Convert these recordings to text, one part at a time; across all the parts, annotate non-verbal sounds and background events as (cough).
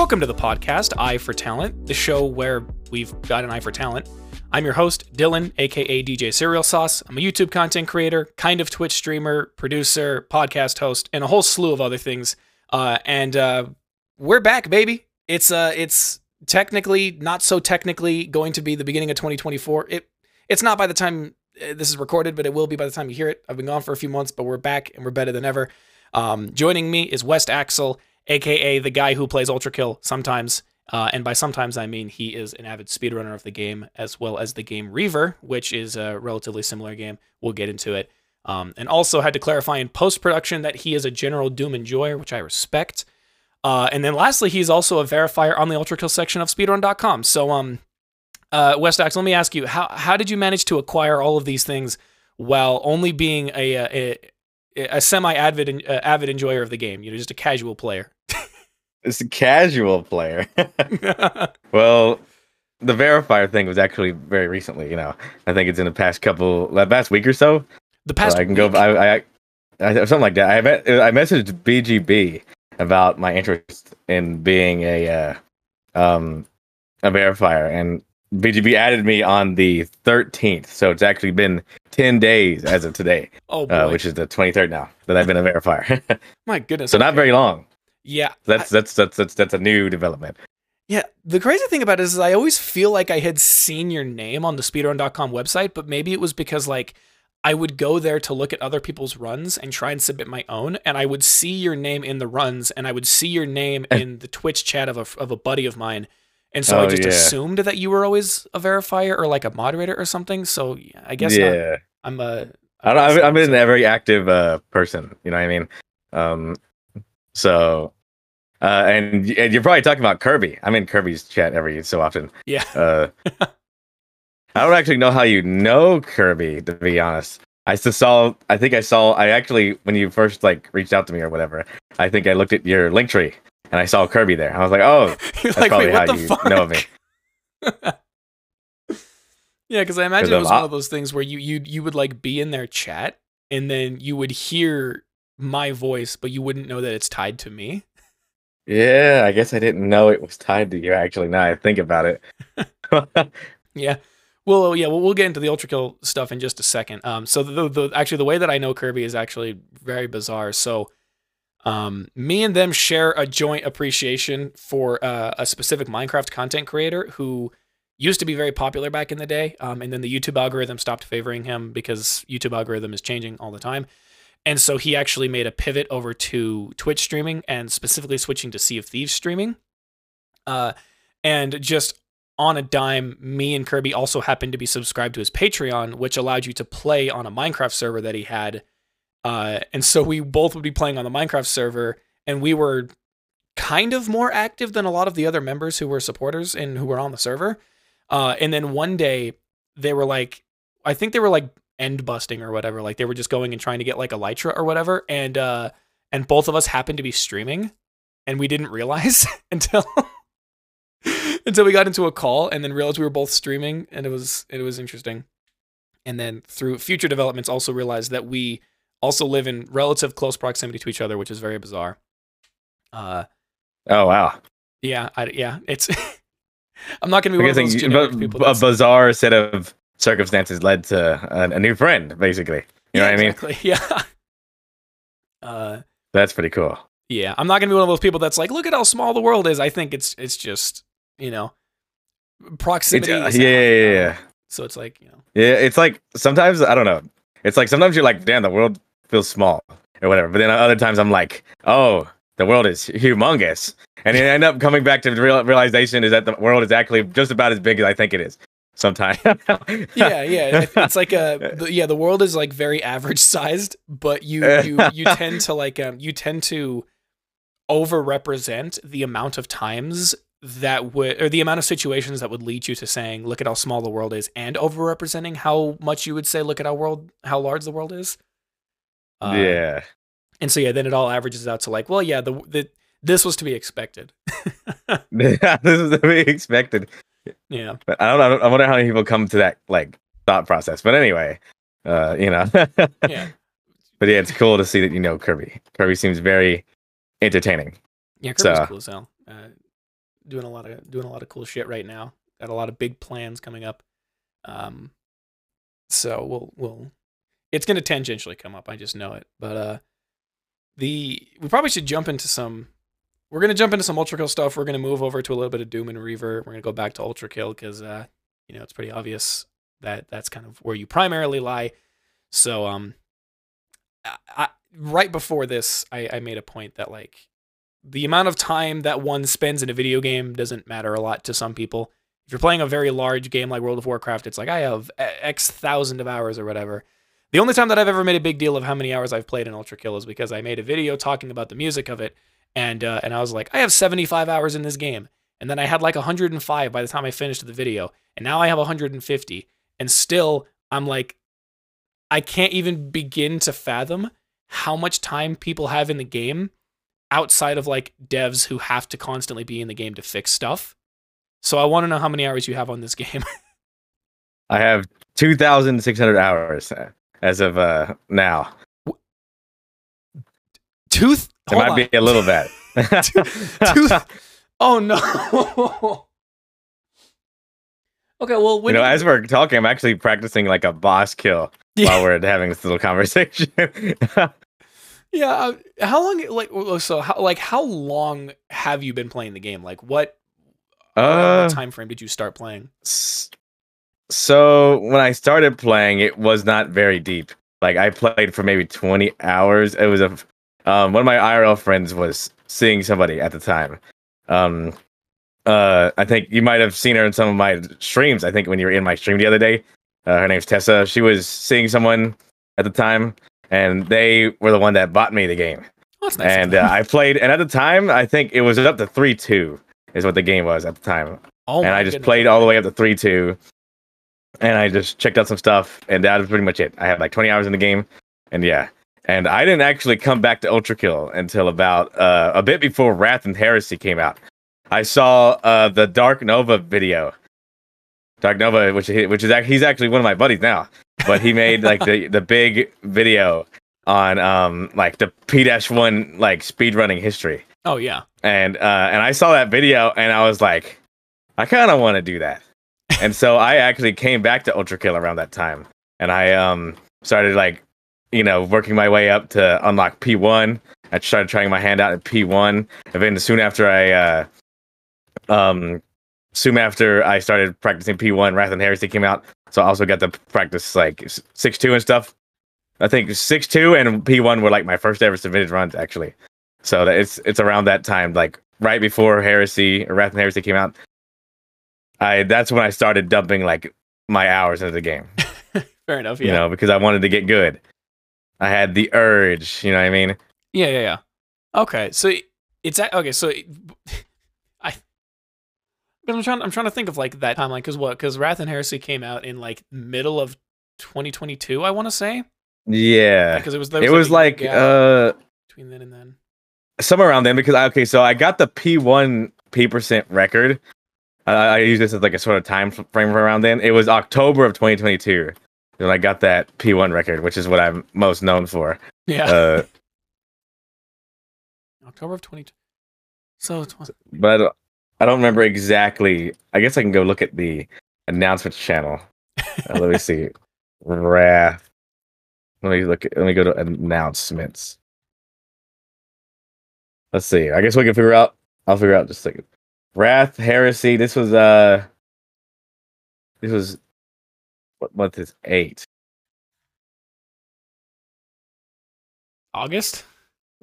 Welcome to the podcast, Eye for Talent, the show where we've got an eye for talent. I'm your host, Dylan, aka DJ Cereal Sauce. I'm a YouTube content creator, kind of Twitch streamer, producer, podcast host, and a whole slew of other things. Uh, and uh, we're back, baby. It's uh, it's technically not so technically going to be the beginning of 2024. It it's not by the time uh, this is recorded, but it will be by the time you hear it. I've been gone for a few months, but we're back and we're better than ever. Um, joining me is Westaxle, aka the guy who plays Ultra Kill sometimes. Uh, and by sometimes, I mean he is an avid speedrunner of the game, as well as the game Reaver, which is a relatively similar game. We'll get into it. Um, and also had to clarify in post production that he is a general Doom enjoyer, which I respect. Uh, and then lastly, he's also a verifier on the Ultra Kill section of speedrun.com. So, um, uh, West Axe, let me ask you how how did you manage to acquire all of these things while only being a a, a semi avid uh, avid enjoyer of the game? You know, just a casual player. (laughs) It's a casual player. (laughs) well, the verifier thing was actually very recently. You know, I think it's in the past couple, the past week or so. The past so I can week? go. I, I, I something like that. I met, I messaged BGB about my interest in being a uh, um a verifier, and BGB added me on the 13th. So it's actually been 10 days as of today, (laughs) Oh boy, uh, which is the 23rd now that I've been a verifier. (laughs) my goodness. so not very long. Yeah, That's that's that's that's that's a new development. Yeah, the crazy thing about it is I always feel like I had seen your name on the speedrun.com website, but maybe it was because like I would go there to look at other people's runs and try and submit my own, and I would see your name in the runs, and I would see your name (laughs) in the Twitch chat of a of a buddy of mine, and so I Oh, just yeah. assumed that you were always a verifier or like a moderator or something. So I guess yeah. I'm, I'm a. I don't, I've, I've been a very active uh, person. You know what I mean? Um, so, uh, and, and you're probably talking about Kirby. I'm in Kirby's chat every so often. Yeah. Uh, (laughs) I don't actually know how you know Kirby, to be honest. I just saw. I think I saw. I actually, when you first like reached out to me or whatever, I think I looked at your link tree and I saw Kirby there. I was like, oh, (laughs) that's like, probably how you fuck? know of me. (laughs) Yeah, because I imagine it was one of those things where you you you would like be in their chat and then you would hear my voice, but you wouldn't know that it's tied to me. Yeah, I guess I didn't know it was tied to you. Actually, now I think about it. (laughs) Yeah. Well, yeah, well, we'll get into the Ultra Kill stuff in just a second. Um, so the, the actually the way that I know Kirby is actually very bizarre. So, um, me and them share a joint appreciation for uh, a specific Minecraft content creator who used to be very popular back in the day. Um, and then the YouTube algorithm stopped favoring him because YouTube algorithm is changing all the time. And so he actually made a pivot over to Twitch streaming and specifically switching to Sea of Thieves streaming. Uh, and just on a dime, me and Kirby also happened to be subscribed to his Patreon, which allowed you to play on a Minecraft server that he had. Uh, and so we both would be playing on the Minecraft server, and we were kind of more active than a lot of the other members who were supporters and who were on the server. Uh, and then one day they were like, I think they were like end busting or whatever. Like they were just going and trying to get like Elytra or whatever. And uh, and both of us happened to be streaming, and we didn't realize (laughs) until until we got into a call and then realized we were both streaming and it was it was interesting and then through future developments also realized that we also live in relative close proximity to each other which is very bizarre uh oh wow. yeah I, yeah it's (laughs) i'm not gonna be I one of those people a bizarre set of circumstances led to a, a new friend, basically. You know yeah, what I mean? exactly. (laughs) yeah uh That's pretty cool. yeah i'm not gonna be one of those people that's like look at how small the world is i think it's it's just you know It's, proximity uh, yeah, yeah, uh, yeah. so it's like you know Yeah, it's like sometimes I don't know. It's like sometimes you're like, damn, the world feels small or whatever. But then other times I'm like, oh, the world is humongous, and you end up coming back to the real realization is that the world is actually just about as big as I think it is. Sometimes. (laughs) yeah yeah it's like a the, yeah the world is like very average sized but you you you (laughs) tend to like um you tend to over represent the amount of times that would or the amount of situations that would lead you to saying look at how small the world is and over representing how much you would say look at how world how large the world is Uh, yeah. and so yeah then it all averages out to like well yeah the, the this was to be expected yeah, (laughs) this is to be expected. yeah But I don't know. I wonder how many people come to that like thought process. But anyway, uh, you know. (laughs) yeah But yeah, it's cool to see that you know Kirby. Kirby seems very entertaining. yeah Kirby's So- cool as hell uh, doing a lot of doing a lot of cool shit right now. Got a lot of big plans coming up. Um, so we'll we'll it's going to tangentially come up. I just know it. But uh, the we probably should jump into some. We're going to jump into some Ultra Kill stuff. We're going to move over to a little bit of Doom and Reaver. We're going to go back to Ultra Kill because uh, you know it's pretty obvious that that's kind of where you primarily lie. So um, I, I, right before this, I, I made a point that like the amount of time that one spends in a video game doesn't matter a lot to some people. If you're playing a very large game like World of Warcraft, it's like I have X thousand of hours or whatever. The only time that I've ever made a big deal of how many hours I've played in Ultra Kill is because I made a video talking about the music of it, and uh, and I was like, I have 75 hours in this game, and then I had like 105 by the time I finished the video, and now I have 150, and still I'm like, I can't even begin to fathom how much time people have in the game outside of like devs who have to constantly be in the game to fix stuff. So I want to know how many hours you have on this (laughs) game. I have 2,600 hours as of uh, now. Tooth. It might on. be a little bit. (laughs) Tooth. Oh no. (laughs) okay, well, you know, you... as we're talking, I'm actually practicing like a boss kill yeah. while we're having this little conversation. (laughs) yeah. Uh, how long? Like, so, how, like, how long have you been playing the game? Like, what? Uh, what time frame did you start playing? So when I started playing, it was not very deep. Like I played for maybe 20 hours. It was a um, one of my IRL friends was seeing somebody at the time. Um, uh, I think you might have seen her in some of my streams. I think when you were in my stream the other day, uh, her name's Tessa. She was seeing someone at the time, and they were the one that bought me the game. Oh, nice and uh, I played, and at the time, I think it was up to three two is what the game was at the time. Oh, and I just goodness. played all the way up to three two, and I just checked out some stuff, and that was pretty much it. I had like 20 hours in the game, and yeah. And I didn't actually come back to Ultra Kill until about uh, a bit before Wrath and Heresy came out. I saw uh, the Dark Nova video. Dark Nova, which which is he's actually one of my buddies now, but he made like the the big video on um like the P dash one like speedrunning history. Oh yeah. And uh and I saw that video and I was like I kind of want to do that and so I actually came back to Ultra Kill around that time, and I um started like, you know, working my way up to unlock P1. I started trying my hand out at P1, and then soon after I, uh, um, soon after I started practicing P1, Wrath and Heresy came out, so I also got to practice like six two and stuff. I think six two and P1 were like my first ever submitted runs actually. So that it's it's around that time, like right before Heresy or Wrath and Heresy came out. I that's when I started dumping like my hours into the game. (laughs) Fair enough. Yeah. You know, because I wanted to get good. I had the urge. You know what I mean? Yeah, yeah, yeah. Okay, so it's okay. So (laughs) I, I'm trying. I'm trying to think of like that timeline because what? Because Wrath and Heresy came out in like middle of 2022. I want to say. Yeah. Because it was. was it was like uh between then and then. Somewhere around then, because I okay, so I got the P1 P percent record I, I use this as like a sort of time frame around then. It was October of 2022 when I got that P1 record, which is what I'm most known for. Yeah. Uh, (laughs) October of 20. So, but I don't, I don't remember exactly. I guess I can go look at the announcements channel. Uh, let me (laughs) see. Wrath. Let me look. At, let me go to announcements. Let's see. I guess we can figure out. I'll figure out just a second. Wrath Heresy. This was uh this was what month is eight? August?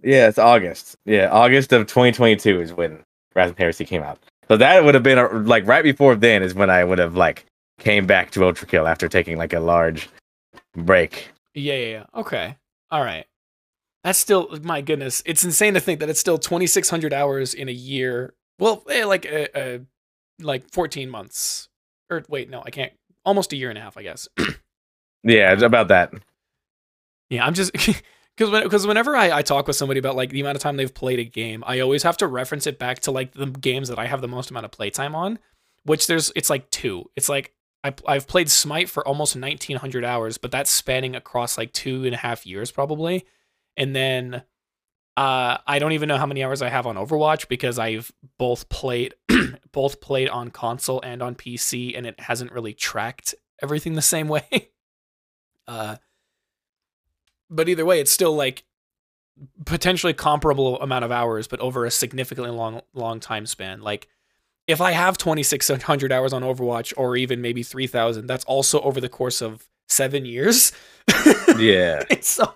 Yeah, it's August. Yeah, August of 2022 is when Wrath and Heresy came out. So that would have been a, like right before then is when I would have like came back to Ultra Kill after taking like a large break. Yeah, yeah, yeah. Okay. All right. That's still my goodness. It's insane to think that it's still 2600 hours in a year well, eh, like uh, uh, like 14 months. Or wait, no, I can't. Almost a year and a half, I guess. (clears throat) yeah, about that. Yeah, I'm just (laughs) because because whenever I, I talk with somebody about like the amount of time they've played a game, I always have to reference it back to like the games that I have the most amount of playtime on, which there's it's like two. It's like I, I've played Smite for almost 1900 hours, but that's spanning across like two and a half years probably, and then Uh, I don't even know how many hours I have on Overwatch because I've both played (clears throat) both played on console and on PC, and it hasn't really tracked everything the same way. (laughs) uh, but either way, it's still like potentially comparable amount of hours, but over a significantly long long time span. Like if I have 2600 hours on Overwatch or even maybe 3000, that's also over the course of 7 years. (laughs) Yeah. (laughs) so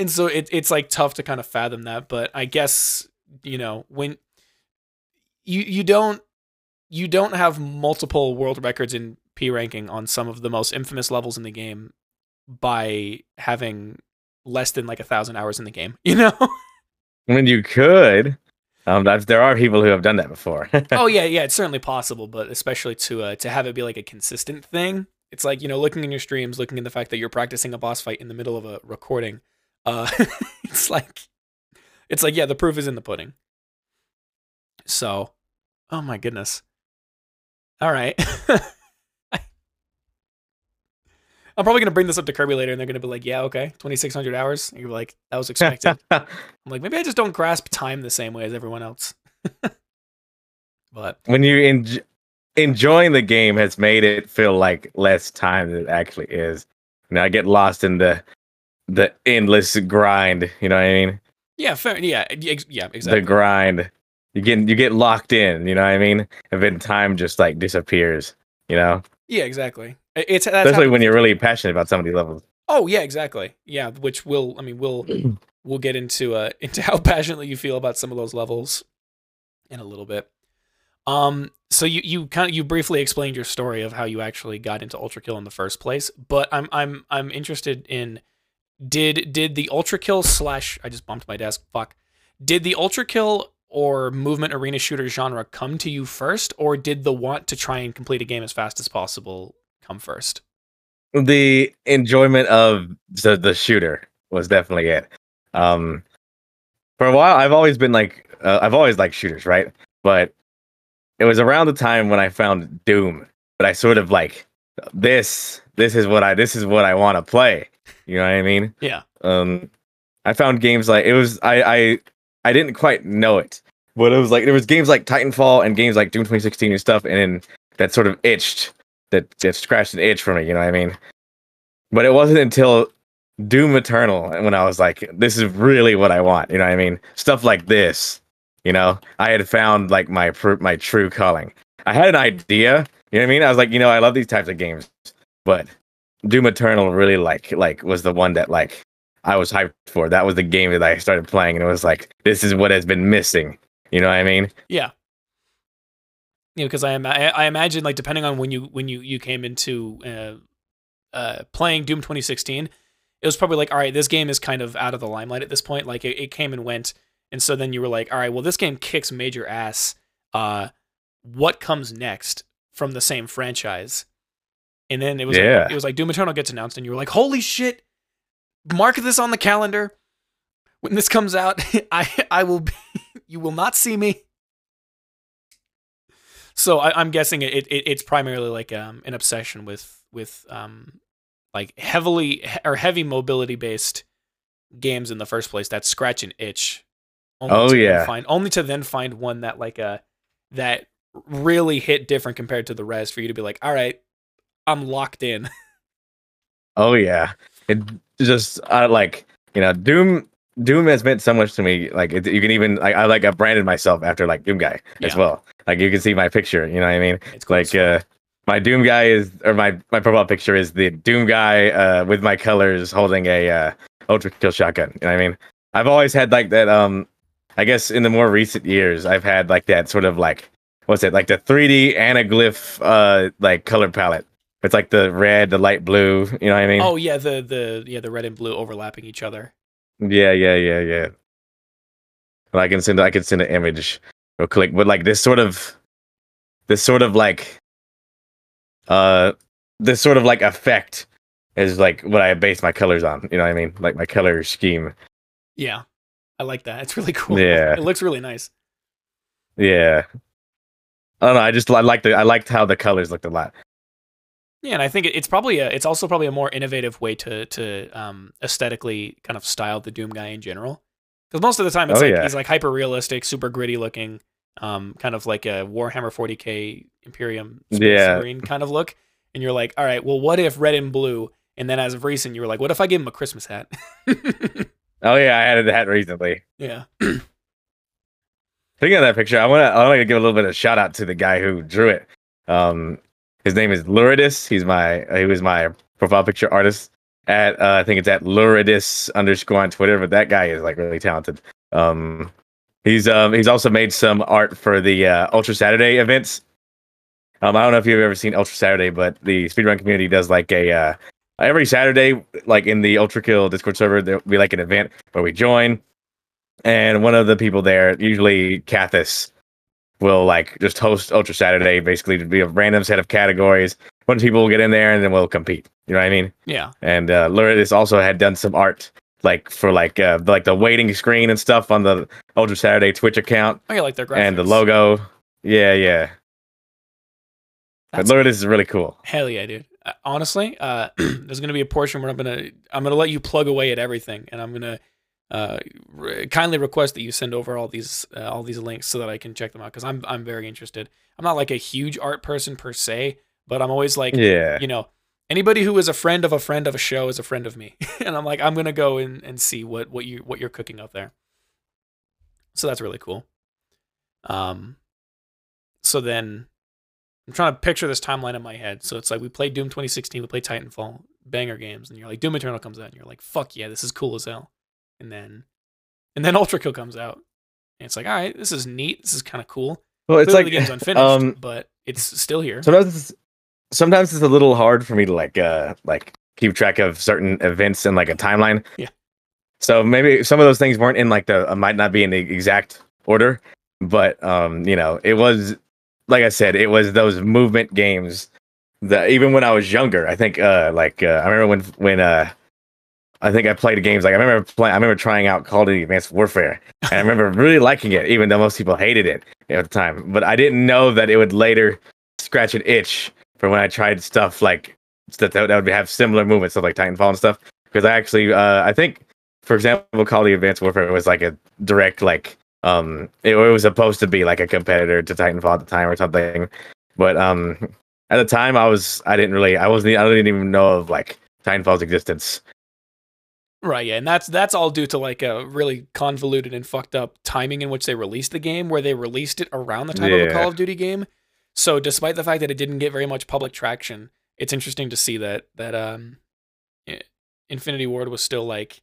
and so it, it's like tough to kind of fathom that, but I guess, you know, when you you don't you don't have multiple world records in P ranking on some of the most infamous levels in the game by having less than like a thousand hours in the game, (laughs) you know? I mean, you could. Um, that's, there are people who have done that before. (laughs) oh yeah, yeah, it's certainly possible, but especially to uh, to have it be like a consistent thing. It's like you know, looking in your streams, looking in the fact that you're practicing a boss fight in the middle of a recording. Uh, (laughs) it's like, it's like yeah, the proof is in the pudding. So, oh my goodness. All right. (laughs) I'm probably gonna bring this up to Kirby later, and they're gonna be like, "Yeah, okay, 2,600 hours." And you're like, "That was expected." (laughs) I'm like, maybe I just don't grasp time the same way as everyone else. but when you enj- enjoying the game has made it feel like less time than it actually is. Know, I get lost in the the endless grind. You know what I mean? yeah, fair. Yeah, yeah, exactly. The grind. You get you get locked in. You know what I mean? And then time just like disappears. You know, yeah, exactly. It's that's especially when you're really passionate about some of these levels. Oh yeah, exactly. Yeah, which will I mean we'll (clears throat) we'll get into uh (laughs) into how passionately you feel about some of those levels in a little bit. Um so you you kind of you briefly explained your story of how you actually got into Ultra Kill in the first place, but I'm I'm I'm interested in did did the Ultra Kill slash I just bumped my desk, fuck. Did the Ultra Kill or movement arena shooter genre come to you first or did the want to try and complete a game as fast as possible come first? the enjoyment of the the shooter was definitely it. Um, for a while, I've always been like, uh, I've always liked shooters, right? But it was around the time when I found Doom, but I sort of like this. This is what I. This is what I want to play. You know what I mean? Yeah. Um, I found games like it was. I I I didn't quite know it, but it was like there was games like Titanfall and games like Doom 2016 and stuff, and then that sort of itched that that scratched an itch for me. You know what I mean? But it wasn't until Doom Eternal when I was like, this is really what I want. You know what I mean? Stuff like this. You know, I had found like my pr- my true calling. I had an idea. You know what I mean? I was like, you know, I love these types of games, but Doom Eternal really like like was the one that like I was hyped for. That was the game that I started playing, and it was like, this is what has been missing. You know what I mean? Yeah. You know, because I, ima- I I imagine like depending on when you when you you came into uh, uh, playing Doom 2016, it was probably like, all right, this game is kind of out of the limelight at this point. Like it, it came and went, and so then you were like, all right, well, this game kicks major ass. Uh, what comes next from the same franchise? And then it was Yeah. like, it was like Doom Eternal gets announced, and you were like, holy shit! Mark this on the calendar. When this comes out, (laughs) I I will be, (laughs) you will not see me. So I, I'm guessing it, it it's primarily like um an obsession with with um like heavily or heavy mobility based games in the first place that scratch an itch. Only Oh, to yeah. find only to then find one that like uh that really hit different compared to the rest for you to be like, all right, I'm locked in. (laughs) Oh yeah, it just I like you know Doom. Doom has meant so much to me. Like it, you can even like I like I branded myself after like Doom guy as well. Like you can see my picture. You know what I mean? It's cool Like uh, my Doom guy is or my my profile picture is the Doom guy uh with my colors holding a uh ultra kill shotgun. You know what I mean? I've always had like that. Um, I guess in the more recent years, I've had like that sort of like what's it like the 3D anaglyph uh like color palette. It's like the red, the light blue. You know what I mean? oh yeah, the the yeah the red and blue overlapping each other. Yeah, yeah, yeah, yeah. I can send I can send an image real quick, but like this sort of this sort of like uh this sort of like effect is like what I base my colors on. You know what I mean? Like my color scheme. Yeah, I like that. It's really (laughs) cool. Yeah. it looks really nice. Yeah. I don't know. I just I liked the I liked how the colors looked a lot. Yeah, and I think it's probably a it's also probably a more innovative way to to um, aesthetically kind of style the Doom guy in general. Because most of the time it's Oh, like yeah. he's like hyper realistic, super gritty looking, um, kind of like a Warhammer 40k Imperium Space Yeah. Marine kind of look. And you're like, all right, well, what if red and blue? And then as of recent, you were like, what if I gave him a Christmas hat? (laughs) Oh yeah, I added that recently. yeah. Thinking of that picture, I want to I want to give a little bit of shout out to the guy who drew it. Um, his name is Luridus. He's my he was my profile picture artist at uh, I think it's at Luridus underscore on Twitter. But that guy is like really talented. Um, he's um he's also made some art for the uh, Ultra Saturday events. Um, I don't know if you've ever seen Ultra Saturday, but the speedrun community does like a uh, every Saturday, like in the Ultra Kill Discord server, there'll be like an event where we join and one of the people there, usually Cathis, will like just host Ultra Saturday, basically to be a random set of categories. A bunch of people will get in there and then we'll compete. You know what I mean? Yeah. And uh, Luridus also had done some art, like for like uh, like the waiting screen and stuff on the Ultra Saturday Twitch account I like their graphics. and the logo. Yeah, yeah. But That's- Luridus is really cool. Hell yeah, dude. Uh, honestly, uh, (clears throat) there's gonna be a portion where I'm gonna I'm gonna let you plug away at everything, and I'm gonna uh, re- kindly request that you send over all these uh, all these links so that I can check them out because I'm I'm very interested. I'm not like a huge art person per se, but I'm always like Yeah. you know anybody who is a friend of a friend of a show is a friend of me, (laughs) and I'm like I'm gonna go and, and see what what you what you're cooking up there. So that's really cool. Um, so then I'm trying to picture this timeline in my head. So it's like we played Doom 2016, we played Titanfall, banger games, and you're like Doom Eternal comes out, and you're like, fuck yeah, this is cool as hell. And then, and then (laughs) Ultra Kill comes out, and it's like, all right, this is neat, this is kind of cool. Well, it's Clearly like the game's (laughs) unfinished, um, but it's still here. sometimes it's, sometimes it's a little hard for me to like uh like keep track of certain events in like a timeline. Yeah. So maybe some of those things weren't in like the uh, might not be in the exact order, but um you know it was like I said it was those movement games that even when I was younger I think uh like uh, I remember when when uh I think I played games like I remember playing I remember trying out Call of Duty Advanced Warfare and I remember really liking it even though most people hated it at the time but I didn't know that it would later scratch an itch for when I tried stuff like that that would have similar movements, stuff like Titanfall and stuff. Because I actually, uh, I think, for example, Call of Duty Advanced Warfare was like a direct, like, um, it, it was supposed to be like a competitor to Titanfall at the time or something. But um, at the time, I was, I didn't really, I wasn't, I didn't even know of like Titanfall's existence. Right, yeah, and that's that's all due to like a really convoluted and fucked up timing in which they released the game, where they released it around the time of a Call of Duty game. So, despite the fact that it didn't get very much public traction, it's interesting to see that that um, Infinity Ward was still like,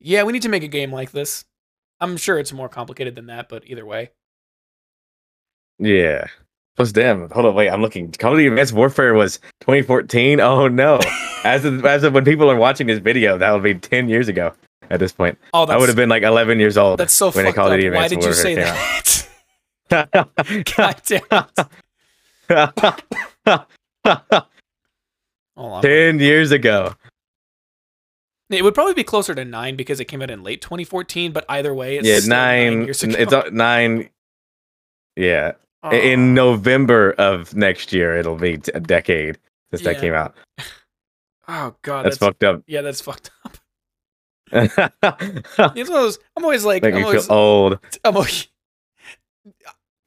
yeah, we need to make a game like this. I'm sure it's more complicated than that, but either way, Yeah. Plus, damn, hold on, wait, I'm looking. Call of Duty Advanced Warfare was 2014. Oh no! (laughs) As of, as of when people are watching this video, that would be 10 years ago. At this point, oh, I would have been like 11 years old. that's so when fucked up. Why did you say that? God damn it. Hold 10 years ago. It would probably be closer to nine because it came out in late 2014. But either way, it's yeah, nine. years ago. It's uh, nine. Yeah, Oh. in November of next year, it'll be a decade since Yeah. that came out. Oh god, That's, that's, fucked up. yeah, that's fucked up. Make It's one of those. I'm always like, I'm always, feel old. (laughs) I'm, always,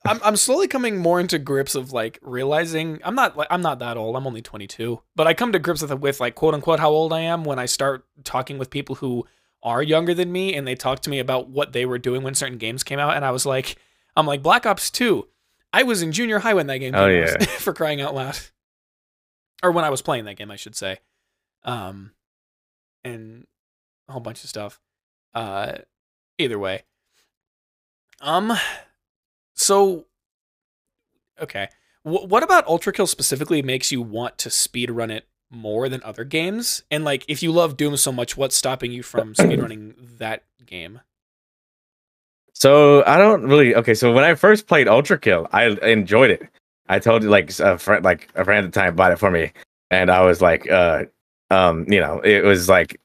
I'm, I'm slowly coming more into grips of like realizing I'm not like I'm not that old. I'm only 22, but I come to grips with with like quote unquote how old I am when I start talking with people who are younger than me and they talk to me about what they were doing when certain games came out, and I was like, I'm like Black Ops 2. I was in junior high when that game oh, came Oh, out, yeah. (laughs) for crying out loud, or when I was playing that game, I should say, um, and a whole bunch of stuff. Uh, either way, um, so okay, Wh- what about Ultra Kill specifically makes you want to speed run it more than other games? And like, if you love Doom so much, what's stopping you from speedrunning (clears throat) that game? So I don't really. Okay, so when I first played Ultra Kill, I enjoyed it. I told you like a friend, like a friend at the time, bought it for me, and I was like, uh, um, you know, it was like,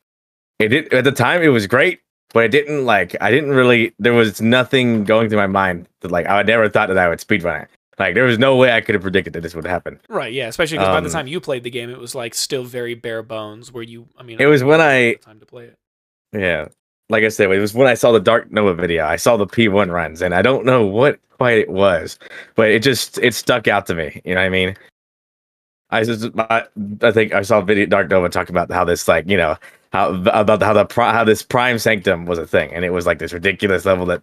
it did at the time. It was great, but it didn't like. I didn't really. There was nothing going through my mind that like I never thought that I would speedrun it. Like there was no way I could have predicted that this would happen. Right. Yeah. Especially because by the Um, time you played the game, it was like still very bare bones. Where you, I mean, It was when I time to play it. Yeah. Like I said, it was when I saw the Dark Nova video. I saw the P1 runs, and I don't know what quite it was, but it just it stuck out to me. You know what I mean? I just, I, I think I saw video Dark Nova talk about how this like you know how about how the how this Prime Sanctum was a thing, and it was like this ridiculous level that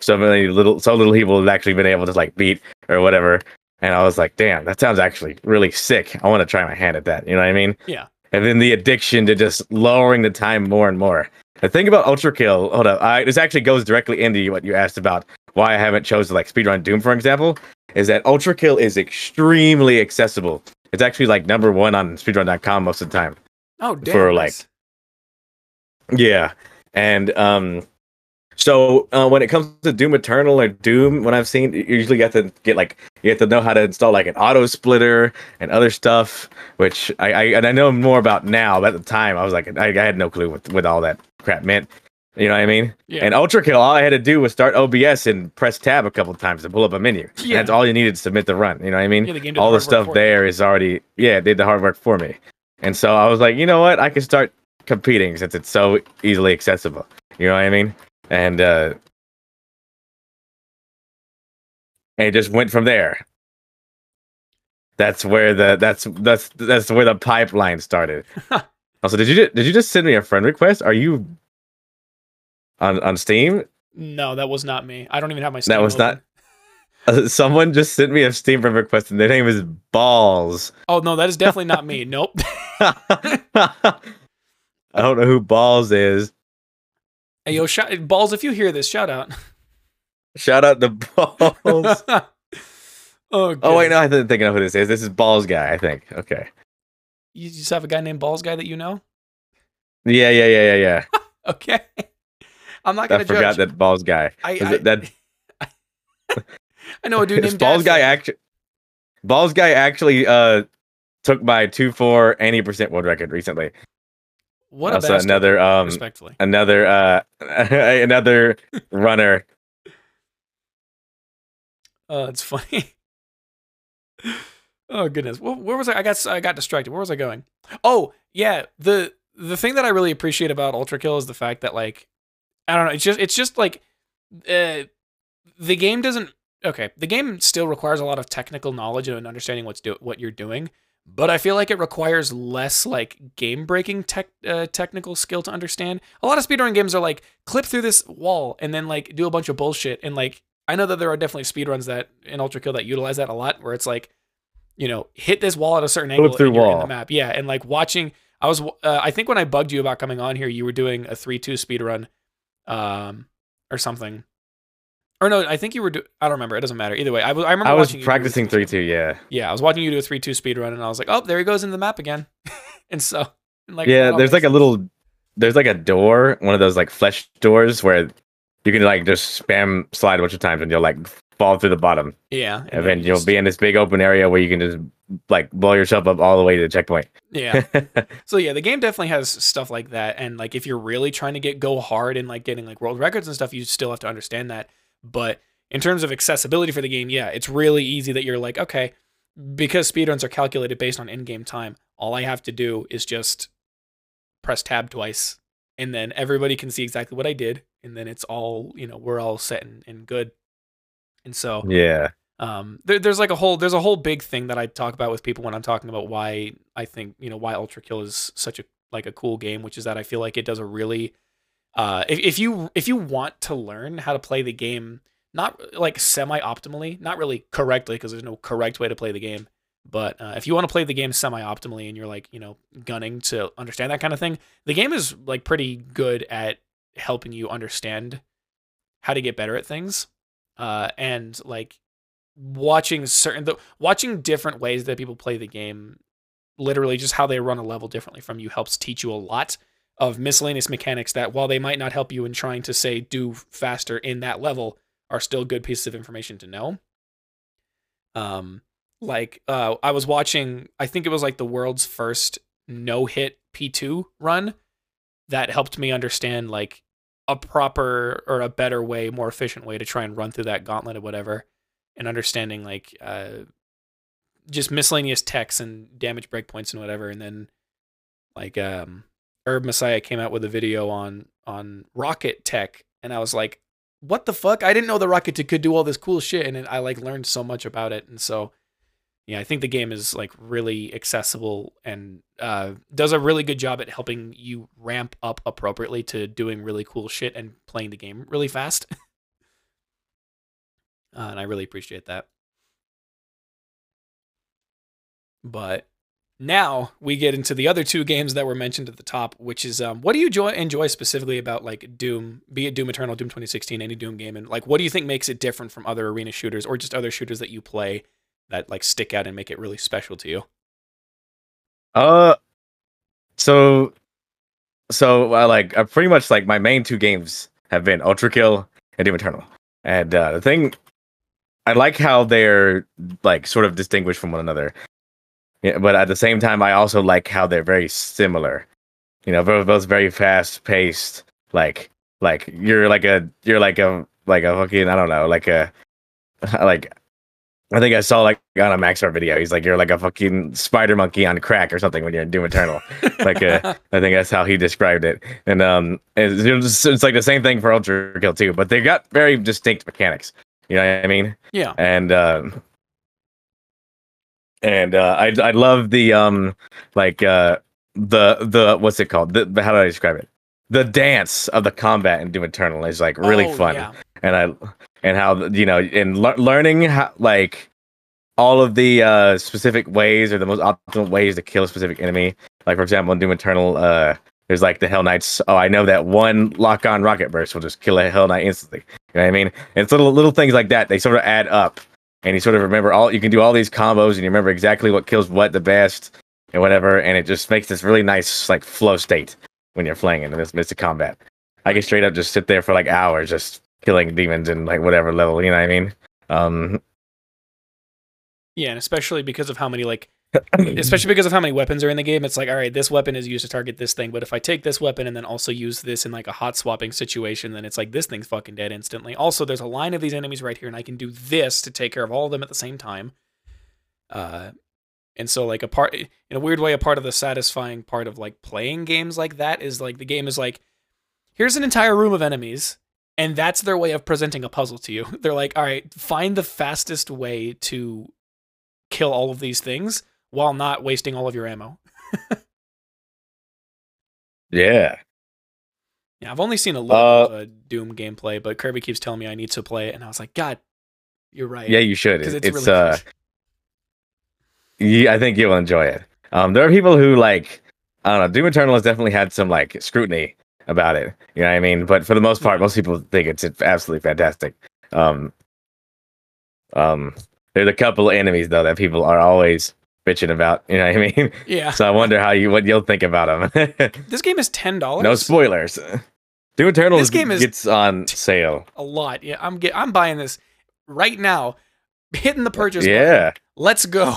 so many little so little people have actually been able to like beat or whatever. And I was like, damn, that sounds actually really sick. I want to try my hand at that. You know what I mean? Yeah. And then the addiction to just lowering the time more and more. The thing about Ultra Kill, hold up, I, this actually goes directly into what you asked about why I haven't chosen like speedrun Doom, for example, is that Ultra Kill is extremely accessible. It's actually like number one on speedrun.com most of the time. Oh, damn. For, like. Yeah, and um, so uh, when it comes to Doom Eternal or Doom, when I've seen, you usually you have to get like you have to know how to install like an auto splitter and other stuff, which I, I and I know more about now. But at the time, I was like, I, I had no clue what what all that crap meant. You know what I mean? Yeah. And Ultra Kill, all I had to do was start OBS and press tab a couple times to pull up a menu. Yeah. That's all you needed to submit the run. You know what I mean? Yeah, the all the the stuff for you. there is already yeah, did the hard work for me. And so I was like, you know what? I can start competing since it's so easily accessible. You know what I mean? And uh and it just went from there. That's where the that's that's that's where the pipeline started. (laughs) also, did you did you just send me a friend request? Are you on on Steam? No, that was not me. I don't even have my. Steam that was open. (laughs) Uh, someone just sent me a Steam friend request, and their name is Balls. Oh no, that is definitely not me. (laughs) Nope. (laughs) I don't know who Balls is. hey yo, shout, balls! If you hear this, shout out. Shout out to Balls. oh, oh wait, no, I didn't think I know who this is. This is Balls guy, I think. Okay. You just have a guy named Balls guy that you know? Yeah, yeah, yeah, yeah, yeah. Okay. I'm not gonna forgot judge. that Balls guy. I, I, that (laughs) I know a dude (laughs) named Balls Dad guy actually Balls guy actually uh took my two four any percent world record recently. What a Also bastard. another um respectfully. another uh (laughs) another runner. Oh, it's funny. oh goodness, where, where was I? I got I got distracted. Where was I going? Oh yeah, the the thing that I really appreciate about Ultra Kill is the fact that like I don't know, it's just it's just like uh, the game doesn't. Okay, the game still requires a lot of technical knowledge and understanding what's do what you're doing, but I feel like it requires less like game breaking tech uh, technical skill to understand. A lot of speedrun games are like clip through this wall and then like do a bunch of bullshit and like I know that there are definitely speedruns that in Ultra Kill that utilize that a lot, where it's like, you know, hit this wall at a certain angle through and you're in the map. Yeah, and like watching. I was, uh, I think when I bugged you about coming on here, you were doing a three two speedrun, um, or something. Or no, I think you were. Do- I don't remember. It doesn't matter. Either way, I was. I remember I was watching you do a practicing three two, yeah. Yeah, I was watching you do a three two speed run, and I was like, oh, there he goes into the map again. (laughs) and so, and like, yeah, there's like makes a little there's like a door, one of those like flesh doors where you can like just spam slide a bunch of times and you'll like fall through the bottom. yeah, And, then you'll be in this big open area where you can just like blow yourself up all the way to the checkpoint. yeah. (laughs) So yeah, the game definitely has stuff like that, and like if you're really trying to get go hard and like getting like world records and stuff, you still have to understand that. But in terms of accessibility for the game, yeah, it's really easy that you're like, okay, because speedruns are calculated based on in-game time, all I have to do is just press tab twice, and then everybody can see exactly what I did, and then it's all you know, we're all set and, and good. And so yeah. Um, there, there's like a whole there's a whole big thing that I talk about with people when I'm talking about why I think you know why Ultra Kill is such a like a cool game, which is that I feel like it does a really uh, if if you if you want to learn how to play the game not like semi optimally, not really correctly because there's no correct way to play the game, but uh, if you want to play the game semi optimally and you're like you know gunning to understand that kind of thing, the game is like pretty good at helping you understand how to get better at things. Uh, and like watching certain the, watching different ways that people play the game literally just how they run a level differently from you helps teach you a lot of miscellaneous mechanics that while they might not help you in trying to say do faster in that level are still good pieces of information to know. Um like uh i was watching i think it was like the world's first no hit p2 run that helped me understand like a proper or a better way more efficient way to try and run through that gauntlet or whatever and understanding like uh, just miscellaneous techs and damage breakpoints and whatever. And then like um, Herb Messiah came out with a video on on rocket tech, and I was like, what the fuck? I didn't know the rocket could do all this cool shit, and I like learned so much about it. And so, yeah, I think the game is like really accessible and uh, does a really good job at helping you ramp up appropriately to doing really cool shit and playing the game really fast. (laughs) uh, and I really appreciate that. But now we get into the other two games that were mentioned at the top, which is um, what do you enjoy, enjoy specifically about like Doom, be it Doom Eternal, Doom 2016, any Doom game, and like what do you think makes it different from other arena shooters or just other shooters that you play that like stick out and make it really special to you? Uh, so, so uh, like uh, pretty much like my main two games have been Ultra Kill and Doom Eternal, and uh, the thing I like how they're like sort of distinguished from one another. Yeah, but at the same time, I also like how they're very similar. You know, both both very fast paced. Like like you're like a you're like a like a fucking I don't know like a (laughs) like I think I saw like on a Maxar video. He's like you're like a fucking spider monkey on crack or something when you're in Doom Eternal. like uh, (laughs) I think that's how he described it. And um, it's, it's like the same thing for Ultra Kill too, but they got very distinct mechanics. You know what I mean? Yeah. And um, and uh, I I love the um like uh the the what's it called? The, how do I describe it? The dance of the combat in Doom Eternal is like really Oh, fun, yeah. and I and how you know in lear learning how like all of the uh specific ways or the most optimal ways to kill a specific enemy. Like for example, in Doom Eternal, uh, there's like the Hell Knights. Oh, I know that one lock on rocket burst will just kill a Hell Knight instantly. You know what I mean? And it's little little things like that. They sort of add up, and you sort of remember all. You can do all these combos, and you remember exactly what kills what the best, and whatever. And it just makes this really nice like flow state when you're playing in this midst of combat. I can straight up just sit there for like hours, just killing demons in like whatever level. You know what I mean? Um, Yeah, and especially because of how many like especially because of how many weapons are in the game, it's like, all right, this weapon is used to target this thing, but if I take this weapon and then also use this in like a hot swapping situation, then it's like this thing's fucking dead instantly. Also, there's a line of these enemies right here, and I can do this to take care of all of them at the same time. Uh, and so like a part in a weird way, a part of the satisfying part of like playing games like that is like the game is like, here's an entire room of enemies, and that's their way of presenting a puzzle to you. (laughs) They're like, all right, find the fastest way to kill all of these things while not wasting all of your ammo. yeah. Yeah, I've only seen a little Uh, of a Doom gameplay, but Kirby keeps telling me I need to play it, and I was like, God, you're right. Yeah, you should. because It's, it's, really uh, yeah, I think you'll enjoy it. Um, there are people who like, I don't know, Doom Eternal has definitely had some like scrutiny about it. You know what I mean? But for the most part, most people think it's it's absolutely fantastic. Um, um, there's a couple of enemies though that people are always bitching about. You know what I mean? yeah. so I wonder how you what you'll think about them. (laughs) This game is ten dollars. no spoilers. Doom Eternal This game is- gets on sale. a lot. Yeah, I'm get, I'm buying this right now. Hitting the purchase. button. Yeah, Let's go.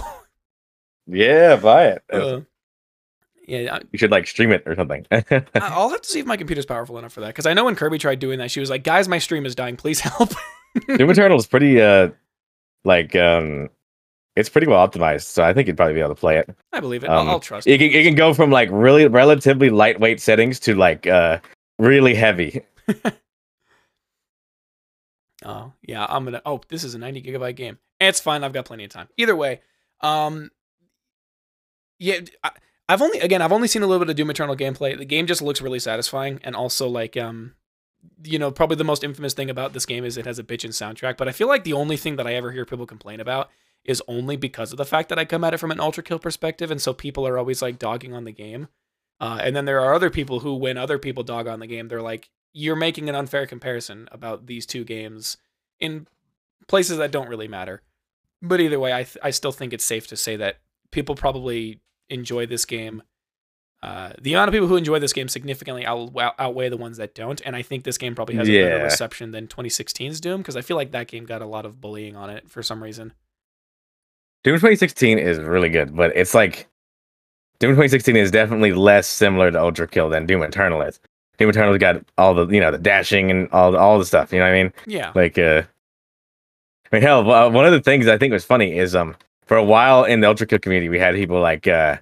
yeah, buy it. Uh, yeah, I, you should like stream it or something. I'll have to see if my computer's powerful enough for that. Because I know when Kirby tried doing that, she was like, "Guys, my stream is dying. Please (laughs) help." Doom Eternal is pretty uh like um it's pretty well optimized, so I think you'd probably be able to play it. I believe it. Um, I'll, I'll trust. It can, it can go from like really relatively lightweight settings to like uh really heavy. (laughs) Oh yeah, I'm gonna. Oh, this is a 90 gigabyte game. It's fine. I've got plenty of time. Either way, um, yeah, I, I've only again I've only seen a little bit of Doom Eternal gameplay. The game just looks really satisfying, and also like um, you know, probably the most infamous thing about this game is it has a bitchin' soundtrack. But I feel like the only thing that I ever hear people complain about is only because of the fact that I come at it from an ultra kill perspective, and so people are always like dogging on the game. Uh, and then there are other people who, when other people dog on the game, they're like, "You're making an unfair comparison about these two games in places that don't really matter." But either way, I th- I still think it's safe to say that people probably enjoy this game. Uh, the amount of people who enjoy this game significantly out- outweigh the ones that don't, and I think this game probably has a better reception than 2016's Doom because I feel like that game got a lot of bullying on it for some reason. Doom 2016 is really good, but it's like Doom 2016 is definitely less similar to Ultra Kill than Doom Eternal is. Doom Eternal's got all the you know the dashing and all all the stuff. You know what I mean? Yeah, Like uh, I mean, hell, uh, one of the things I think was funny is um for a while in the ultra kill community, we had people like uh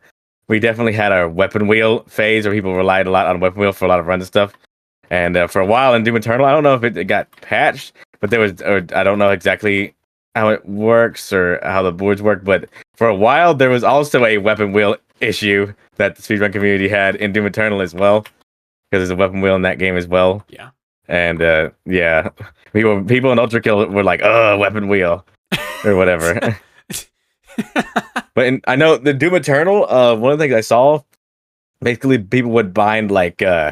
we definitely had a weapon wheel phase where people relied a lot on weapon wheel for a lot of runs and stuff. And uh, for a while in Doom Eternal, I don't know if it, it got patched, but there was, or I don't know exactly how it works or how the boards work. But for a while, there was also a weapon wheel issue that the speedrun community had in Doom Eternal as well, because there's a weapon wheel in that game as well. Yeah. And uh, yeah, (laughs) people people in Ultra Kill were like, "Uh, weapon wheel," or whatever. (laughs) (laughs) but in, I know the Doom Eternal. Uh, one of the things I saw, basically, people would bind like uh,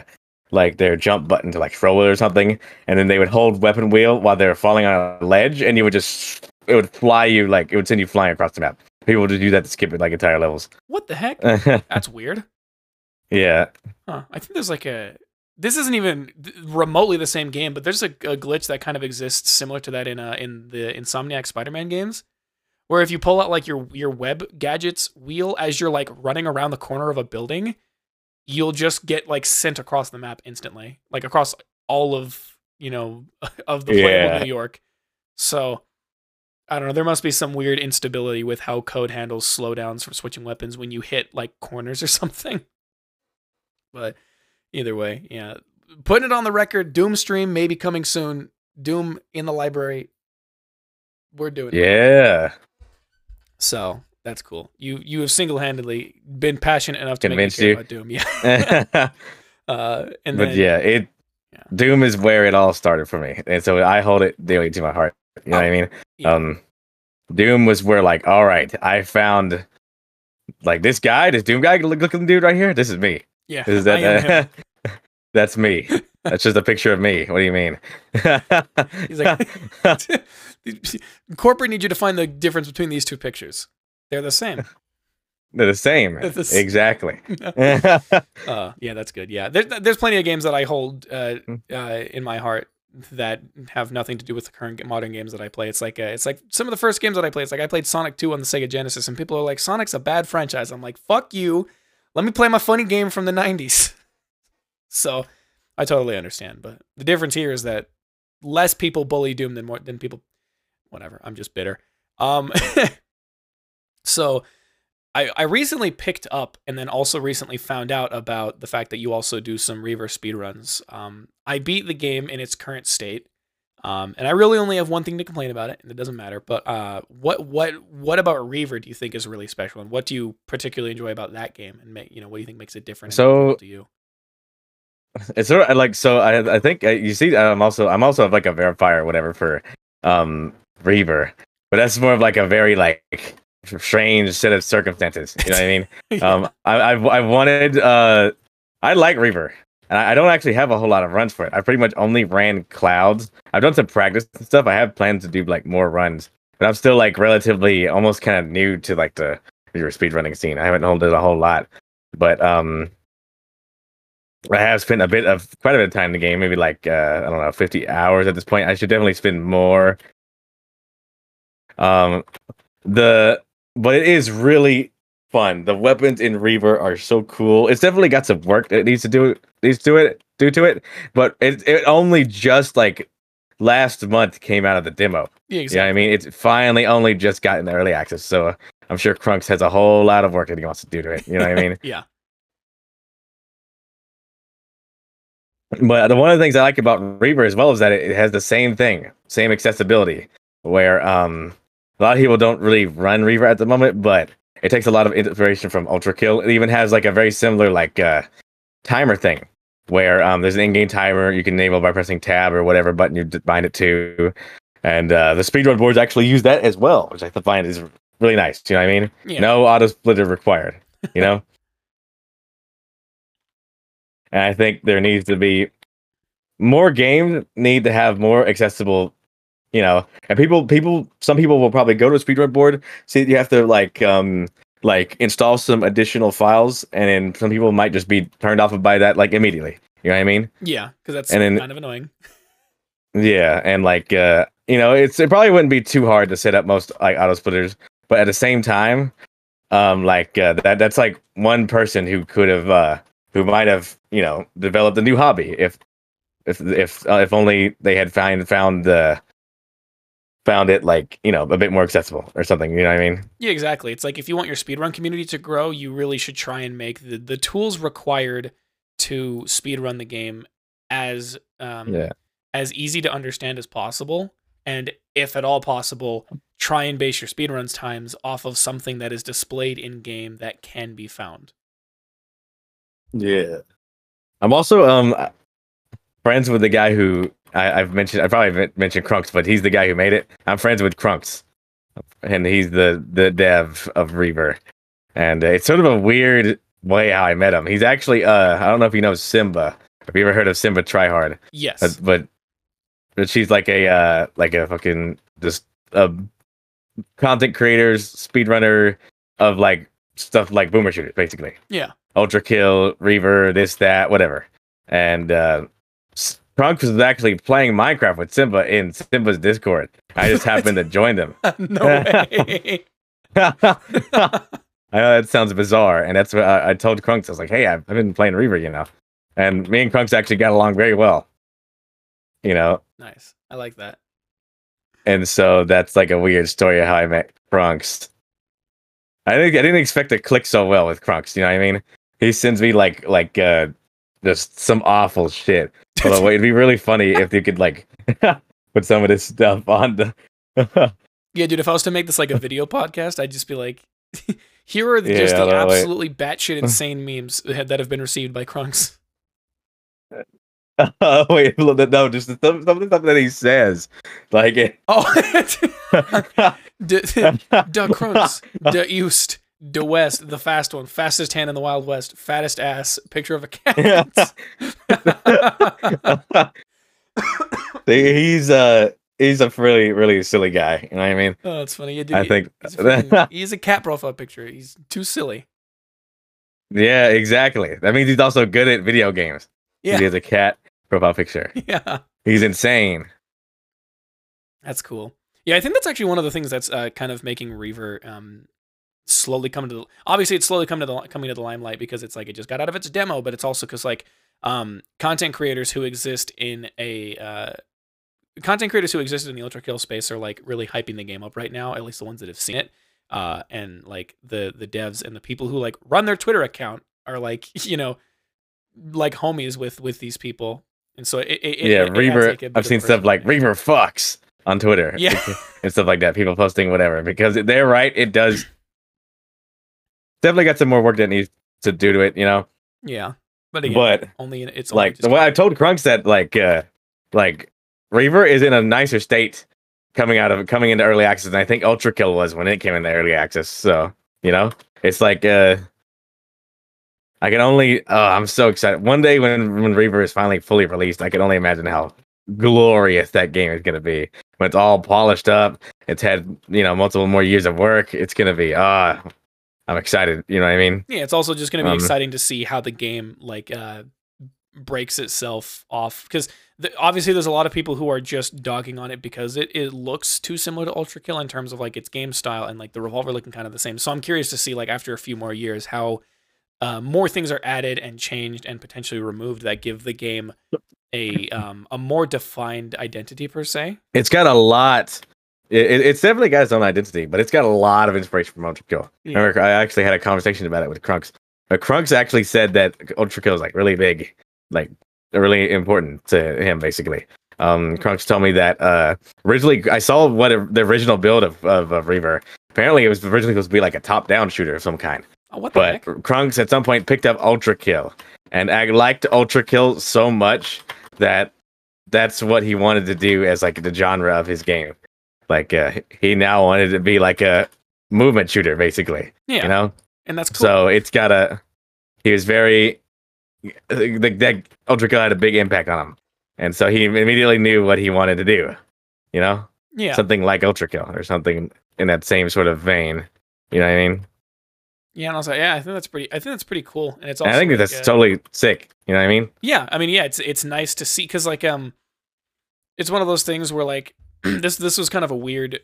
like their jump button to like throw it or something, and then they would hold weapon wheel while they're falling on a ledge, and you would just it would fly you like it would send you flying across the map. People would do that to skip it like entire levels. What the heck? (laughs) That's weird. yeah, Huh. I think there's like a. This isn't even remotely the same game, but there's a, a glitch that kind of exists similar to that in uh, in the Insomniac Spider-Man games, where if you pull out like your your web gadgets wheel as you're like running around the corner of a building, you'll just get like sent across the map instantly, like across all of you know (laughs) of the playable Yeah. New York. So I don't know. There must be some weird instability with how code handles slowdowns from switching weapons when you hit like corners or (laughs) something. But either way, yeah. Putting it on the record, Doom stream may be coming soon. Doom in the library. We're doing it. yeah. So that's cool. You you have single handedly been passionate enough to convince you. about Doom. Yeah. but (laughs) (laughs) uh, and then yeah, it Yeah. Doom is where it all started for me, and so I hold it dearly to my heart. You know what I mean? yeah. Um, Doom was where like, all right, I found like this guy, this Doom guy look- looking dude right here. This is me. yeah, This is I am him. that. (laughs) that's me. That's just a picture of me. What do you mean? (laughs) He's like, (laughs) corporate need you to find the difference between these two pictures. They're the same. They're the same. They're the s- Exactly. Uh, yeah, that's good. Yeah, there's there's plenty of games that I hold uh, Hmm. uh, in my heart that have nothing to do with the current modern games that I play. It's like uh, it's like some of the first games that I played. It's like I played Sonic 2 on the Sega Genesis, and people are like, "Sonic's a bad franchise." I'm like, "Fuck you! Let me play my funny game from the '90s." (laughs) So, I totally understand, but the difference here is that less people bully Doom than more than people. Whatever. I'm just bitter. Um. (laughs) so. I, I recently picked up and then also recently found out about the fact that you also do some Reaver speedruns. Um, I beat the game in its current state, um, and I really only have one thing to complain about it, and it doesn't matter. But uh, what what what about Reaver do you think is really special, and what do you particularly enjoy about that game, and make, you know what do you think makes it different? So- to you? it's sort of like so. I I think uh, you see. I'm also I'm also like a verifier or whatever for um Reaver, but that's more of like a very like strange set of circumstances. You know what I mean? (laughs) Um, I I've I wanted uh I like Reaver. And I I don't actually have a whole lot of runs for it. I pretty much only ran clouds. I've done some practice and stuff. I have plans to do like more runs, but I'm still like relatively almost kind of new to like the Reaver speedrunning scene. I haven't held it a whole lot, but um, I have spent a bit of quite a bit of time in the game. Maybe like uh, I don't know, 50 hours at this point. I should definitely spend more. Um, the but it is really fun. The weapons in Reaver are so cool. It's definitely got some work that it needs to do needs to it do to it, but it it only just like last month came out of the demo. yeah, exactly. I mean it's finally only just got in the early access, so I'm sure Crunkz has a whole lot of work that he wants to do to it. You know what I mean? (laughs) yeah, But the, one of the things I like about Reaver as well is that it, it has the same thing, same accessibility, where um a lot of people don't really run Reaver at the moment, but it takes a lot of inspiration from Ultra Kill. It even has like a very similar like uh timer thing where um there's an in-game timer you can enable by pressing tab or whatever button you bind it to. And uh, the speedrun boards actually use that as well, which I find is really nice. You know what I mean? yeah. No auto splitter required. You know? (laughs) and I think there needs to be more games need to have more accessible, you know, and people people some people will probably go to a speedrun board, see you have to like um like install some additional files and then some people might just be turned off by that like immediately. You know what I mean? yeah, because that's and then- kind of annoying. (laughs) Yeah, and like uh you know, it's it probably wouldn't be too hard to set up most like auto splitters, but at the same time, um like uh, that that's like one person who could have uh who might have, you know, developed a new hobby if if if uh, if only they had found found the found it like you know a bit more accessible or something. You know what I mean? Yeah, exactly. It's like if you want your speedrun community to grow, you really should try and make the, the tools required to speedrun the game as um, Yeah. as easy to understand as possible. And if at all possible, try and base your speedruns times off of something that is displayed in game that can be found. Yeah. I'm also um friends with the guy who I, I've mentioned. I probably mentioned Crunkz, but he's the guy who made it. I'm friends with Crunkz, and he's the the dev of Reaver. And uh, it's sort of a weird way how I met him. He's actually uh I don't know if you know Simba. Have you ever heard of Simba Tryhard? Yes. But, but but she's like a uh like a fucking just a content creators speedrunner of like stuff like boomer shooters basically yeah. ultra kill reaver this that whatever and uh Crunkz was actually playing minecraft with simba in simba's discord i just (laughs) happened to join them (laughs) no way. (laughs) i know that sounds bizarre and that's what i, I told Crunkz i was like hey I've, I've been playing reaver you know and me and Crunkz actually got along very well you know nice. I like that. and so that's like a weird story of how I met Crunkz. I think I didn't expect to click so well with Crunkz. You know what I mean? He sends me like like uh just some awful shit. (laughs) Although it'd be really funny if you could like (laughs) put some of this stuff on the. Yeah, dude, if I was to make this like a video (laughs) podcast, I'd just be like, here are the, Yeah, just the absolutely batshit insane memes that have been received by Crunkz. oh wait, no, just some, some of the stuff that he says, like it. Oh, de Crunkz, de East, de West, the fast one, fastest hand in the Wild West, fattest ass, picture of a cat. (laughs) (laughs) he's uh he's a really really silly guy. You know what I mean? oh, that's funny. Yeah, dude, I think he's a, freaking- (laughs) he's a cat profile picture. He's too silly. Yeah, exactly. That means he's also good at video games. Yeah. He has a cat profile picture. Yeah. He's insane. That's cool. Yeah, I think that's actually one of the things that's uh, kind of making Reaver um, slowly coming to the. Obviously, it's slowly coming to the coming to the limelight because it's like it just got out of its demo, but it's also because like um, content creators who exist in a uh, content creators who existed in the ultra kill space are like really hyping the game up right now. At least the ones that have seen it, uh, and like the the devs and the people who like run their Twitter account are like (laughs) you know like homies with with these people. And so it, it, it- yeah, it Reaver. like, I've seen stuff like. Reaver fucks on Twitter. Yeah. (laughs) and stuff like that. People posting whatever because they're right. It does definitely got some more work that needs to do to it. You know, Yeah, but again, but only in, it's only like the way I told Crunkz that like uh like Reaver is in a nicer state coming out of coming into early access and I think Ultra Kill was when it came into early access. So, you know, it's like uh I can only oh I'm so excited. One day when when Reaver is finally fully released, I can only imagine how glorious that game is gonna be. When it's all polished up, it's had, you know, multiple more years of work. It's gonna be ah I'm excited, you know what I mean? yeah, it's also just going to be Um, exciting to see how the game like uh breaks itself off because the, obviously there's a lot of people who are just dogging on it because it, it looks too similar to Ultra Kill in terms of like its game style and like the revolver looking kind of the same. So I'm curious to see like after a few more years how uh, more things are added and changed and potentially removed that give the game a um a more defined identity per se. It's got a lot. It, it- it's definitely got its own identity, but it's got a lot of inspiration from Ultra Kill. Yeah. Remember, I actually had a conversation about it with Crunkz. But Crunkz actually said that Ultra Kill is like really big, like really important to him, basically. Um, Crunkz told me that uh, originally I saw what a, the original build of, of, of Reaver. Apparently, it was originally supposed to be like a top-down shooter of some kind. Oh, what the But heck? Crunkz at some point picked up Ultra Kill, and I liked Ultra Kill so much that that's what he wanted to do as like the genre of his game. Like uh, he now wanted to be like a movement shooter, basically. Yeah, You know, and that's cool. so it's got a. He was very. The, that Ultra Kill had a big impact on him, and so he immediately knew what he wanted to do. You know, yeah, something like Ultra Kill or something in that same sort of vein. You know what I mean? yeah, and I was like, yeah, I think that's pretty. I think that's pretty cool, and it's And I think like, that's uh, totally sick. You know what I mean? Yeah, I mean, yeah, it's it's nice to see because like um, it's one of those things where like (clears throat) this this was kind of a weird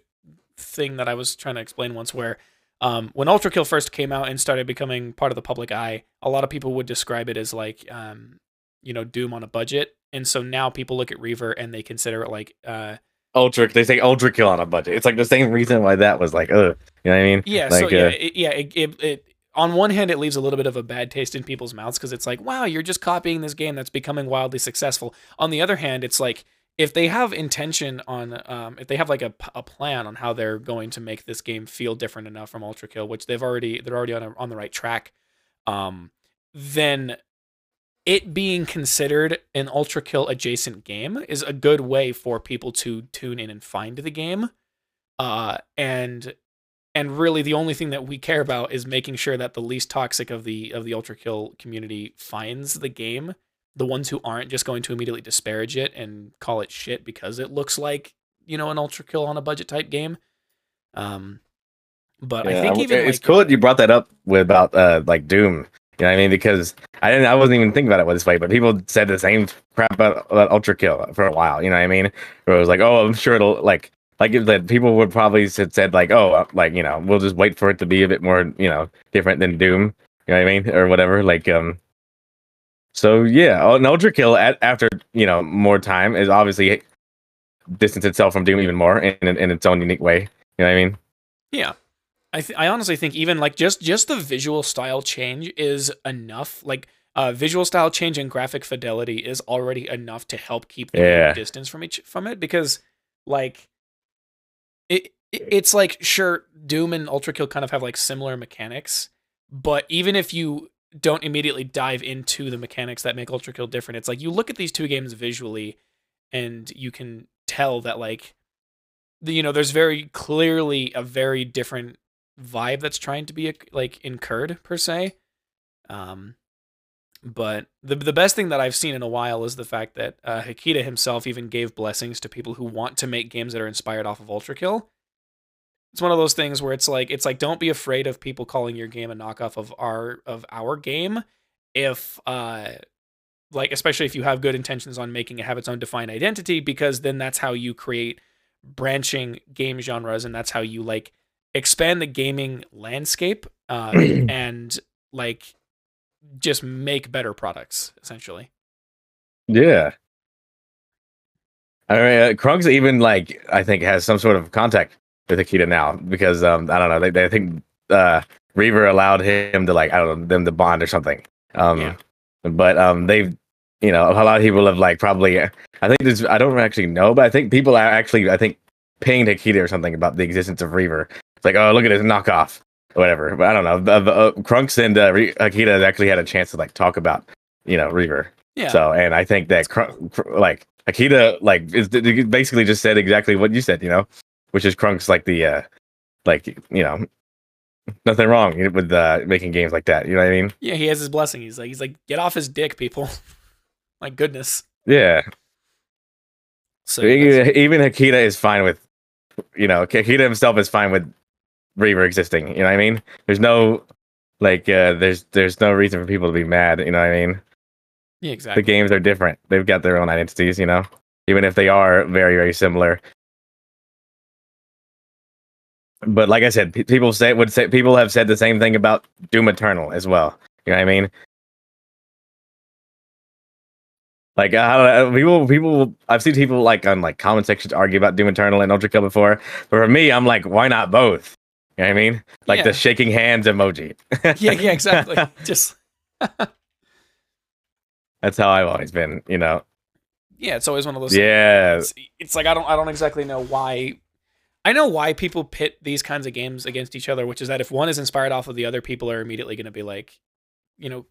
thing that I was trying to explain once where um when Ultra Kill first came out and started becoming part of the public eye, a lot of people would describe it as like um you know Doom on a budget, and so now people look at Reaver and they consider it like uh ultra. They say ultra kill on a budget. It's like the same reason why that was like, ugh. You know what I mean? Yeah. Like, so yeah, uh, it, yeah. It, it, it on one hand, it leaves a little bit of a bad taste in people's mouths because it's like, wow, you're just copying this game that's becoming wildly successful. On the other hand, it's like if they have intention on, um, if they have like a, a plan on how they're going to make this game feel different enough from Ultra Kill, which they've already they're already on a, on the right track, um, then it being considered an Ultra Kill adjacent game is a good way for people to tune in and find the game. Uh, and and really the only thing that we care about is making sure that the least toxic of the of the ultra kill community finds the game the ones who aren't just going to immediately disparage it and call it shit because it looks like you know an ultra kill on a budget type game um but i think even it's like, cool that you brought that up with about uh like Doom. You know what I mean? Because I didn't, I wasn't even thinking about it this way, but people said the same crap about, about Ultra Kill for a while. You know what I mean? Where it was like, oh, I'm sure it'll like like if that people would probably said said like, oh, uh, like you know, we'll just wait for it to be a bit more you know different than Doom. You know what I mean? Or whatever. Like um. So yeah, oh, an Ultra Kill at, after you know more time is obviously distance itself from Doom even more in, in, in its own unique way. You know what I mean? Yeah. I th- I honestly think even like just just the visual style change is enough. Like uh, visual style change and graphic fidelity is already enough to help keep the Yeah. distance from each from it because like it, it it's like sure Doom and Ultra Kill kind of have like similar mechanics, but even if you don't immediately dive into the mechanics that make Ultra Kill different, it's like you look at these two games visually and you can tell that like you know there's very clearly a very different vibe that's trying to be like incurred per se um but the the best thing that I've seen in a while is the fact that uh, Hakita himself even gave blessings to people who want to make games that are inspired off of Ultra Kill. It's one of those things where it's like it's like don't be afraid of people calling your game a knockoff of our of our game if uh like especially if you have good intentions on making it have its own defined identity because then that's how you create branching game genres and that's how you like expand the gaming landscape uh, (clears throat) and like just make better products essentially Yeah. I mean, uh, Crunkz even like I think has some sort of contact with Hakita now because um I don't know they, they think uh Reaver allowed him to like I don't know them to bond or something. Um Yeah. but um they've you know a lot of people have like probably I think this I don't actually know but I think people are actually I think pinged Hakita or something about the existence of Reaver. It's like oh look at his knockoff or whatever. But I don't know uh, uh, Crunkz and uh, Re- Hakita actually had a chance to like talk about you know Reaver. Yeah. So, and I think that like Akita, like is basically just said exactly what you said, you know, which is Crunkz like the, uh like you know, nothing wrong with uh making games like that. You know what I mean? yeah he has his blessing he's like he's like get off his dick people (laughs) my goodness Yeah. so that's- even Hakita is fine with, you know, Hakita himself is fine with Reaver existing. You know what I mean? There's no, like, uh there's there's no reason for people to be mad. You know what I mean? yeah exactly. the games are different. They've got their own identities, you know, even if they are very, very similar. But like I said, pe- people say would say people have said the same thing about Doom Eternal as well. You know what I mean? Like uh, people, people, I've seen people like on like comment sections argue about Doom Eternal and Ultra Kill before, but for me, I'm like, why not both? You know what I mean? Like Yeah. the shaking hands emoji. (laughs) yeah yeah exactly (laughs) just That's how I've always been. You know? yeah it's always one of those Yeah. it's, it's like I don't I don't exactly know why. I know why people pit these kinds of games against each other, which is that if one is inspired off of the other, people are immediately going to be like, you know,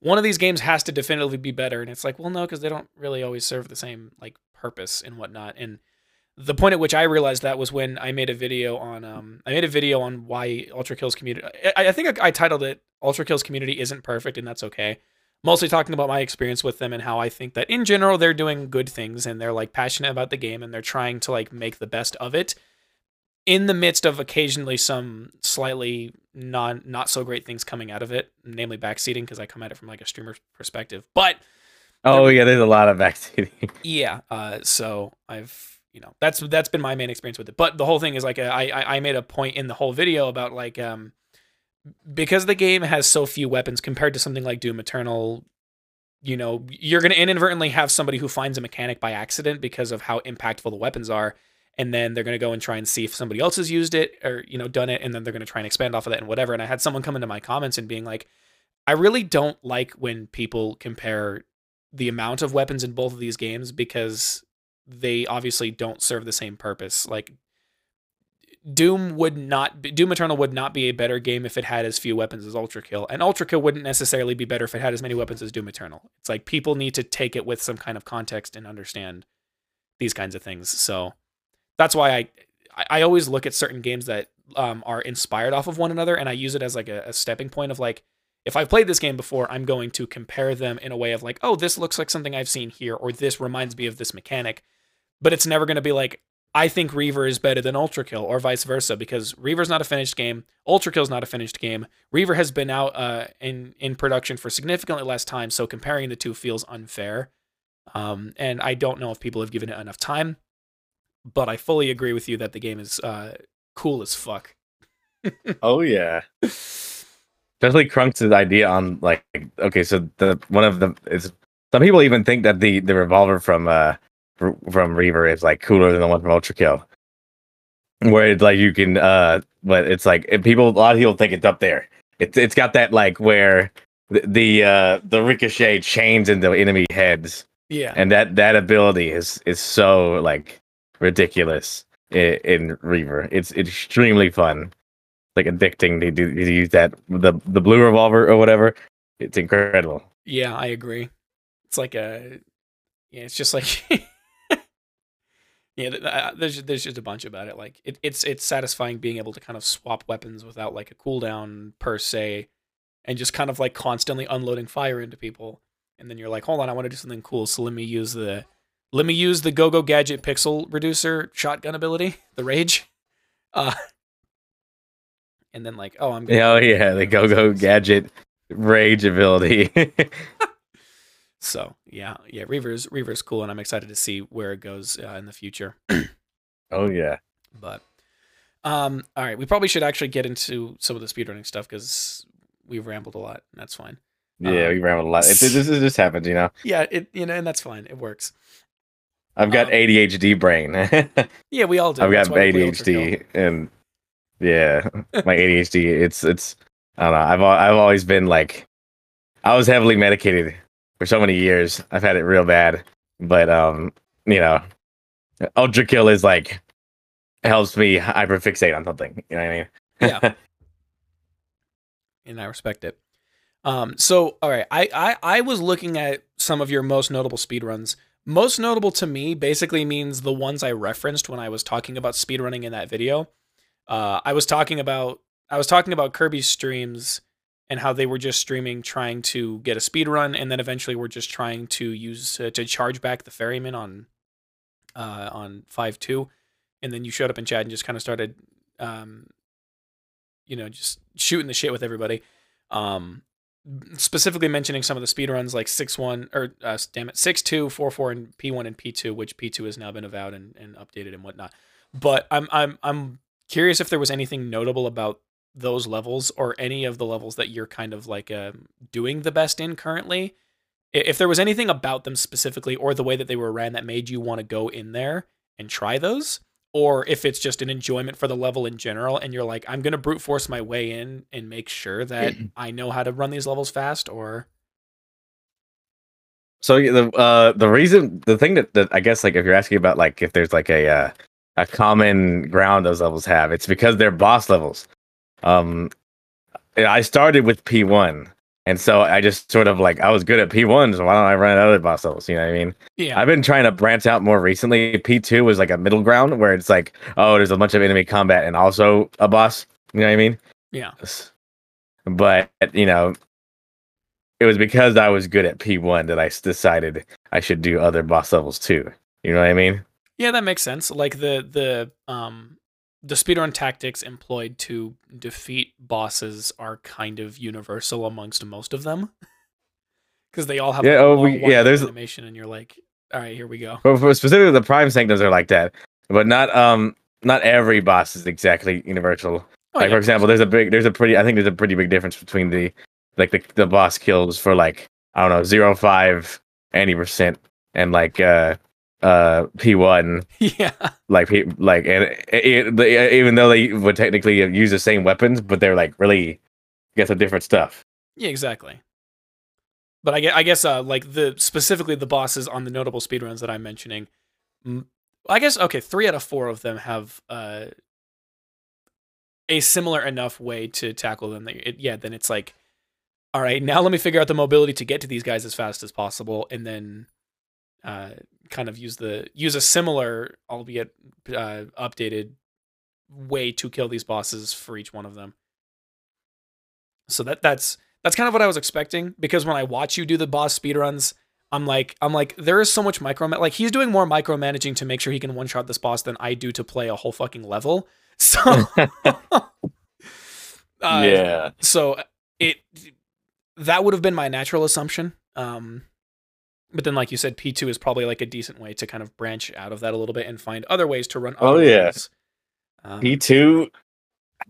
one of these games has to definitively be better, and it's like, well, no, because they don't really always serve the same like purpose and whatnot. And the point at which I realized that was when I made a video on um I made a video on why Ultra Kills community. I, I think I titled it Ultra Kills community isn't perfect, and that's okay mostly talking about my experience with them and how I think that in general they're doing good things and they're like passionate about the game and they're trying to like make the best of it in the midst of occasionally some slightly non not so great things coming out of it, namely backseating because I come at it from like a streamer perspective. But Oh yeah, there's a lot of backseating. (laughs) yeah, uh, so I've you know that's that's been my main experience with it. But the whole thing is like uh, I I I made a point in the whole video about like um because the game has so few weapons compared to something like Doom Eternal, you know, you're going to inadvertently have somebody who finds a mechanic by accident because of how impactful the weapons are. And then they're going to go and try and see if somebody else has used it or, you know, done it. And then they're going to try and expand off of that and whatever. And I had someone come into my comments and being like, I really don't like when people compare the amount of weapons in both of these games because they obviously don't serve the same purpose. Like Doom would not be, Doom Eternal would not be a better game if it had as few weapons as Ultra Kill, and Ultra Kill wouldn't necessarily be better if it had as many weapons as Doom Eternal. It's like people need to take it with some kind of context and understand these kinds of things. So that's why I I always look at certain games that um, are inspired off of one another, and I use it as like a, a stepping point of like if I've played this game before, I'm going to compare them in a way of like, oh, this looks like something I've seen here, or this reminds me of this mechanic. But it's never going to be like, I think Reaver is better than Ultra Kill or vice versa because Reaver's not a finished game. Ultra Kill's not a finished game. Reaver has been out uh, in in production for significantly less time, so comparing the two feels unfair. Um, and I don't know if people have given it enough time, but I fully agree with you that the game is uh, cool as fuck. (laughs) oh yeah. Especially Crunkz's idea on like okay, so the one of the is some people even think that the the revolver from uh from Reaver is like cooler than the one from Ultra Kill. Where it's like you can uh but it's like people a lot of people think it's up there. It's it's got that like where the, the uh the ricochet chains into enemy heads. Yeah. And that that ability is is so like ridiculous in, in Reaver. It's, it's extremely fun. Like addicting to, to, to use that the the blue revolver or whatever. It's incredible. Yeah, I agree. It's like a yeah, it's just like (laughs) yeah, uh, there's there's just a bunch about it. Like it, it's it's satisfying being able to kind of swap weapons without like a cooldown per se, and just kind of like constantly unloading fire into people. And then you're like, hold on, I want to do something cool, so let me use the let me use the Go Go Gadget Pixel Reducer shotgun ability, (laughs) the Rage. Uh, and then like, oh, I'm gonna oh yeah, the Go Go (laughs) Gadget Rage ability. (laughs) So yeah, yeah, Reaver's Reaver's cool, and I'm excited to see where it goes uh, in the future. (clears throat) oh yeah, but um, all right, we probably should actually get into some of the speedrunning stuff because we've rambled a lot, and that's fine. Yeah, um, we rambled a lot. It, this is just happens, you know. Yeah, it you know, and that's fine. It works. I've got um, ADHD brain. (laughs) yeah, we all do. I've got ADHD, and yeah, (laughs) my ADHD. It's it's. I don't know. I've I've always been like, I was heavily medicated for so many years. I've had it real bad, but um, you know, ultra kill is like helps me hyperfixate on something. You know what I mean? yeah. (laughs) And I respect it. Um, so all right, I, I I was looking at some of your most notable speed runs. Most notable to me basically means the ones I referenced when I was talking about speedrunning in that video. Uh, I was talking about I was talking about Kirby's streams and how they were just streaming trying to get a speed run and then eventually were just trying to use uh, to charge back the ferryman on uh on 5-2 and then you showed up in chat and just kind of started um you know just shooting the shit with everybody. Um specifically mentioning some of the speed runs like 6-1 or uh, damn it 6-2 4-4 and P1 and P2 which P2 has now been avowed and, and updated and whatnot. But I'm I'm I'm curious if there was anything notable about those levels or any of the levels that you're kind of like uh, doing the best in currently if there was anything about them specifically or the way that they were ran that made you want to go in there and try those? Or if it's just an enjoyment for the level in general and you're like i'm going to brute force my way in and make sure that (clears throat) i know how to run these levels fast or? So the uh the reason the thing that, that i guess like if you're asking about like if there's like a uh, a common ground those levels have it's because they're boss levels um, I started with P1. And so I just sort of like I was good at P1, so why don't I run other boss levels? You know what I mean? Yeah. I've been trying to branch out more recently. P2 was like a middle ground where it's like, oh, there's a bunch of enemy combat and also a boss. You know what I mean? Yeah. But you know, it was because I was good at P1 that I decided I should do other boss levels too. You know what I mean? Yeah, that makes sense. Like the the um the speedrun tactics employed to defeat bosses are kind of universal amongst most of them. (laughs) Because they all have yeah, oh, we, yeah there's animation and you're like all right here we go. But for specifically the prime sanctums are like that but not um not every boss is exactly universal. Oh, like yeah, for example there's a big there's a pretty i think there's a pretty big difference between the like the, the boss kills for like I don't know zero five any percent and like uh uh P1 (laughs) yeah. like P, like and it, it, even though they would technically use the same weapons but they're like really get some different stuff. Yeah, exactly. But I guess, I guess uh, like the specifically the bosses on the notable speedruns that I'm mentioning, I guess okay, three out of four of them have uh, a similar enough way to tackle them. That it, yeah, then it's like, all right, now let me figure out the mobility to get to these guys as fast as possible, and then uh, kind of use the use a similar, albeit uh, updated way to kill these bosses for each one of them. So that that's that's kind of what I was expecting because when I watch you do the boss speedruns, I'm like I'm like there is so much micro like he's doing more micromanaging to make sure he can one shot this boss than I do to play a whole fucking level. (laughs) So (laughs) uh, yeah. So it that would have been my natural assumption. Um but then like you said P2 is probably like a decent way to kind of branch out of that a little bit and find other ways to run Oh, yes yeah. Um, P2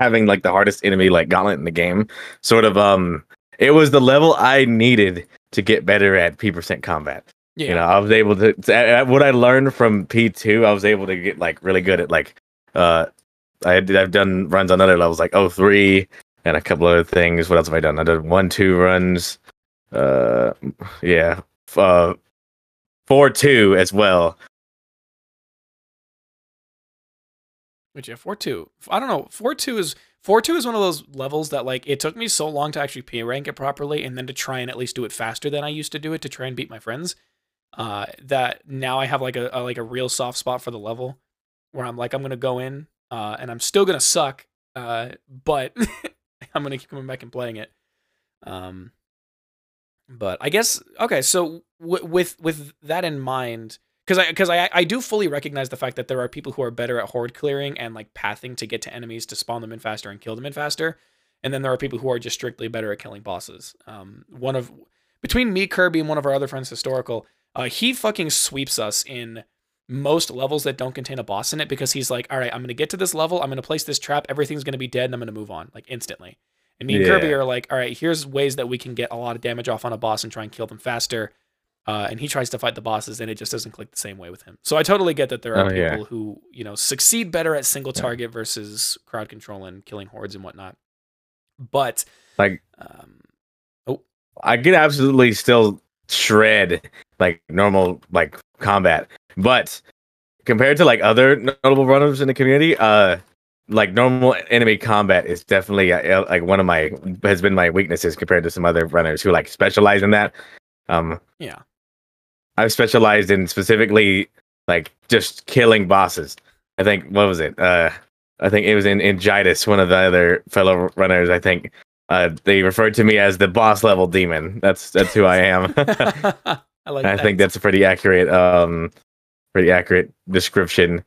having like the hardest enemy like gauntlet in the game sort of um it was the level I needed to get better at P percent combat. yeah. You know, I was able to, to what I learned from P2, I was able to get like really good at like uh I had, I've done runs on other levels like 03 and a couple other things. What else have I done? I did 1 2 runs. Uh yeah. Uh 4 2 as well. Which yeah, four two. I don't know. Four two is four two is one of those levels that like it took me so long to actually P rank it properly, and then to try and at least do it faster than I used to do it to try and beat my friends. Uh, that now I have like a, a like a real soft spot for the level, where I'm like I'm gonna go in, uh, and I'm still gonna suck, uh, but (laughs) I'm gonna keep coming back and playing it. Um, but I guess okay. So w- with with that in mind, because I because I I do fully recognize the fact that there are people who are better at horde clearing and like pathing to get to enemies to spawn them in faster and kill them in faster, and then there are people who are just strictly better at killing bosses. Um, one of between me, Kirby, and one of our other friends, historical, uh, he fucking sweeps us in most levels that don't contain a boss in it because he's like, all right, I'm gonna get to this level, I'm gonna place this trap, everything's gonna be dead, and I'm gonna move on like instantly. And me and Kirby are like, all right, here's ways that we can get a lot of damage off on a boss and try and kill them faster. Uh, and he tries to fight the bosses, and it just doesn't click the same way with him. So I totally get that there are Oh, yeah. people who you know succeed better at single Yeah. target versus crowd control and killing hordes and whatnot. But Like um, I can absolutely still shred like normal like combat, but compared to like other notable runners in the community, uh, like normal enemy combat is definitely uh, like one of my has been my weaknesses compared to some other runners who like specialize in that. Um, yeah, I've specialized in specifically like just killing bosses. I think what was it? Uh, I think it was in in one of the other fellow runners. I think uh, they referred to me as the boss level demon. That's that's who I am. (laughs) I like. (laughs) I think that's a pretty accurate um pretty accurate description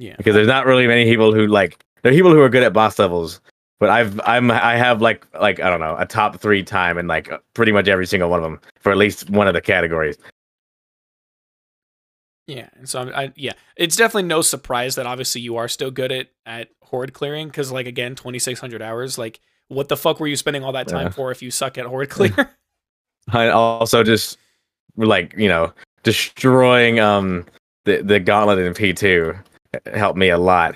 yeah. because there's not really many people who like there are people who are good at boss levels but I've I'm I have like like I don't know a top 3 time in like pretty much every single one of them for at least one of the categories. Yeah, and so I'm, I yeah, it's definitely no surprise that obviously you are still good at at horde clearing because like again, 2600 hours. Like, what the fuck were you spending all that time Yeah. for if you suck at horde (laughs) clear? I also just like, you know, destroying um the the gauntlet in P2 helped me a lot.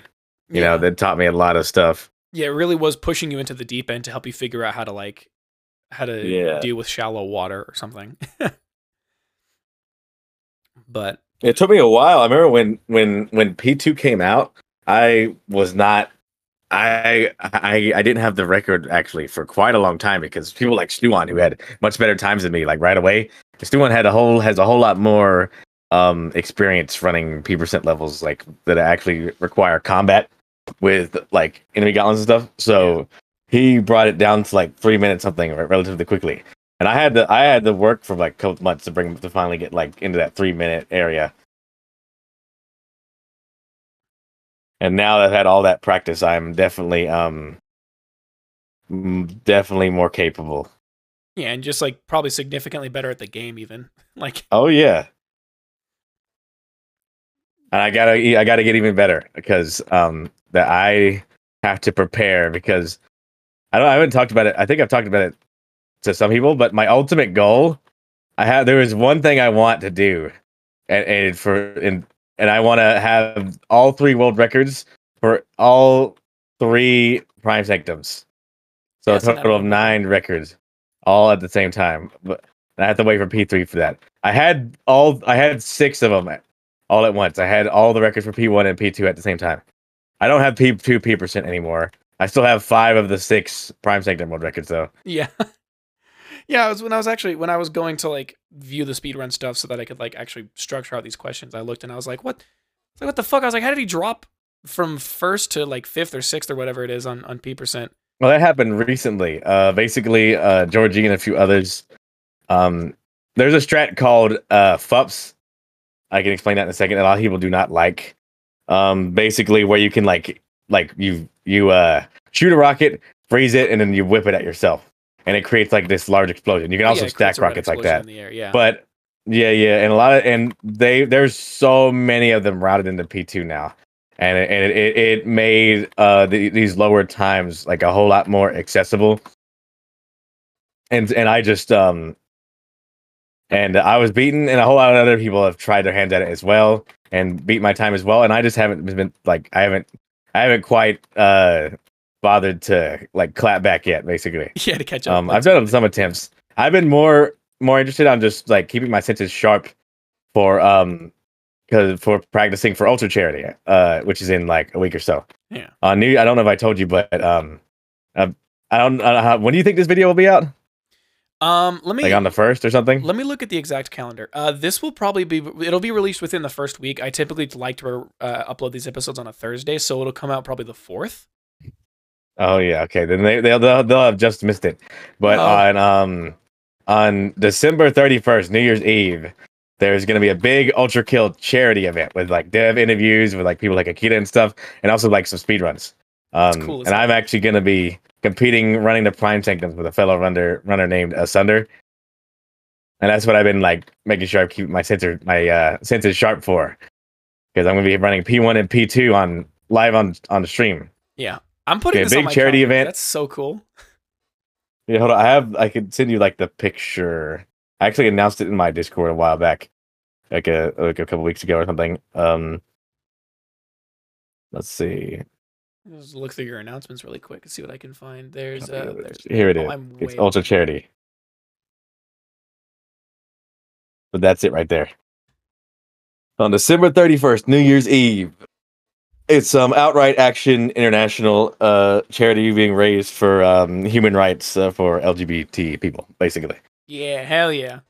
You yeah. know, that taught me a lot of stuff. yeah, it really was pushing you into the deep end to help you figure out how to like how to Yeah. deal with shallow water or something. (laughs) but It took me a while. I remember when when when P2 came out, I was not I I I didn't have the record actually for quite a long time because people like Stuon who had much better times than me, like right away. Stuon had a whole has a whole lot more um experience running P percent levels like that actually require combat with like enemy gauntlets and stuff. So he brought it down to like three minutes something re- relatively quickly. And I had to I had to work for like a couple months to bring to finally get like into that three minute area. And now that I've had all that practice, I'm definitely um definitely more capable. yeah, and just like probably significantly better at the game even. (laughs) Like Oh yeah. And I gotta I gotta get even better because um that I have to prepare because I don't I haven't talked about it. I think I've talked about it to some people, but my ultimate goal, I have there is one thing I want to do, and, and for and and I want to have all three world records for all three prime sanctums. So Yeah, a total of nine records, all at the same time. But I have to wait for P three for that. I had all I had six of them all at once. I had all the records for P one and P two at the same time. I don't have P two P percent anymore. I still have five of the six prime sanctum world records though. Yeah. (laughs) yeah, it was when I was actually when I was going to like view the speedrun stuff so that I could like actually structure out these questions. I looked and I was like, what like what the fuck? I was like, how did he drop from first to like fifth or sixth or whatever it is on, on P percent? Well, that happened recently. Uh, basically, uh, Georgie and a few others. Um, there's a strat called uh, FUPS. I can explain that in a second. A lot of people do not like. Um, basically, where you can like like you you uh shoot a rocket, freeze it, and then you whip it at yourself, and it creates like this large explosion. You can Oh, also yeah, stack creates a red rockets like that. In the air, yeah. But yeah, yeah, and a lot of and they there's so many of them routed into P two now, and it, and it, it made uh the, these lower times like a whole lot more accessible. And and I just um and I was beaten, and a whole lot of other people have tried their hands at it as well and beat my time as well, and I just haven't been like I haven't I haven't quite uh bothered to like clap back yet, basically. (laughs) yeah, to catch up. Um, I've done some attempts. I've been more more interested on just like keeping my senses sharp for um because for practicing for Ultra Charity, uh, which is in like a week or so. Yeah. Uh, new. I don't know if I told you, but um, uh, I don't. I don't know how, when do you think this video will be out? Um let me Like on the first or something? Let me look at the exact calendar. Uh, this will probably be it'll be released within the first week. I typically like to uh, upload these episodes on a Thursday, so it'll come out probably the fourth. Oh yeah, okay. Then they they'll they'll, they'll have just missed it. But Oh. on um on December thirty first, New Year's Eve, there's gonna be a big Ultra Kill charity event with like dev interviews with like people like Hakita and stuff, and also like some speed runs. Um, cool and. I'm actually gonna be competing running the Prime Sanctums with a fellow runner runner named Asunder. And that's what I've been like making sure I keep my sensor my uh senses sharp for. Because I'm gonna be running P1 and P2 on live on on the stream. Yeah, I'm putting Okay, on big charity calendar. event. That's so cool. Yeah, hold on. I have. I could send you like the picture. I actually announced it in my Discord a while back, like a like a couple weeks ago or something. Um, let's see. Just look through your announcements really quick and see what I can find. There's uh, there's Here it oh, is. It's Ultra Charity. But that's it right there. On December 31st, New Year's Eve, it's um outright action international uh charity being raised for um human rights uh, for LGBT people, basically. yeah, hell yeah.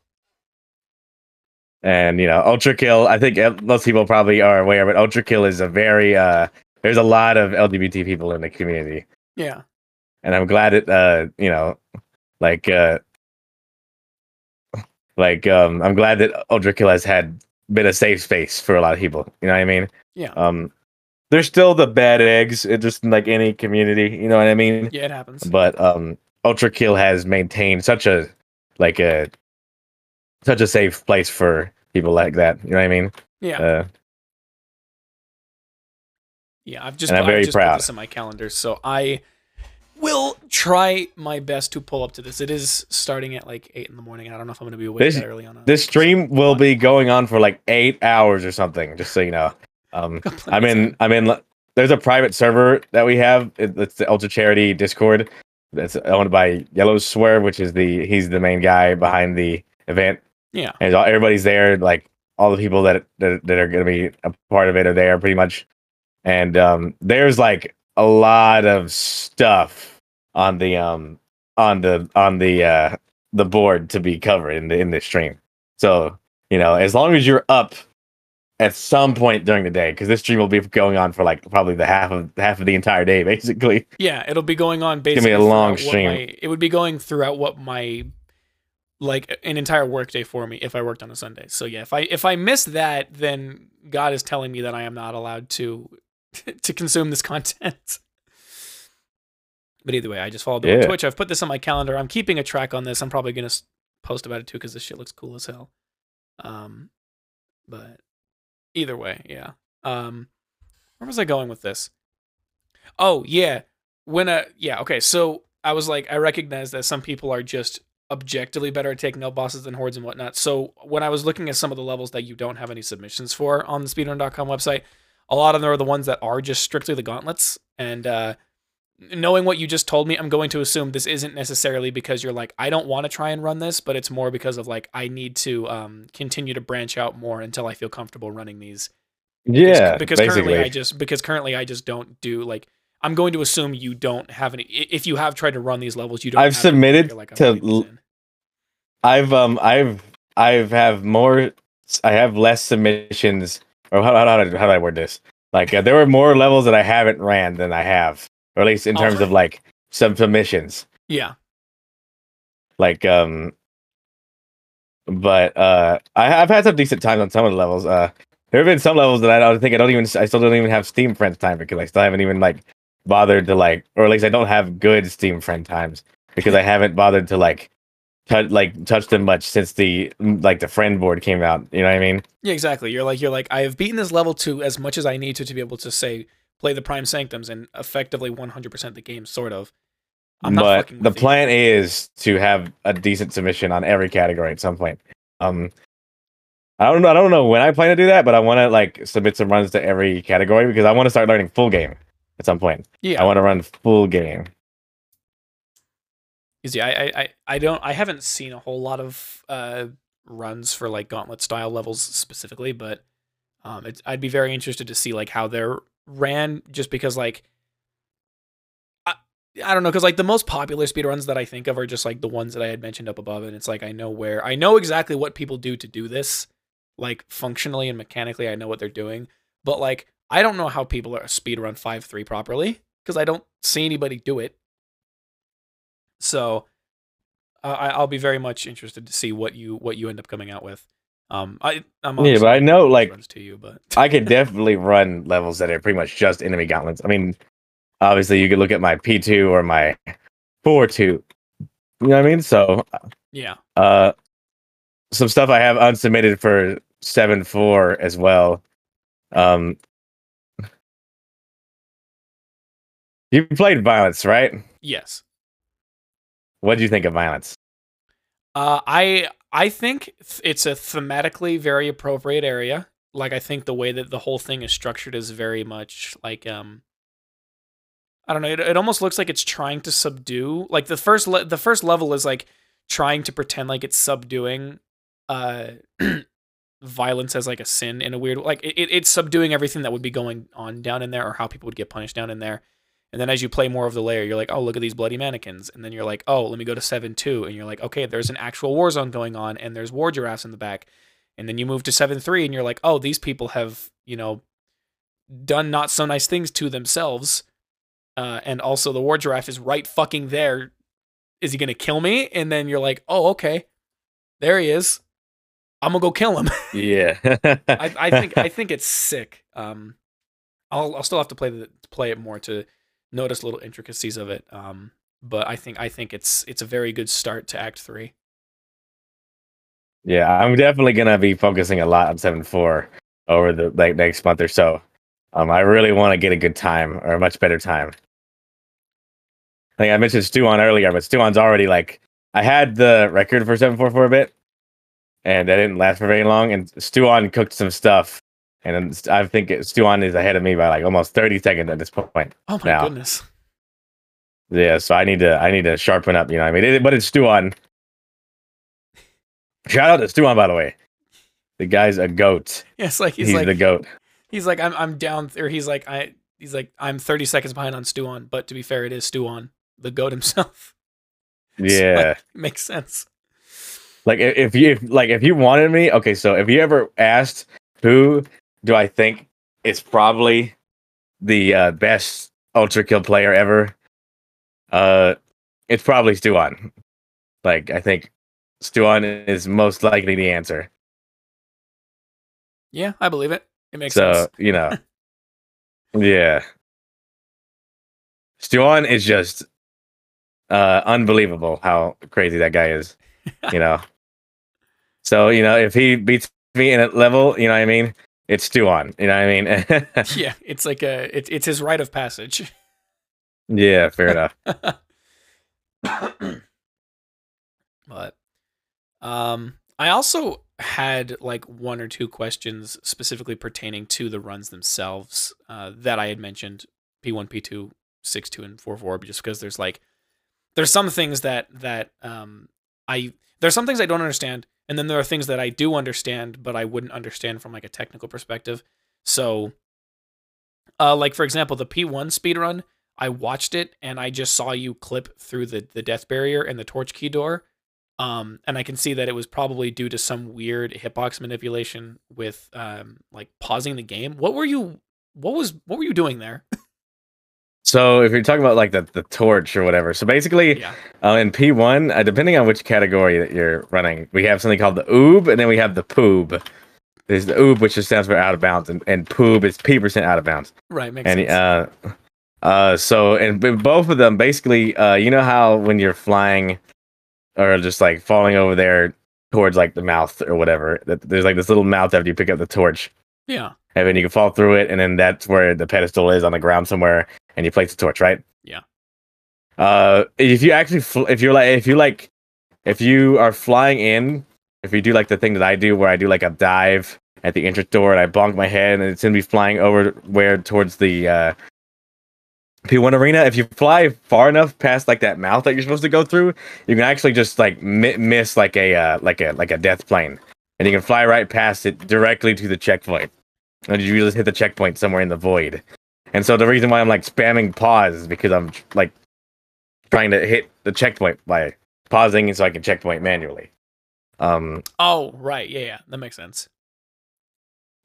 and you know ultra kill i think uh, most people probably are aware but ultra kill is a very uh there's a lot of lgbt people in the community. Yeah, and i'm glad it uh you know like uh like um i'm glad that ultra kill has had been a safe space for a lot of people you know what i mean? Yeah, um there's still the bad eggs it just like any community you know what i mean? Yeah. It happens. but um ultra kill has maintained such a like a such a safe place for people like that you know what i mean? Yeah, uh yeah. I've just and I'm very just put this in my calendar, so I will try my best to pull up to this. It is starting at like eight in the morning. I don't know if I'm going to be awake This- that early on. A, this stream will be going on for like eight hours or something just so you know um (laughs) i'm in i'm in there's a private server that we have it's the ultra charity discord that's owned by yellow swerve which is the he's the main guy behind the event Yeah, and everybody's there like all the people that that, that are going to be a part of it are there pretty much and um there's like a lot of stuff on the um on the on the uh the board to be covered in the in this stream so you know as long as you're up at some point during the day because this stream will be going on for like probably the half of half of the entire day (laughs) basically yeah. It'll be going on basically. a long stream. my- it would be going throughout what my like an entire workday for me if I worked on a Sunday. So yeah, if I if I miss that, then God is telling me that I am not allowed to (laughs) to consume this content. But either way, I just followed them on Twitch. I've put this on my calendar. I'm keeping a track on this. I'm probably gonna post about it too because this shit looks cool as hell. Um, but either way, yeah. Um, where was I going with this? Oh yeah, when uh yeah okay. So I was like, I recognize that some people are just objectively better at taking out bosses than hordes and whatnot. So when I was looking at some of the levels that you don't have any submissions for on the speedrun.com website, a lot of them are the ones that are just strictly the gauntlets. And uh, knowing what you just told me, I'm going to assume this isn't necessarily because you're like, I don't want to try and run this, but it's more because of like, I need to um, continue to branch out more until I feel comfortable running these. Yeah, because, because currently I just because currently I just don't do like I'm going to assume you don't have any. If you have tried to run these levels, you don't. I've submitted like, to. I've um I've I've have more. I have less submissions. Or how how, how, how do I word this? Like uh, there were more levels that I haven't ran than I have, or at least in terms oh. of like some submissions. Yeah. Like um. But uh, I, I've had some decent times on some of the levels. Uh, there have been some levels that I don't think I don't even I still don't even have Steam friends time because I still haven't even like bothered to like, or at least I don't have good Steam friend times because I haven't bothered to like touch like touch them much since the like the friend board came out. You know what I mean? Yeah, exactly. You're like you're like I have beaten this level to as much as I need to to be able to say play the Prime Sanctums and effectively 100% the game, sort of. I'm but the plan you. is to have a decent submission on every category at some point. Um, I don't know. I don't know when I plan to do that, but I want to like submit some runs to every category because I want to start learning full game at some point. Yeah, I want to run full game. Easy. I, I I don't. I haven't seen a whole lot of uh, runs for like gauntlet style levels specifically, but um, I'd be very interested to see like how they're ran, just because like. I, I don't know, because like the most popular speed runs that I think of are just like the ones that I had mentioned up above, and it's like I know where I know exactly what people do to do this, like functionally and mechanically. I know what they're doing, but like I don't know how people are speed run five three properly because I don't see anybody do it. So uh, I, will be very much interested to see what you what you end up coming out with. Um, I I'm yeah, but I know like to you, but (laughs) I could definitely run levels that are pretty much just enemy gauntlets. I mean, obviously you could look at my P two or my four two. You know what I mean? So yeah. Uh, some stuff I have unsubmitted for seven four as well. Um, You played Violence, right? Yes. What do you think of Violence? Uh, I I think it's a thematically very appropriate area. Like I think the way that the whole thing is structured is very much like um I don't know, it, it almost looks like it's trying to subdue. Like the first le- the first level is like trying to pretend like it's subduing uh (clears throat) violence as like a sin in a weird like it, it's subduing everything that would be going on down in there or how people would get punished down in there and then as you play more of the layer, you're like, oh, look at these bloody mannequins. And then you're like, oh, let me go to 7 2. And you're like, okay, there's an actual war zone going on and there's war giraffes in the back. And then you move to 7 3 and you're like, oh, these people have, you know, done not so nice things to themselves. Uh, and also the war giraffe is right fucking there. Is he going to kill me? And then you're like, oh, okay. There he is. I'm gonna go kill him. (laughs) yeah, I, I, think I (laughs) think it's sick. Um, I'll I'll still have to play the play it more to notice little intricacies of it. Um, but I think I think it's it's a very good start to Act Three. Yeah, I'm definitely gonna be focusing a lot on seven four over the like next month or so. Um, I really want to get a good time or a much better time. I think I mentioned Stuon earlier, but Stuon's already like I had the record for seven four for a bit, and that didn't last for very long. And Stuon cooked some stuff and I think Stuon is ahead of me by like almost 30 seconds at this point. Oh my now. goodness. Yeah, so I need to I need to sharpen up, you know what I mean? It, but it's Stuon. Shout out to Stuon, by the way. The guy's a goat. (laughs) Yeah, it's like he's, he's like the goat. He's like I'm I'm down or he's like I he's like I'm 30 seconds behind on Stuon, but to be fair, it is Stuon, the goat himself. (laughs) Yeah. So, like, makes sense. Like if you if, like if you wanted me, okay, so if you ever asked who do I think it's probably the uh, best Ultra Kill player ever? Uh, it's probably Stuon. Like I think Stuon is most likely the answer. Yeah, I believe it. It makes so, sense. you know, (laughs) yeah. Stuon is just uh, unbelievable how crazy that guy is. You know. (laughs) so you know, if he beats me in a level, you know what I mean it's Stuon. You know what I mean? (laughs) yeah, it's like a it's it's his rite of passage. Yeah, fair enough. (laughs) But um I also had like one or two questions specifically pertaining to the runs themselves uh, that I had mentioned P1, P2, 6.2 and 4.4 just because there's like there's some things that that um I there's some things I don't understand and then there are things that I do understand but I wouldn't understand from like a technical perspective. So uh like for example the P1 speed run I watched it and I just saw you clip through the the death barrier and the torch key door um, and I can see that it was probably due to some weird hitbox manipulation with um, like pausing the game. What were you? What was? What were you doing there? (laughs) So if you're talking about like the, the torch or whatever, so basically yeah. uh, in P1, uh, depending on which category that you're running, we have something called the oob, and then we have the poob. There's the oob, which just stands for out of bounds, and, and poob is p percent out of bounds. Right. Makes And sense. uh, uh, so and both of them basically, uh, you know how when you're flying or just like falling over there towards like the mouth or whatever, that there's like this little mouth after you pick up the torch, yeah. and then you can fall through it, and then that's where the pedestal is on the ground somewhere, and you place the torch, right? Yeah. Uh, if you actually, fl- if you're like, if you like, if you are flying in, if you do like the thing that I do, where I do like a dive at the entrance door and I bonk my head, and it's gonna be flying over where towards the uh, P1 arena. If you fly far enough past like that mouth that you're supposed to go through, you can actually just like mi- miss like a uh, like a like a death plane, and you can fly right past it directly to the checkpoint. And you just hit the checkpoint somewhere in the void. And so the reason why I'm like spamming pause is because I'm like trying to hit the checkpoint by pausing so I can checkpoint manually. Um, Oh, right. Yeah, yeah. That makes sense.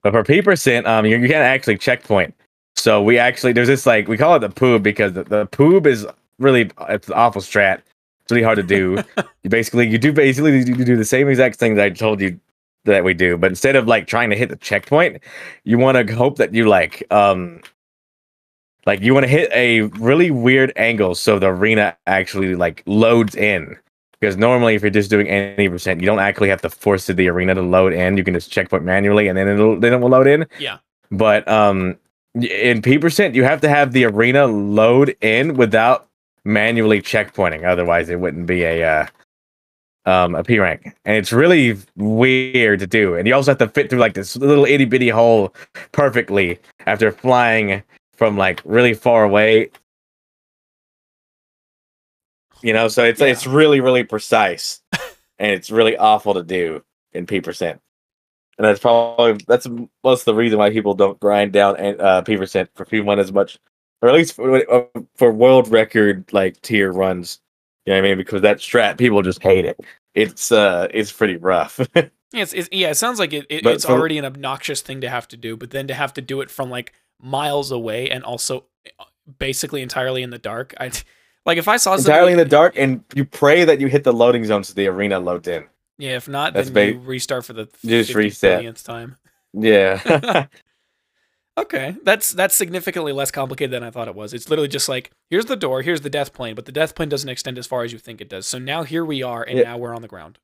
but for P percent, um, you, you can't actually checkpoint. So we actually there's this like we call it the poob because the, the poob is really it's an awful strat. It's really hard to do. (laughs) you basically you do basically you do the same exact thing that I told you that we do, but instead of like trying to hit the checkpoint, you want to hope that you like um like you want to hit a really weird angle so the arena actually like loads in. Because normally, if you're just doing any percent, you don't actually have to force the arena to load in. You can just checkpoint manually, and then it'll then it will load in. Yeah. But um, in P percent, you have to have the arena load in without manually checkpointing. Otherwise, it wouldn't be a uh, um a P rank, and it's really weird to do. And you also have to fit through like this little itty bitty hole perfectly after flying from like really far away. You know, so it's Yeah. it's really really precise, and it's really awful to do in P percent. And that's probably that's most the reason why people don't grind down uh, P percent for P one as much, or at least for, uh, for world record like tier runs. You know what I mean? Because that strat, people just hate it. It's uh, it's pretty rough. Yeah, (laughs) it's, it's, yeah, it sounds like it, it it's for- already an obnoxious thing to have to do, but then to have to do it from like miles away and also uh, basically entirely in the dark. I (laughs) like if I saw Entirely in the dark, and you pray that you hit the loading zone so the arena loads in. Yeah, if not, That's then you restart for the Just 50 reset. time. Yeah. (laughs) (laughs) Okay, that's that's significantly less complicated than I thought it was. It's literally just like here's the door, here's the death plane, but the death plane doesn't extend as far as you think it does. So now here we are, and Yeah. now we're on the ground.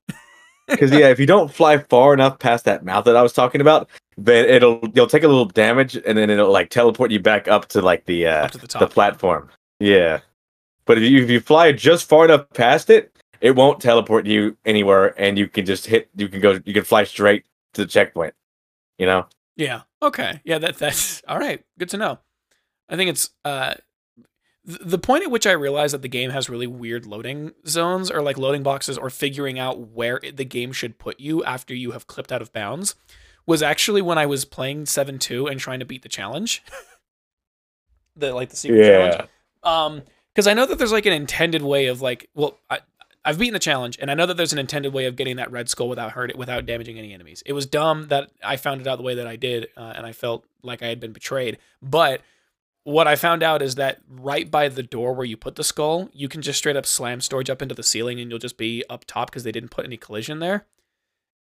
Because yeah, if you don't fly far enough past that mouth that I was talking about, then it'll you'll take a little damage, and then it'll like teleport you back up to like the uh, to the top. the platform. Yeah. But if you if you fly just far enough past it, it won't teleport you anywhere, and you can just hit. You can go. You can fly straight to the checkpoint. You know. Yeah. Okay. Yeah. That that's all right. Good to know. I think it's uh, the point at which I realized that the game has really weird loading zones or like loading boxes or figuring out where the game should put you after you have clipped out of bounds was actually when I was playing seven two and trying to beat the challenge. (laughs) the like the secret challenge. Um, because I know that there's like an intended way of like, well, I, I've beaten the challenge, and I know that there's an intended way of getting that red skull without hurt it, without damaging any enemies. It was dumb that I found it out the way that I did, uh, and I felt like I had been betrayed. But what I found out is that right by the door where you put the skull, you can just straight up slam storage up into the ceiling, and you'll just be up top because they didn't put any collision there.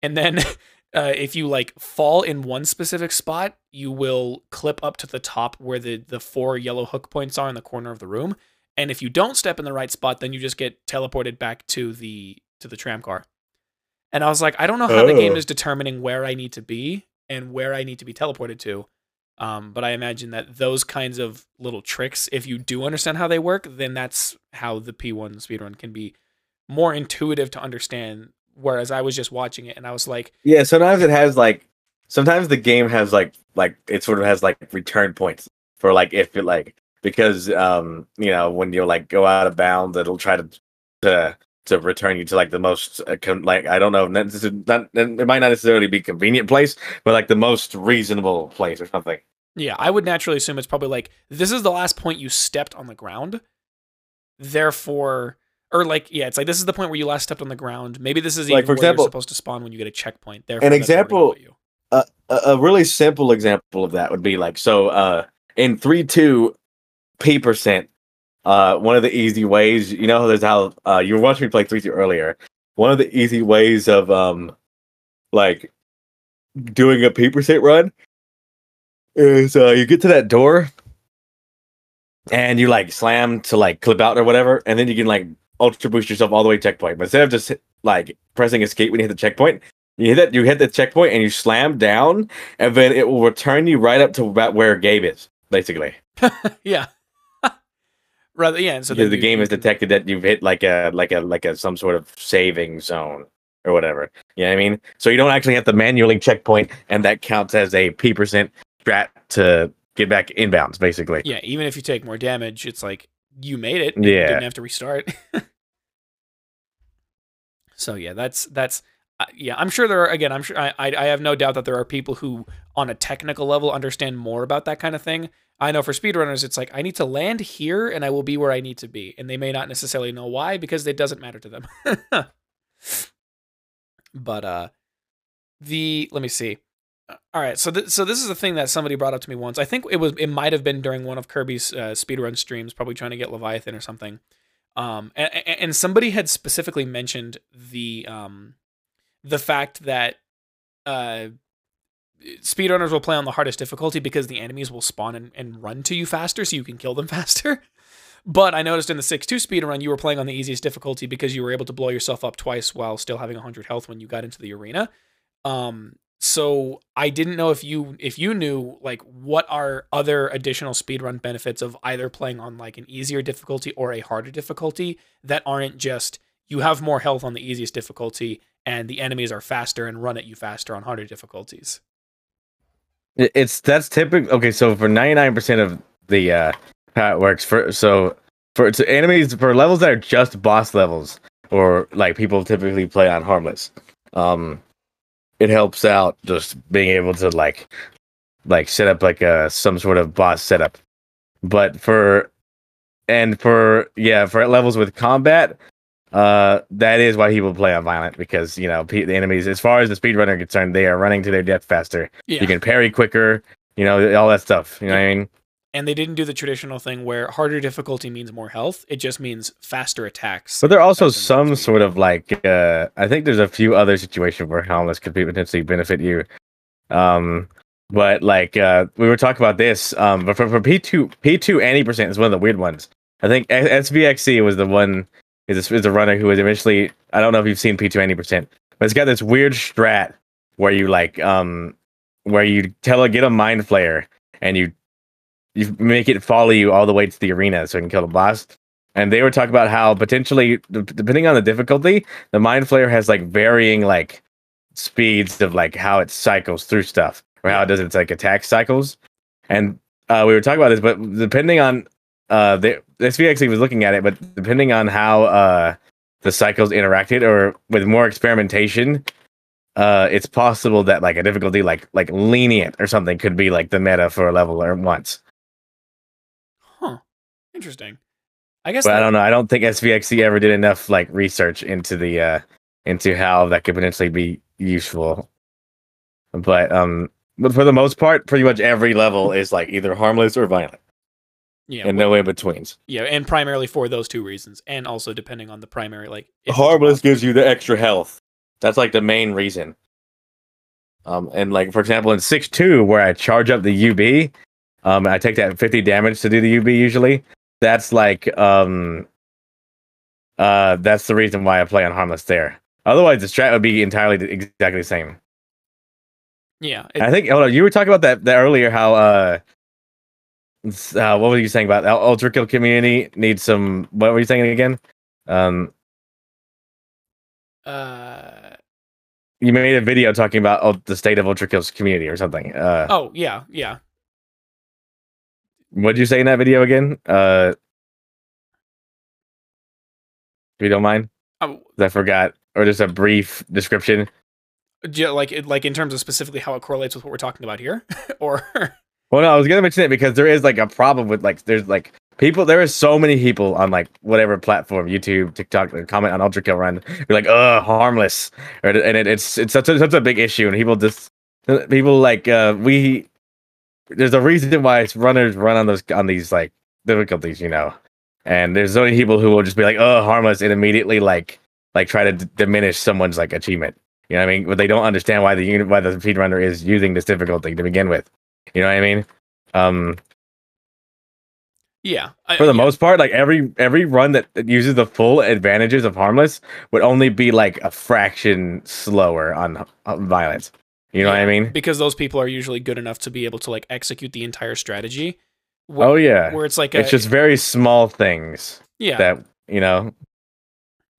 And then (laughs) uh, if you like fall in one specific spot, you will clip up to the top where the the four yellow hook points are in the corner of the room. And if you don't step in the right spot, then you just get teleported back to the to the tram car. And I was like, I don't know how the game Oh. is determining where I need to be and where I need to be teleported to. Um, but I imagine that those kinds of little tricks, if you do understand how they work, then that's how the P1 speedrun can be more intuitive to understand. Whereas I was just watching it and I was like, Yeah, sometimes it has like sometimes the game has like like it sort of has like return points for like if it like because um you know when you like go out of bounds it'll try to to to return you to like the most uh, con- like I don't know not, not, it might not necessarily be convenient place but like the most reasonable place or something. Yeah, I would naturally assume it's probably like this is the last point you stepped on the ground. Therefore, or like yeah, it's like this is the point where you last stepped on the ground. Maybe this is Like, even for where example- you're supposed to spawn when you get a checkpoint. Therefore, An example- you. a, a really simple example of that would be like so uh in 3 2 p percent uh one of the easy ways you know there's how uh you were watching me play 3 2 earlier one of the easy ways of um like doing a p percent run is uh you get to that door and you like slam to like clip out or whatever and then you can like ultra boost yourself all the way to checkpoint but instead of just like pressing escape when you hit the checkpoint you hit that. You hit the checkpoint and you slam down, and then it will return you right up to about where Gabe is, basically. (laughs) yeah. Rather, yeah. So the you- game has detected that you've hit like a like a like a some sort of saving zone or whatever. You know what I mean? So you don't actually have to manually checkpoint, and that counts as a p percent strat to get back inbounds, basically. Yeah, even if you take more damage, it's like you made it. Yeah. You didn't have to restart. (laughs) so yeah, that's that's yeah. I'm sure there are again. I'm sure I, I have no doubt that there are people who, on a technical level, understand more about that kind of thing. I know for speedrunners, it's like I need to land here and I will be where I need to be, and they may not necessarily know why because it doesn't matter to them. (laughs) but uh, the let me see. Uh, All right, so th- so this is the thing that somebody brought up to me once. I think it was it might have been during one of Kirby's uh, speedrun streams, probably trying to get Leviathan or something. Um, and, and somebody had specifically mentioned the um, the fact that uh, speedrunners will play on the hardest difficulty because the enemies will spawn and, and run to you faster, so you can kill them (laughs) faster. But I noticed in the 6 2 speedrun, you were playing on the easiest difficulty because you were able to blow yourself up twice while still having 100 health when you got into the arena. Um, so I didn't know if you if you knew like what are other additional speedrun benefits of either playing on like an easier difficulty or a harder difficulty that aren't just you have more health on the easiest difficulty and the enemies are faster and run at you faster on harder difficulties. It's that's typical. Okay, so for ninety nine percent of the uh how it works for so for to enemies for levels that are just boss levels or like people typically play on harmless, um, it helps out just being able to like like set up like a some sort of boss setup. But for and for yeah for levels with combat, uh, that is why people play on violent because you know the enemies, as far as the speedrunner concerned, they are running to their death faster Yeah. you can parry quicker, you know, all that stuff. You know what I mean? and they didn't do the traditional thing where harder difficulty means more health. It just means faster attacks. But there are also some sort of like uh I think there's a few other situations where harmless could potentially benefit you. Um but like uh we were talking about this, um but for, for P2 P2 any percent is one of the weird ones. I think S- SVXC was the one is a, is a runner who was eventually I don't know if you've seen P2 any percent, but it's got this weird strat where you like um where you tell a get a mind flayer and you you make it follow you all the way to the arena so you can kill the boss. And they were talking about how potentially, depending on the difficulty, the mind flayer has like varying like speeds of like how it cycles through stuff or how it does its like attack cycles. And uh, we were talking about this, but depending on uh, the SVXC was looking at it, but depending on how uh, the cycles interacted or with more experimentation, uh, it's possible that like a difficulty like like lenient or something could be like the meta for a level or once. Huh. Interesting. I guess But I don't know. I don't think SVXC ever did enough like research into the uh into how that could potentially be useful. But um but for the most part, pretty much every level is like either harmless or violent. Yeah, and no in betweens. yeah, and primarily for those two reasons, and also depending on the primary like Harmless gives you the extra health. That's like the main reason. Um and like for example in 6-2 where I charge up the UB, um I take that 50 damage to do the UB usually. That's like um uh that's the reason why I play on harmless there. Otherwise the strat would be entirely exactly the same. Yeah, I think hold on, you were talking about that, that earlier how uh uh, what were you saying about the ultra kill community needs some what were you saying again? Um Uh, You made a video talking about oh, the state of Ultra Kill's community or something. Uh, oh yeah, yeah. What'd you say in that video again? Uh, if you don't mind, Oh, I forgot, or just a brief description. j- like like in terms of specifically how it correlates with what we're talking about here, (laughs) or Well, no, I was gonna mention it because there is like a problem with like there's like people. There is so many people on like whatever platform, YouTube, TikTok, that comment on Ultra Kill Run, be like, "Uh, harmless," and it, it's it's such a such a big issue, and people just people like uh we. There's a reason why runners run on those on these like difficulties, you know, and there's so many people who will just be like, "Oh, harmless," and immediately like like try to d- diminish someone's like achievement. You know what I mean? But they don't understand why the unit why the speedrunner is using this difficulty to begin with. You know what I mean? Um, yeah, I- for the yeah, most part, like every every run that uses the full advantages of harmless would only be like a fraction slower on, on violence. You know what I mean? Because those people are usually good enough to be able to like execute the entire strategy. Wh- Oh yeah, where it's like it's just very small things yeah, that you know.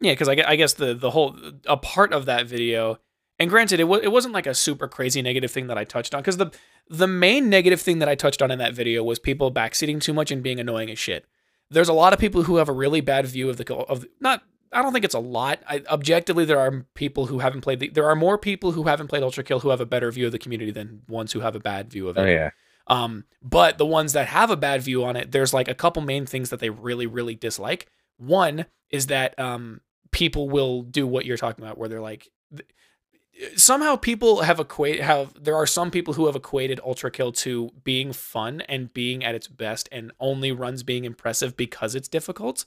Yeah, because I, I guess the the whole a part of that video, and granted, it was it wasn't like a super crazy negative thing that I touched on. Because the the main negative thing that I touched on in that video was people backseating too much and being annoying as shit. There's a lot of people who have a really bad view of the of not. I don't think it's a lot. I, objectively, there are people who haven't played. The, there are more people who haven't played Ultra Kill who have a better view of the community than ones who have a bad view of it. Oh yeah, Um, but the ones that have a bad view on it, there's like a couple main things that they really, really dislike. One is that um, people will do what you're talking about, where they're like, somehow people have equate have there are some people who have equated Ultra Kill to being fun and being at its best, and only runs being impressive because it's difficult.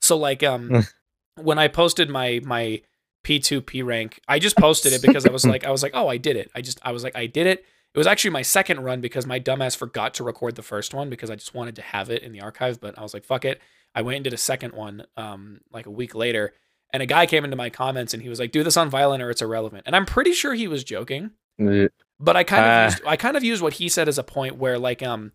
So like um, (laughs) when I posted my my P2 P rank, I just posted it because I was like I was like oh I did it. I just I was like I did it. It was actually my second run because my dumbass forgot to record the first one because I just wanted to have it in the archive. But I was like, fuck it. I went and did a second one um, like a week later. And a guy came into my comments and he was like, do this on violent or it's irrelevant. And I'm pretty sure he was joking. But I kind of Ah. used, I kind of used what he said as a point where like um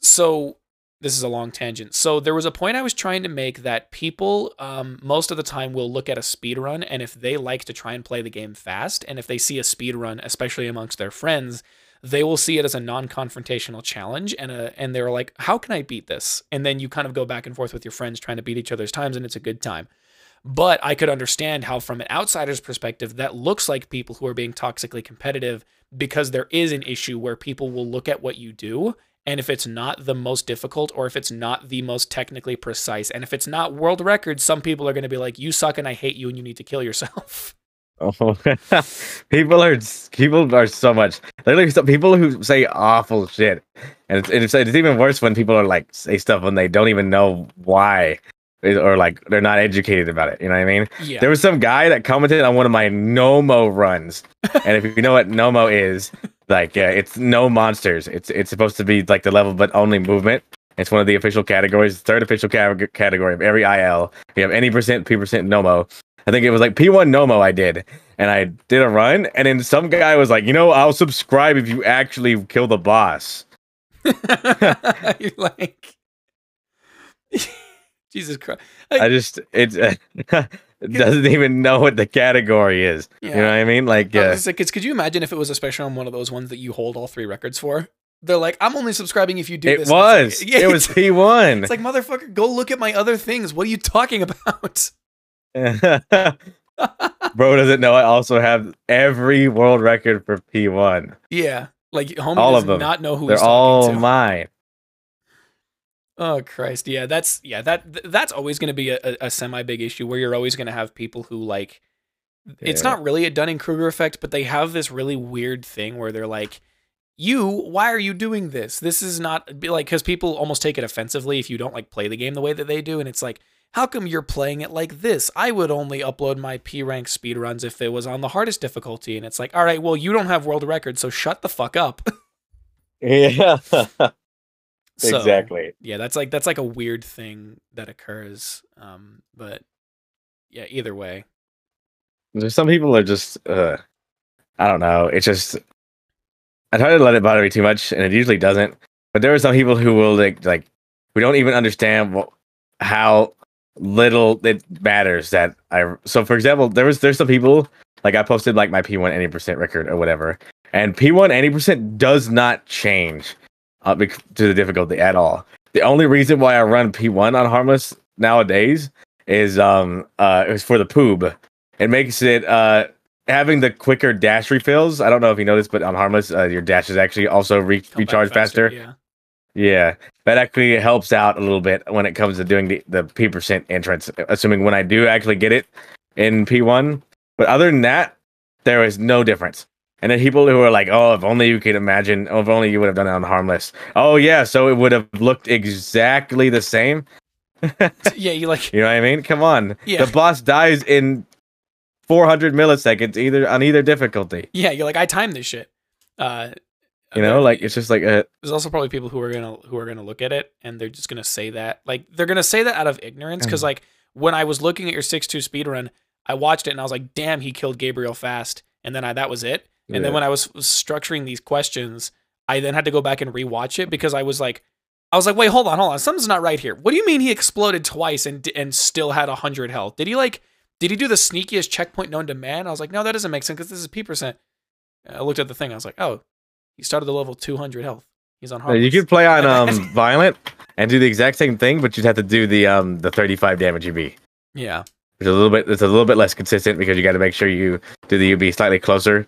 so this is a long tangent. So there was a point I was trying to make that people um most of the time will look at a speed run and if they like to try and play the game fast and if they see a speed run especially amongst their friends they will see it as a non-confrontational challenge and a and they're like how can I beat this? And then you kind of go back and forth with your friends trying to beat each other's times and it's a good time. But I could understand how, from an outsider's perspective, that looks like people who are being toxically competitive because there is an issue where people will look at what you do. And if it's not the most difficult or if it's not the most technically precise, and if it's not world record, some people are going to be like, you suck and I hate you and you need to kill yourself. (laughs) Oh, (laughs) people are people are so much. Literally, some people who say awful shit, and it's, it's it's even worse when people are like say stuff when they don't even know why, or like they're not educated about it. You know what I mean? Yeah. There was some guy that commented on one of my Nomo runs, and if you know what Nomo is, like uh, it's no monsters. It's it's supposed to be like the level, but only movement. It's one of the official categories, third official ca- category of every IL. If you have any percent, P percent Nomo. I think it was like P1 Nomo I did, and I did a run, and then some guy was like, you know, I'll subscribe if you actually kill the boss. (laughs) You're like, Jesus Christ. I just (laughs) it, it doesn't even know what the category is. You know what I mean? Like, Uh, uh, it's like, could you imagine if it was a special on one of those ones that you hold all three records for? They're like, I'm only subscribing if you do it this. was. Like- (laughs) it was it's- P1. It's like motherfucker, go look at my other things. What are you talking about? (laughs) Bro doesn't know I also have every world record for P1. yeah, like homie All of them. not know who They're he's talking all to. mine. Oh Christ, yeah, that's yeah that that's always going to be a, a, semi big issue where you're always going to have people who like it's not really a Dunning Kruger effect, but they have this really weird thing where they're like, "You, why are you doing this? This is not like because people almost take it offensively if you don't like play the game the way that they do, and it's like." How come you're playing it like this? I would only upload my P rank speedruns if it was on the hardest difficulty. And it's like, all right, well, you don't have world records, so shut the fuck up. (laughs) Yeah. (laughs) So- exactly. yeah that's like that's like a weird thing that occurs um but yeah either way There's some people are just uh I don't know. It's just I try to let it bother me too much and it usually doesn't. But there are some people who will like like we don't even understand what, how little it matters that I. So for example, there was there's some people like I posted like my P1 any percent record or whatever, and P1 any percent does not change uh, to the difficulty at all. The only reason why I run P1 on harmless nowadays is um uh is for the poob. It makes it uh having the quicker dash refills. I don't know if you noticed, but on harmless, uh, your dash is actually also re- Come back recharge faster. Yeah. Yeah, that actually helps out a little bit when it comes to doing the, the P percent entrance, assuming when I do actually get it in P1. But other than that, there is no difference. And then people who are like, oh, if only you could imagine, oh, if only you would have done it on harmless. Oh, yeah, so it would have looked exactly the same. (laughs) Yeah, you like (laughs) You know what I mean? Come on. Yeah. The boss dies in 400 milliseconds either on either difficulty. yeah, you're like I timed this shit. Uh You know, like it's just like a there's also probably people who are gonna who are gonna look at it and they're just gonna say that like they're gonna say that out of ignorance because Mm. like when I was looking at your six two speed run, I watched it and I was like, damn, he killed Gabriel fast, and then I that was it. And then when I was structuring these questions, I then had to go back and rewatch it because I was like, I was like, wait, hold on, hold on, something's not right here. What do you mean he exploded twice and and still had hundred health? Did he like? Did he do the sneakiest checkpoint known to man? I was like, no, that doesn't make sense because this is P percent. I looked at the thing. I was like, oh, he started the level 200 health. He's on hard. You could play on (laughs) um violent and do the exact same thing, but you'd have to do the um the 35 damage UB. Yeah. is a little bit it's a little bit less consistent because you got to make sure you do the UB slightly closer.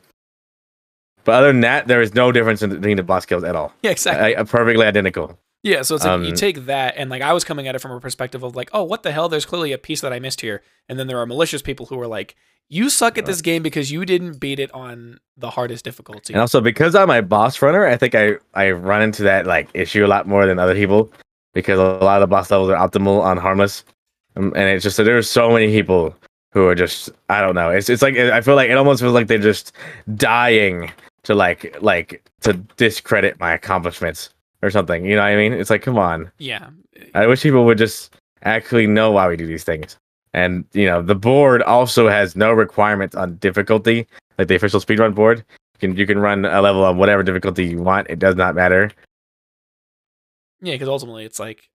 But other than that, there is no difference in between the boss kills at all. Yeah, exactly. I, I- perfectly identical. yeah, so it's like you um, take that and like I was coming at it from a perspective of like, oh, what the hell? There's clearly a piece that I missed here. And then there are malicious people who are like, you suck at this game because you didn't beat it on the hardest difficulty. And also because I'm a boss runner, I think I I run into that like issue a lot more than other people because a lot of the boss levels are optimal on harmless, um, and it's just that there's so many people who are just I don't know. It's it's like I feel like it almost feels like they're just dying to like like to discredit my accomplishments or something. You know what I mean? It's like come on. yeah. I wish people would just actually know why we do these things. And you know, the board also has no requirements on difficulty, like the official speedrun board. You can you can run a level on whatever difficulty you want. It does not matter. Yeah, because ultimately it's like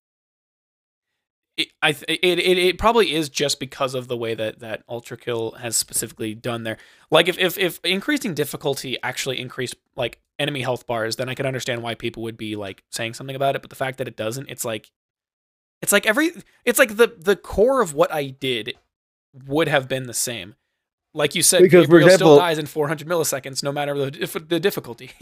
it, I th- it, it it probably is just because of the way that that Ultra Kill has specifically done there. Like if if if increasing difficulty actually increased like enemy health bars, then I could understand why people would be like saying something about it. But the fact that it doesn't, it's like it's like every it's like the the core of what I did would have been the same. Like you said, Because, for Gabriel still example- dies in 400 milliseconds, no matter the the difficulty. (laughs)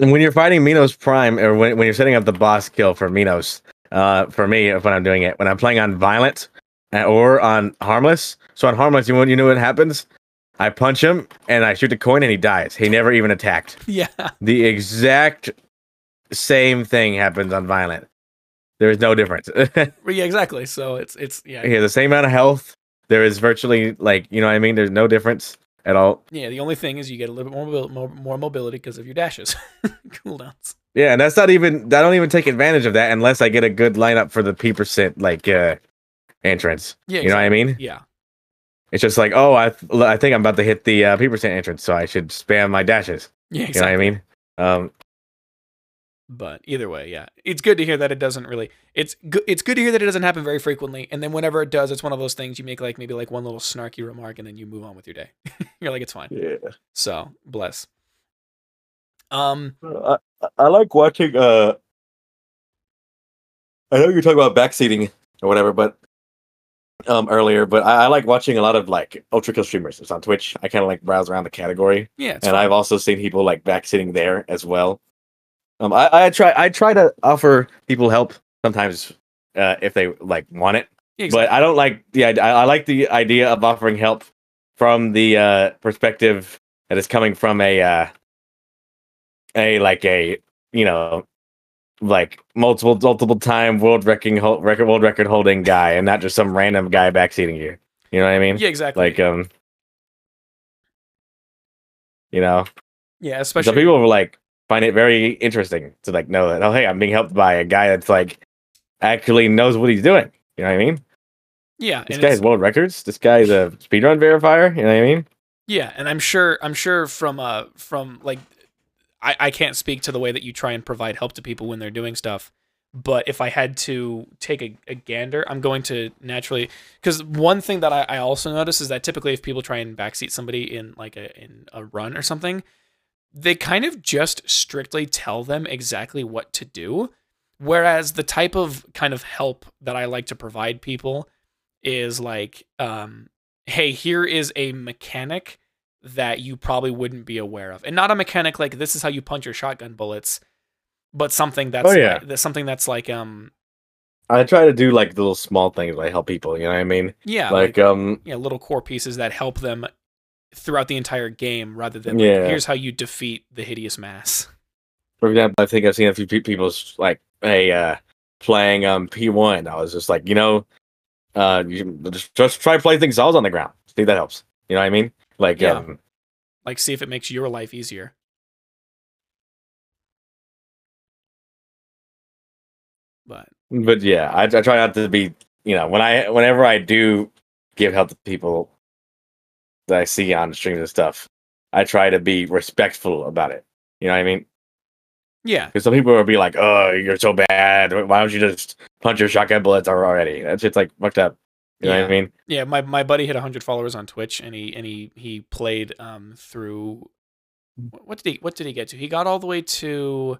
And when you're fighting Minos Prime, or when, when you're setting up the boss kill for Minos, uh, for me, when I'm doing it, when I'm playing on Violent uh, or on Harmless. So on Harmless, you know, you know what happens? I punch him and I shoot the coin and he dies. He never even attacked. (laughs) yeah, The exact same thing happens on Violent. There is no difference. (laughs) yeah, exactly. So it's it's yeah, has the same amount of health. There is virtually like you know what I mean. There's no difference at all. Yeah, the only thing is you get a little bit more more, more mobility because of your dashes, (laughs) cooldowns. Yeah, and that's not even. I don't even take advantage of that unless I get a good lineup for the P percent like uh entrance. Yeah, You know what I mean? Yeah, It's just like, oh, I I think I'm about to hit the uh, P percent entrance, so I should spam my dashes. yeah, You know what I mean? Um, But either way, yeah, it's good to hear that it doesn't really. It's good. It's good to hear that it doesn't happen very frequently. And then whenever it does, it's one of those things you make like maybe like one little snarky remark, and then you move on with your day. (laughs) You're like, it's fine. yeah. So bless. Um. I, I like watching. Uh, I know you're talking about backseating or whatever, but um earlier, but I, I like watching a lot of like ultra kill streamers. It's on Twitch. I kind of like browse around the category, Yeah. And fine. I've also seen people like backseating there as well. Um, I, I try I try to offer people help sometimes uh, if they like want it, exactly. but I don't like the idea. I I like the idea of offering help from the uh, perspective that is coming from a uh, a like a you know like multiple multiple time world record record world record holding guy, and not just some random guy backseating you. You know what I mean? yeah, exactly. Like um, you know, yeah, especially people will like find it very interesting to like know that oh hey I'm being helped by a guy that's like actually knows what he's doing. You know what I mean? yeah, This guy's world records. This guy's a speedrun verifier. You know what I mean? Yeah, and I'm sure I'm sure from uh from like I, I can't speak to the way that you try and provide help to people when they're doing stuff. But if I had to take a, a gander, I'm going to naturally because one thing that I, I also notice is that typically if people try and backseat somebody in like a in a run or something, they kind of just strictly tell them exactly what to do. Whereas the type of kind of help that I like to provide people is like, um, hey, here is a mechanic that you probably wouldn't be aware of. And not a mechanic like this is how you punch your shotgun bullets, but something that's Oh, yeah. like, something that's like um I try to do like little small things that help people. You know what I mean? yeah, like, like, um, yeah, little core pieces that help them throughout the entire game rather than like, Yeah. here's how you defeat the hideous mass. for example, I think I've seen a few pe- people s- like, hey, uh, playing um P1. I was just like, you know, uh, you just, just try placing saws on the ground. See if that helps. You know what I mean? Like, Yeah. um, Like see if it makes your life easier. But but yeah, I, I try not to be, you know, when I whenever I do give help to people that I see on streams and stuff, I try to be respectful about it. You know what I mean? yeah, Because some people will be like, "Oh, you're so bad. Why don't you just punch your shotgun bullets already?" That's just like fucked up. You know what I mean? yeah. My my buddy hit hundred followers on Twitch, and he and he he played um through. what- What did he What did he get to? He got all the way to.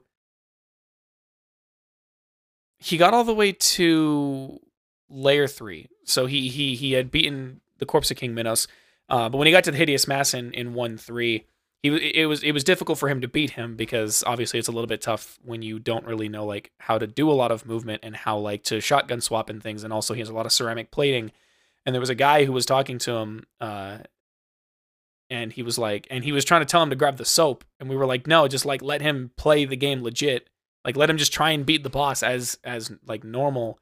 He got all the way to layer three. So he he he had beaten the corpse of King Minos, uh, but when he got to the hideous mass in in one three, he it was it was difficult for him to beat him because obviously it's a little bit tough when you don't really know like how to do a lot of movement and how like to shotgun swap and things, and also he has a lot of ceramic plating. And there was a guy who was talking to him, uh, and he was like, and he was trying to tell him to grab the soap, and we were like, no, just like let him play the game legit, like let him just try and beat the boss as as like normal,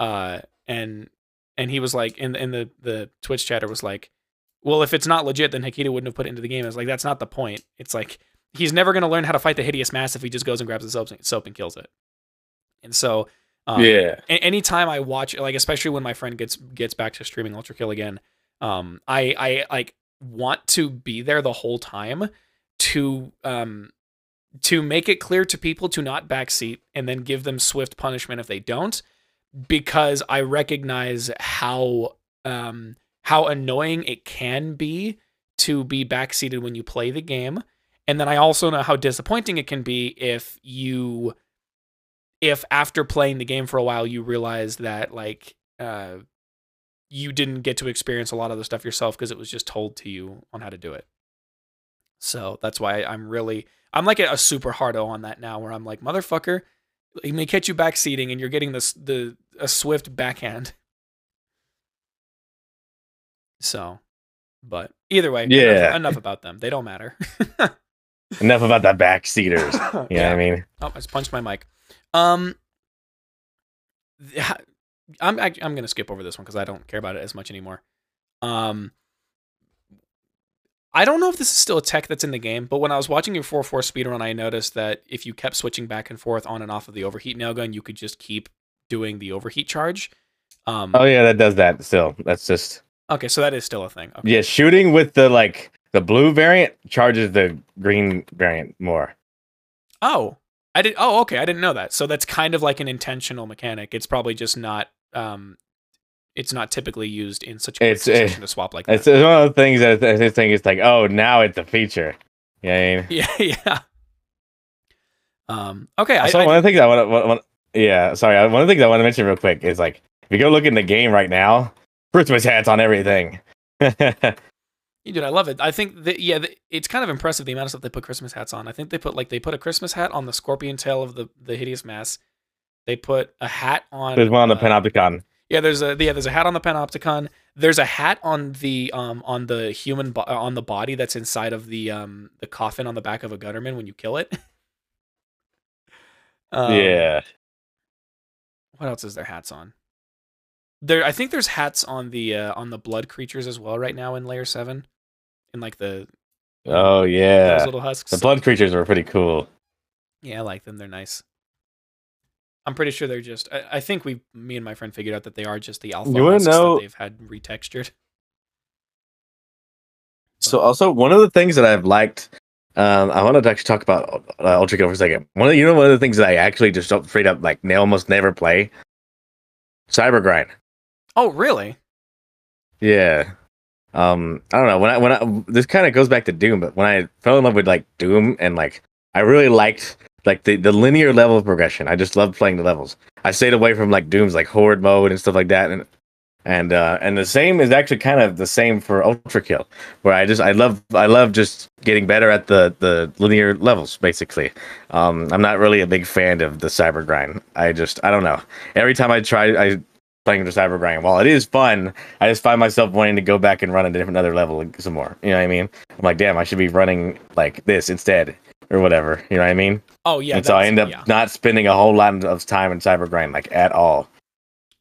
uh, and and he was like, and in the the Twitch chatter was like, well, if it's not legit, then Hakita wouldn't have put it into the game. It's like, that's not the point. It's like he's never gonna learn how to fight the hideous mass if he just goes and grabs the soap soap and kills it. And so, um, yeah. anytime I watch, like especially when my friend gets gets back to streaming Ultra Kill again, um, I I like want to be there the whole time to um to make it clear to people to not backseat and then give them swift punishment if they don't, because I recognize how um how annoying it can be to be backseated when you play the game. And then I also know how disappointing it can be if you if after playing the game for a while you realize that like uh you didn't get to experience a lot of the stuff yourself because it was just told to you on how to do it. So that's why I'm really I'm like a, a super hardo on that now where I'm like motherfucker he may catch you backseating and you're getting this the a swift backhand. So but either way, Yeah. enough, enough about them. They don't matter. (laughs) Enough about the backseaters. (laughs) You know what I mean? Oh, I just punched my mic. Um, I'm I'm gonna skip over this one because I don't care about it as much anymore. Um, I don't know if this is still a tech that's in the game, but when I was watching your 4-4 speedrun, I noticed that if you kept switching back and forth on and off of the overheat nail gun, you could just keep doing the overheat charge. Um, Oh yeah, that does that still. That's just okay, so that is still a thing. Okay. yeah, shooting with the like the blue variant charges the green variant more. Oh, I did. Oh, okay. I didn't know that. So that's kind of like an intentional mechanic. It's probably just not. Um, it's not typically used in such a It's, uh, succession to swap like that. It's, it's one of the things that I think it's like, oh, now it's a feature. Yeah, I mean, (laughs) yeah, yeah. Um. Okay. I, so I- one of the things I want to, yeah, sorry, one of the things I want to mention real quick is like, if you go look in the game right now, Christmas hats on everything. (laughs) you dude, I love it. I think that yeah, the, it's kind of impressive the amount of stuff they put Christmas hats on. I think they put like they put a Christmas hat on the scorpion tail of the the hideous mass. They put a hat on. There's one on the uh, Panopticon. Yeah, there's a yeah, there's a hat on the panopticon. There's a hat on the um on the human bo- uh, on the body that's inside of the um the coffin on the back of a gutterman when you kill it. (laughs) Um, yeah, What else is there hats on? There, I think there's hats on the uh, on the blood creatures as well right now in layer seven, in like the oh those yeah, little husks. the blood creatures are pretty cool. Yeah, I like them. They're nice. I'm pretty sure they're just. I, I think we, me and my friend, figured out that they are just the alpha You husks know- that they've had retextured. So also one of the things that I've liked Um, I wanted to actually talk about uh, Ultra Kill for a second. One of you know one of the things that I actually just don't straight up like almost never play. Cyber grind. Oh, really? Yeah. Um, I don't know. When I when I this kind of goes back to Doom, but when I fell in love with like Doom and like I really liked like the, the linear level of progression. I just loved playing the levels. I stayed away from like Doom's like horde mode and stuff like that. And and uh, and the same is actually kind of the same for Ultra Kill, where I just I love I love just getting better at the the linear levels. Basically, um, I'm not really a big fan of the cyber grind. I just I don't know. Every time I try I playing the cyber grind, while it is fun, I just find myself wanting to go back and run a different other level some more. You know what I mean? I'm like, damn, I should be running like this instead or whatever. You know what I mean? Oh yeah. and so I end up yeah. not spending a whole lot of time in cyber grind like at all.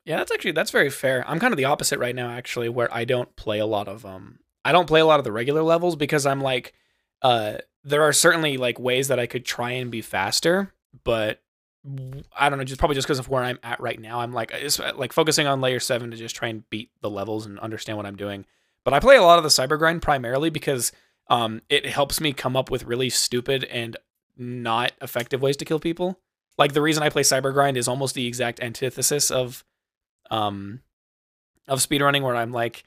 Yeah, that's actually that's very fair. I'm kind of the opposite right now actually where I don't play a lot of um I don't play a lot of the regular levels because I'm like uh there are certainly like ways that I could try and be faster, but I don't know, just probably just because of where I'm at right now. I'm like like focusing on layer 7 to just try and beat the levels and understand what I'm doing. But I play a lot of the cyber grind primarily because um it helps me come up with really stupid and not effective ways to kill people. Like the reason I play cyber grind is almost the exact antithesis of um of speedrunning where I'm like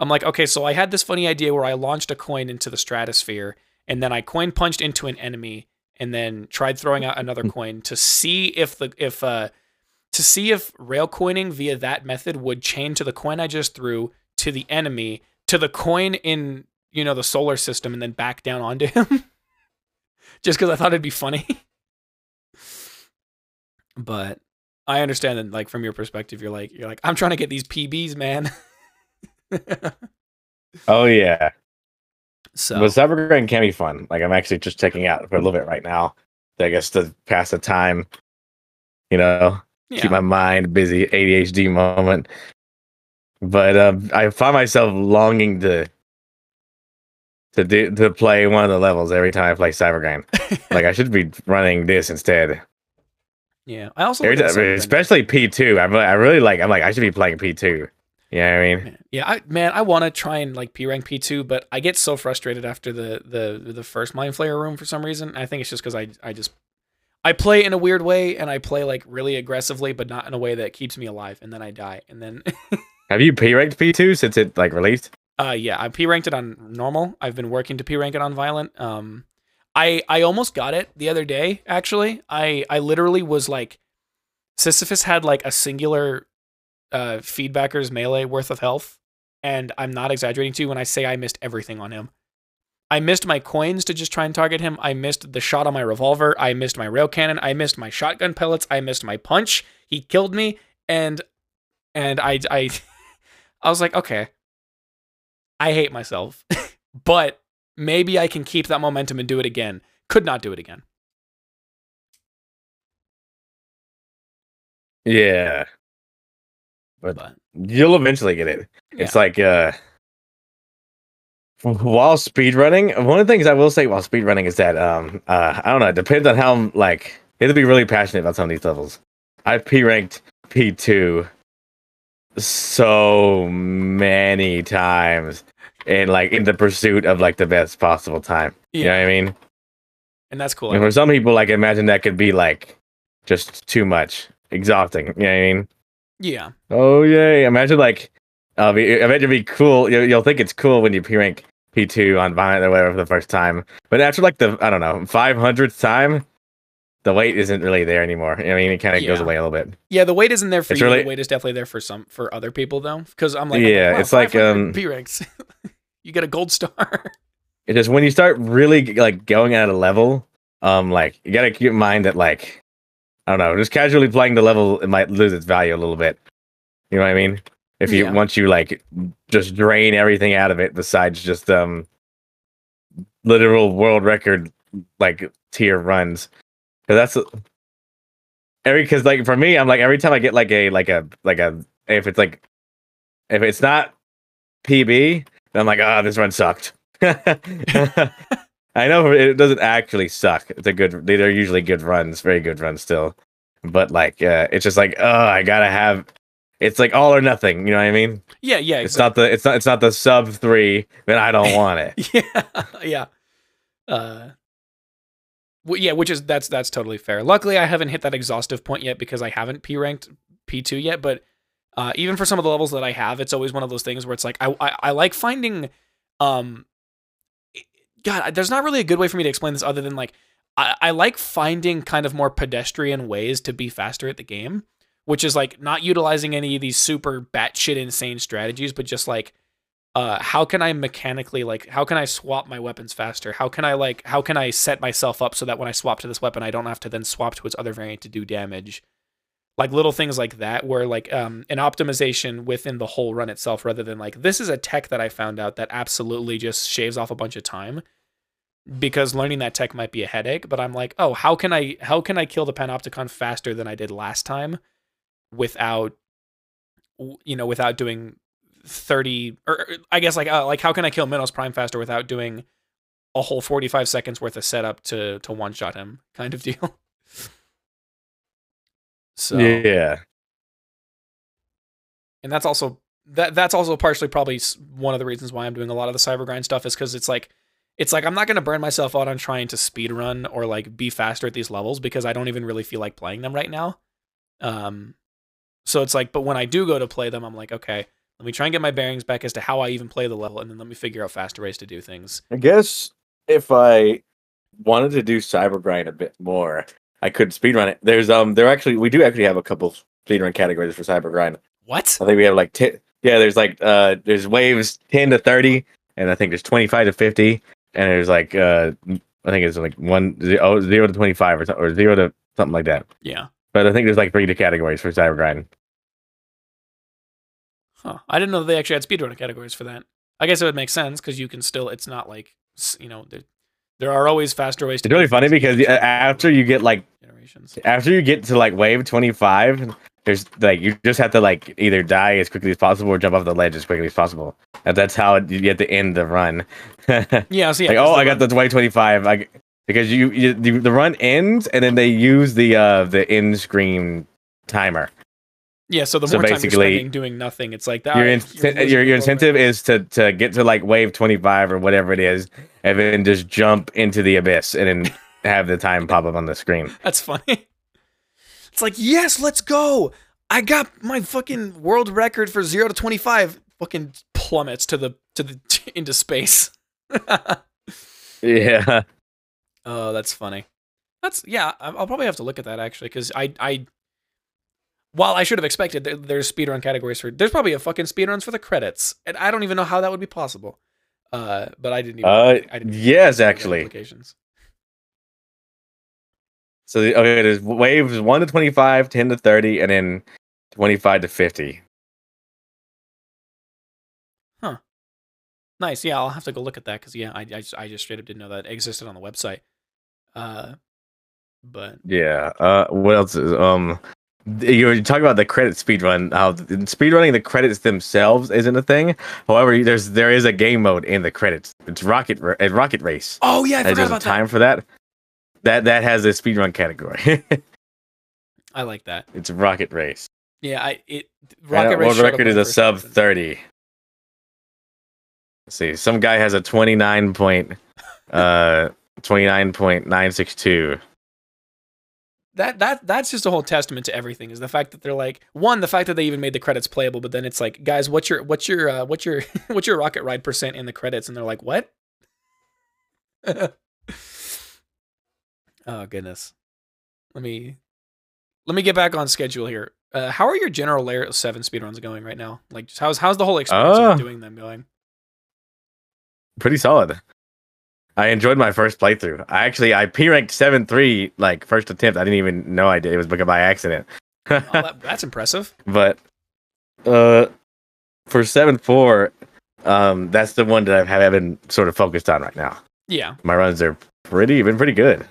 I'm like, okay, so I had this funny idea where I launched a coin into the stratosphere and then I coin punched into an enemy and then tried throwing out another coin to see if the if uh to see if rail coining via that method would chain to the coin I just threw to the enemy to the coin in you know the solar system and then back down onto (laughs) him just because I thought it'd be funny. (laughs) but I understand that, like from your perspective, you're like you're like I'm trying to get these PBs, man. (laughs) Oh yeah. So But cyber grind can be fun. Like I'm actually just checking out for a little bit right now. I guess to pass the time. You know, yeah, keep my mind busy. ADHD moment. But um, I find myself longing to to do to play one of the levels every time I play cyber grind. like I should be running this instead. yeah. I also Every look at time- especially P two. I really, I really like. I'm like I should be playing P two. What I mean? Yeah, I man, I want to try and like P rank P two, but I get so frustrated after the the the first Mind Flayer room for some reason. I think it's just because I I just I play in a weird way and I play like really aggressively, but not in a way that keeps me alive, and then I die, and then (laughs) Have you P ranked P two since it like released? uh yeah, I P ranked it on normal. I've been working to P rank it on violent. Um, I I almost got it the other day. Actually, I I literally was like, Sisyphus had like a singular uh feedbacker's melee worth of health, and I'm not exaggerating to you when I say I missed everything on him. I missed my coins to just try and target him. I missed the shot on my revolver. I missed my rail cannon. I missed my shotgun pellets. I missed my punch. He killed me, and and I I (laughs) I was like, okay, I hate myself, (laughs) but maybe I can keep that momentum and do it again. Could not do it again. Yeah, But you'll eventually get it. It's like uh while speedrunning, one of the things I will say while speedrunning is that um uh I don't know, it depends on how like you have to be really passionate about some of these levels. I've P ranked P two so many times in like in the pursuit of like the best possible time. You know yeah, what I mean? and that's cool. And for some people, like imagine that could be like just too much, exhausting. You know what I mean? Yeah, Oh yay! Imagine like, uh, be, imagine it'd be cool. You'll, you'll think it's cool when you rank P two on Violent or whatever for the first time, but after like the I don't know five hundredth time, the weight isn't really there anymore. You I mean, it kind of goes away a little bit. yeah. The weight isn't there for It's you. really- the weight is definitely there for some for other people though, because I'm like, Yeah, I'm wow, it's like, um, P ranks. (laughs) you get a gold star. It's when you start really like going at a level, um, like you gotta keep in mind that like I don't know, just casually playing the level, it might lose its value a little bit. You know what I mean? If you Yeah. once you like just drain everything out of it, besides just um literal world record like tier runs, because that's every because like for me, I'm like every time I get like a like a like a if it's like if it's not PB, then I'm like ah this run sucked. (laughs) (laughs) I know it doesn't actually suck. It's a good. They're usually good runs, very good runs still. But like, uh, it's just like, oh, I gotta have. It's like all or nothing. You know what I mean? yeah, yeah. It's not the. It's not. It's not the sub three. Then I don't want it. (laughs) yeah, (laughs) yeah. Uh, yeah, which is that's that's totally fair. Luckily, I haven't hit that exhaustive point yet because I haven't P ranked P two yet. But uh, even for some of the levels that I have, it's always one of those things where it's like I I, I like finding, um, God, there's not really a good way for me to explain this other than like I, I like finding kind of more pedestrian ways to be faster at the game, which is like not utilizing any of these super batshit insane strategies, but just like uh, how can I mechanically like how can I swap my weapons faster? How can I like how can I set myself up so that when I swap to this weapon, I don't have to then swap to its other variant to do damage? Like little things like that, where like um, an optimization within the whole run itself, rather than like this is a tech that I found out that absolutely just shaves off a bunch of time because learning that tech might be a headache but i'm like oh how can i how can i kill the panopticon faster than i did last time without you know without doing 30 or i guess like uh, like how can i kill minos prime faster without doing a whole 45 seconds worth of setup to to one shot him (laughs) kind of deal. So yeah. And that's also that that's also partially probably one of the reasons why i'm doing a lot of the cyber grind stuff is because it's like it's like I'm not gonna burn myself out on trying to speed run or like be faster at these levels because I don't even really feel like playing them right now. Um, so it's like, but when I do go to play them, I'm like, okay, let me try and get my bearings back as to how I even play the level, and then let me figure out faster ways to do things. I guess if I wanted to do cyber grind a bit more, I could speedrun it. There's um, there actually we do actually have a couple speedrun categories for cyber grind. What? I think we have like ten. Yeah, there's like uh, there's waves ten to thirty, and I think there's twenty five to fifty, and it was like uh I think it's like one zero, zero to twenty five or or zero to something like that. Yeah. But I think there's like three to categories for cyber grind. Huh. I didn't know they actually had speedrunner categories for that. I guess it would make sense because you can still. It's not like you know there, there are always faster ways. to It's really funny because after you get like generations, after you get to like wave twenty five, there's like you just have to like either die as quickly as possible or jump off the ledge as quickly as possible. And that's how you get to end the run. (laughs) yeah, so yeah, like, oh, I got the 2025. I because you, you the run ends and then they use the uh the end screen timer. Yeah, so the so more time you're spending doing nothing, it's like that. Your, in- your, your incentive is to to get to like wave 25 or whatever it is, and then just jump into the abyss and then have the time pop up on the screen. (laughs) That's funny. It's like, yes, let's go. I got my fucking world record for zero to twenty five. Fucking plummets to the to the (laughs) into space. (laughs) yeah. Oh, that's funny. That's yeah. I'll probably have to look at that actually because I I. While I should have expected there, there's speedrun categories for there's probably a fucking speedruns for the credits and I don't even know how that would be possible. Uh, but I didn't even. Uh, I didn't yes, actually. Applications. So the, okay, there's waves one to 25, 10 to 30, and then 25 to 50. Huh. Nice. Yeah, I'll have to go look at that because yeah, I, I just, I just straight up didn't know that existed on the website. Uh, but yeah. Uh, what else is um. You talk about the credit speed run. How speed running the credits themselves isn't a thing. However, there's there is a game mode in the credits. It's rocket a rocket race. Oh yeah, I forgot there's about a time that. for that. That that has a speedrun category. (laughs) I like that. It's rocket race. Yeah, I it rocket race. World record is a sub thirty. Let's see, some guy has a twenty nine point, (laughs) uh, twenty nine point nine six two. That that that's just a whole testament to everything. Is the fact that they're like one, the fact that they even made the credits playable, but then it's like, guys, what's your what's your uh, what's your (laughs) what's your rocket ride percent in the credits? And they're like, what? Oh goodness. Let me let me get back on schedule here. Uh, how are your general layer seven speedruns going right now? Like, just how's how's the whole experience uh, of doing them going? Pretty solid. I enjoyed my first playthrough. I actually I P ranked seven three like first attempt. I didn't even know I did. It was by accident. oh, that, (laughs) that's impressive. But uh, for seven four, um, that's the one that I have been sort of focused on right now. Yeah, my runs are pretty been pretty good.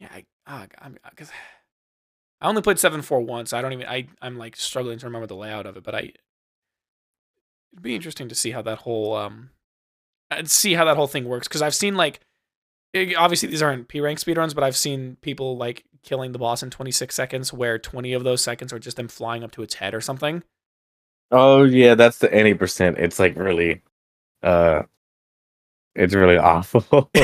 Yeah, I, uh, I'm because (sighs) I only played seven four once. I don't even I I'm like struggling to remember the layout of it, but I it'd be interesting to see how that whole um I'd see how that whole thing works because I've seen like obviously these aren't P rank speedruns, but I've seen people like killing the boss in 26 seconds where 20 of those seconds are just them flying up to its head or something. Oh yeah, that's the any percent. It's like really uh it's really awful. (laughs)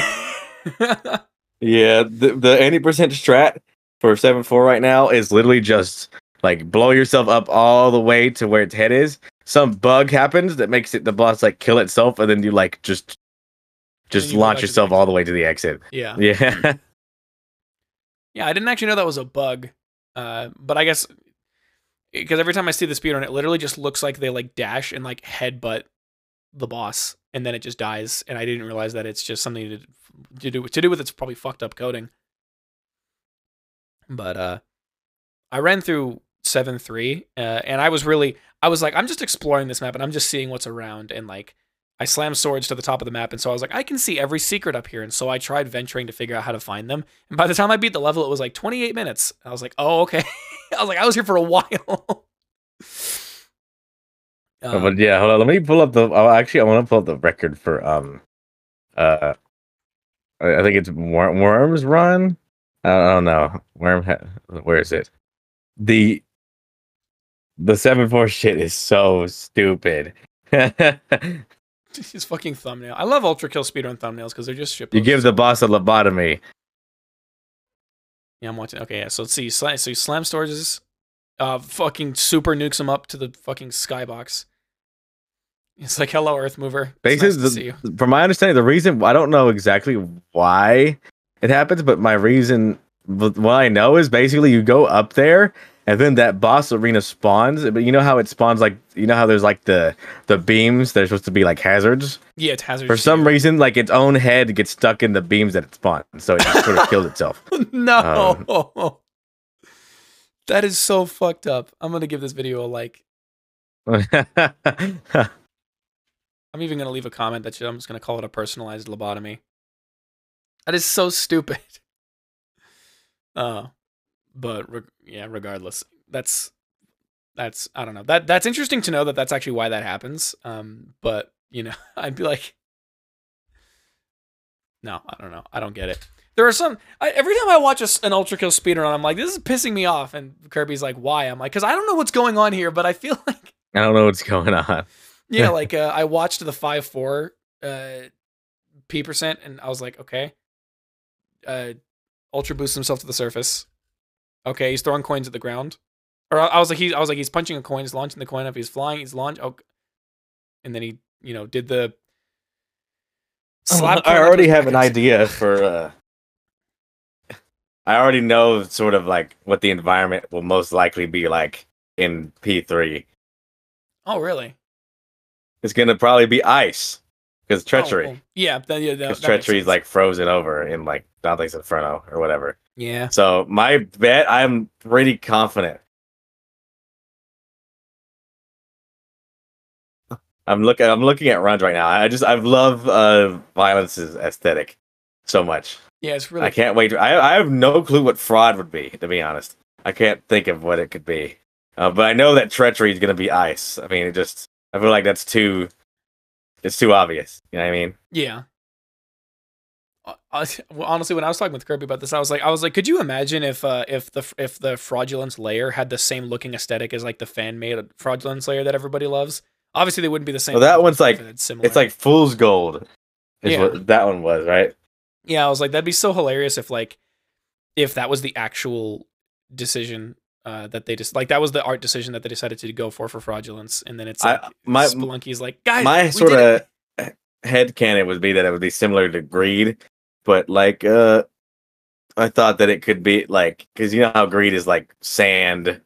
(laughs) (laughs) Yeah, the the eighty percent strat for seven four right now is literally just like blow yourself up all the way to where its head is. Some bug happens that makes it the boss like kill itself, and then you like just just you launch to the yourself all the way to the exit. Yeah. (laughs) Yeah, Yeah, I didn't actually know that was a bug. Uh, but I guess because every time I see the speedrun, it literally just looks like they like dash and like headbutt the boss, and then it just dies. And I didn't realize that it's just something to, to do to do with its probably fucked up coding. But uh, I ran through seven three, uh, and I was really I was like I'm just exploring this map and I'm just seeing what's around, and like I slammed swords to the top of the map, and so I was like I can see every secret up here, and so I tried venturing to figure out how to find them. And by the time I beat the level, it was like 28 minutes. I was like, oh okay. (laughs) I was like I was here for a (laughs) while. Um, but yeah, hold on. Let me pull up the. Oh, actually, I want to pull up the record for um, uh, I think it's Wor- Worms Run. I don't, know. Worm. Ha- where is it? The the seven four shit is so stupid. his fucking thumbnail. I love ULTRAKILL speedrun thumbnails because they're just shit. you give the boss a lobotomy. Yeah, I'm watching. Okay, yeah. So let's see. So you slam storages, uh, fucking super nukes him up to the fucking skybox. It's like, hello, Earth Mover. Nice Basically, you. the, from my understanding, the reason I don't know exactly why it happens, but my reason, what I know is basically you go up there and then that boss arena spawns. But you know how it spawns like you know how there's like the the beams that are supposed to be like hazards. Yeah, it's hazard. For some reason, like its own head gets stuck in the beams that it spawns, so it sort of kills (laughs) itself. no. Um, that is so fucked up. I'm gonna give this video a like. (laughs) I'm even gonna leave a comment that I'm just gonna call it a personalized lobotomy. That is so stupid. (laughs) Uh, but re- yeah, regardless, that's that's I don't know. That that's interesting to know that that's actually why that happens. Um, but you know, (laughs) I'd be like, no, I don't know. I don't get it. There are some. I, every time I watch a an ULTRAKILL speedrun, I'm like, this is pissing me off. And Kirby's like, why? I'm like, because I don't know what's going on here, but I feel (laughs) like I don't know what's going on. Yeah, (laughs) like uh, I watched the five four uh, p percent, and I was like, okay. Uh, Ultra boosts himself to the surface. Okay, he's throwing coins at the ground. Or I, I was like, he, I was like, he's punching a coin, he's launching the coin up, he's flying, he's launch. Oh, and then he, you know, did the. slap I already have an idea for. uh I already know sort of like what the environment will most likely be like in P three. Oh, really? It's gonna probably be ice because treachery. Oh, yeah, that, yeah, that treachery is like frozen over in like Dante's Inferno or whatever. yeah. So my bet, I'm pretty confident. I'm looking. I'm looking at runs right now. I just I love uh violence's aesthetic so much. Yeah, it's really I can't wait. To, I I have no clue what fraud would be. To be honest, I can't think of what it could be. Uh, but I know that treachery is going to be ice. I mean, it just I feel like that's too. It's too obvious. You know what I mean? Yeah. Uh, I, (laughs) honestly, when I was talking with Kirby about this, I was like, I was like, could you imagine if, uh, if the if the fraudulence layer had the same looking aesthetic as like the fan made fraudulence layer that everybody loves? Obviously, they wouldn't be the same. Well, that one's like- it's. It's like fool's gold. Is Yeah. what that one was, right? yeah, I was like, that'd be so hilarious if like if that was the actual decision uh, that they just like that was the art decision that they decided to go for for fraudulence, and then it's I- like my- Spelunky's like, guys, my sort of head canon would be that it would be similar to greed but like uh i thought that it could be like because you know how greed is like sand?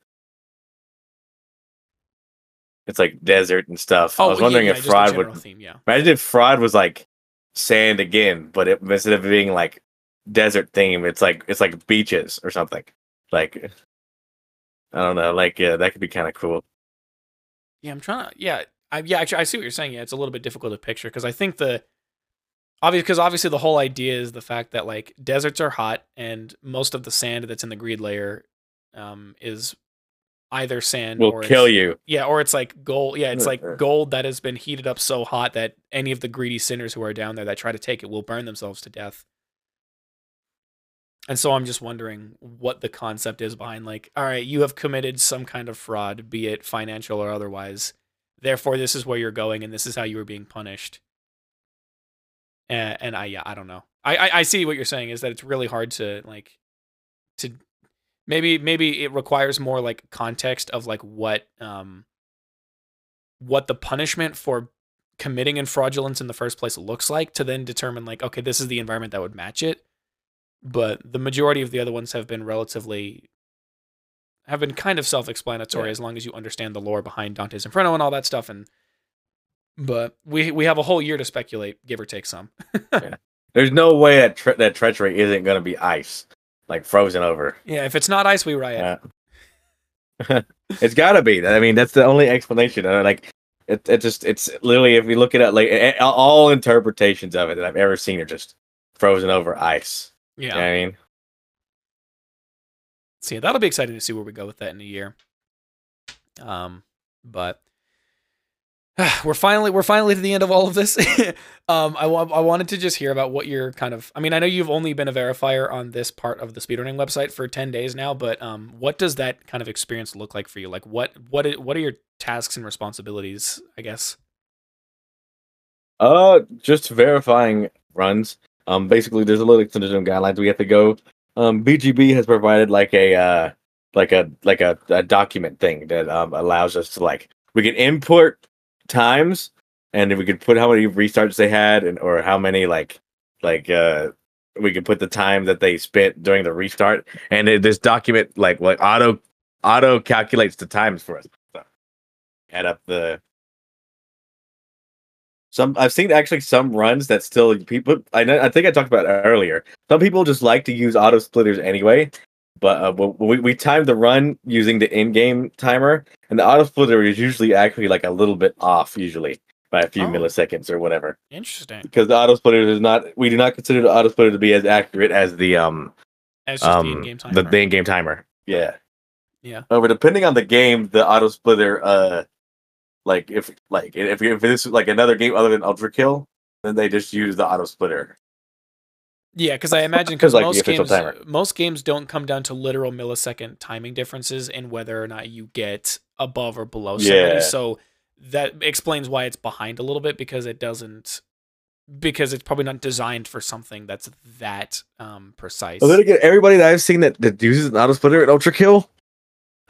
It's like desert and stuff. I was wondering yeah, if just fraud would theme, yeah. imagine if fraud was like sand again but it, instead of being like desert theme it's like it's like beaches or something. Like i don't know like yeah that could be kind of cool Yeah, I'm trying to. Yeah, I, yeah. Actually, I see what you're saying. Yeah, it's a little bit difficult to picture because I think the obvious because obviously the whole idea is the fact that like deserts are hot and most of the sand that's in the greed layer um, is either sand will or kill you Yeah, or it's like gold. Yeah, it's like (laughs) gold that has been heated up so hot that any of the greedy sinners who are down there that try to take it will burn themselves to death. And so I'm just wondering what the concept is behind like, all right, you have committed some kind of fraud, be it financial or otherwise. Therefore, this is where you're going, and this is how you are being punished. And, and I, yeah, I don't know. I, I I see what you're saying is that it's really hard to like to maybe maybe it requires more like context of like what um what the punishment for committing in fraudulence in the first place looks like to then determine like okay this is the environment that would match it but the majority of the other ones have been relatively have been kind of self-explanatory Yeah. as long as you understand the lore behind Dante's Inferno and all that stuff and but we we have a whole year to speculate give or take some (laughs) There's no way that tre- that treachery isn't gonna be ice, like frozen over. yeah if it's not ice we riot Yeah. (laughs) it's gotta be. I mean, that's the only explanation. Uh, like, it, it just it's literally if you look at it like all interpretations of it that I've ever seen are just frozen over ice. Yeah You know I mean, So yeah, that'll be exciting to see where we go with that in a year. Um, but (sighs) we're finally we're finally to the end of all of this. (laughs) um, I wa- I wanted to just hear about what you're kind of. I mean, I know you've only been a verifier on this part of the speedrunning website for ten days now, but um, what does that kind of experience look like for you? Like, what what what are your tasks and responsibilities? I guess. uh, just verifying runs. Um, basically, there's a little extension guidelines we have to go. Um, BGB has provided like a uh, like a like a, a document thing that um allows us to like we can import times and we could put how many restarts they had and or how many like like uh we could put the time that they spent during the restart and it, this document like like auto auto calculates the times for us so add up the some i've seen actually some runs that still people i know i think i talked about earlier some people just like to use auto splitters anyway but uh, we, we timed the run using the in-game timer and the auto splitter is usually actually like a little bit off usually by a few Oh. milliseconds or whatever Interesting. because the auto splitter is not we do not consider the auto splitter to be as accurate as the um It's just the um in-game time. the, the in-game timer yeah Yeah. over depending on the game the auto splitter uh like if like if if this is like another game other than ULTRAKILL then they just use the auto splitter Yeah, because I imagine Because, because (laughs) like, most games timer. most games don't come down to literal millisecond timing differences in whether or not you get above or below 70. Yeah. So that explains why it's behind a little bit because it doesn't because it's probably not designed for something that's that um precise. Well, then again, everybody that I've seen that, that uses an auto splitter at ULTRAKILL,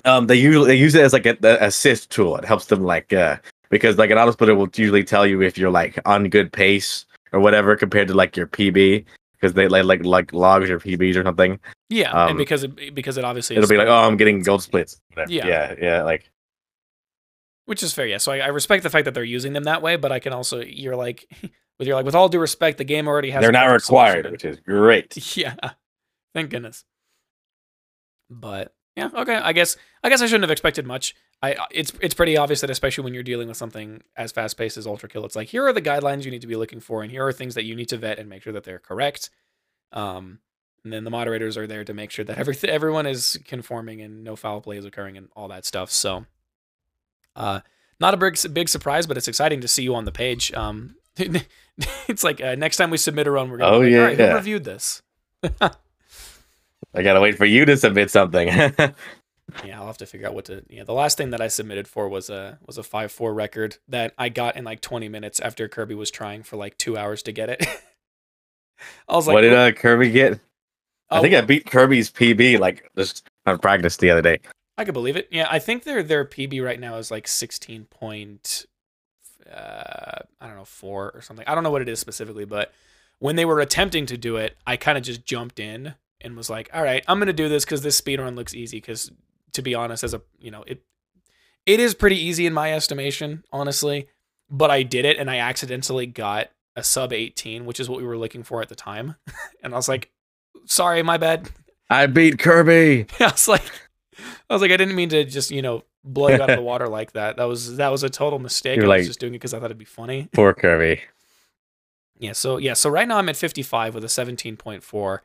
um, they usually they use it as like a, a assist tool. It helps them like uh because like an auto splitter will usually tell you if you're like on good pace or whatever compared to like your PB because they like like like logs your PBs or something. yeah, um, and because it because it obviously It'll be like, oh, I'm getting gold splits. Whatever. Yeah. yeah, yeah. Like which is fair. Yeah, so I, I respect the fact that they're using them that way, but I can also you're like (laughs) with your like with all due respect, the game already has they're not required, solution. which is great. (laughs) Yeah. Thank goodness. But yeah, okay. I guess I guess I shouldn't have expected much. I it's it's pretty obvious that especially when you're dealing with something as fast paced as ULTRAKILL, it's like here are the guidelines you need to be looking for, and here are things that you need to vet and make sure that they're correct. Um, and then the moderators are there to make sure that everything everyone is conforming and no foul play is occurring and all that stuff. So, uh, not a big big surprise, but it's exciting to see you on the page. Um, (laughs) it's like uh, next time we submit a run, we're gonna Oh, be like, yeah, all right, yeah. who reviewed this? (laughs) I gotta wait for you to submit something. (laughs) Yeah, I'll have to figure out what to. Yeah, the last thing that I submitted for was a was a five four record that I got in like twenty minutes after Kirby was trying for like two hours to get it. (laughs) I was like, what did uh, Kirby get? I oh, think I beat Kirby's PB like just on practice the other day. I could believe it. Yeah, I think their their PB right now is like sixteen point, uh, I don't know four or something. I don't know what it is specifically, but when they were attempting to do it, I kind of just jumped in and was like, all right, I'm gonna do this because this speed run looks easy. Because to be honest, as a you know it, it is pretty easy in my estimation, honestly. But I did it and I accidentally got a sub 18, which is what we were looking for at the time, (laughs) and I was like, sorry, my bad. I beat Kirby. (laughs) I was like, I was like, I didn't mean to just you know blow you out of the (laughs) water like that. That was that was a total mistake. You're I was like- just doing it because I thought it'd be funny. Poor Kirby. Yeah. So yeah. So right now I'm at 55 with a 17.4,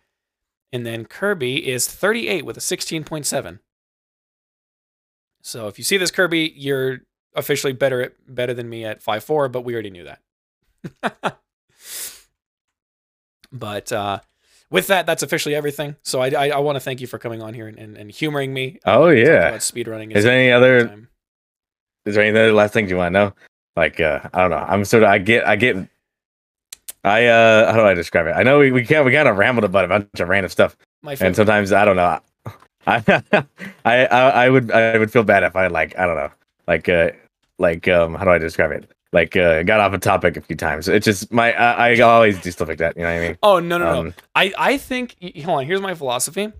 and then Kirby is 38 with a 16.7. So if you see this Kirby, you're officially better at better than me at 5-4, but we already knew that. (laughs) but uh, with that, that's officially everything. So I I, I want to thank you for coming on here and, and, and humoring me. Oh Talking yeah. speedrunning. Is there any other is there any other last things you want to know? Like uh I don't know. I'm sort of I get I get I uh, how do I describe it? I know we, we can't we kind of rambled about a bunch of random stuff, My and sometimes I don't know. (laughs) I, I I would I would feel bad if I like I don't know like uh like um how do I describe it? Like uh got off a topic a few times. It's just my I, I always do stuff like that. You know what I mean? oh no no no. Um, I I think hold on. Here's my philosophy.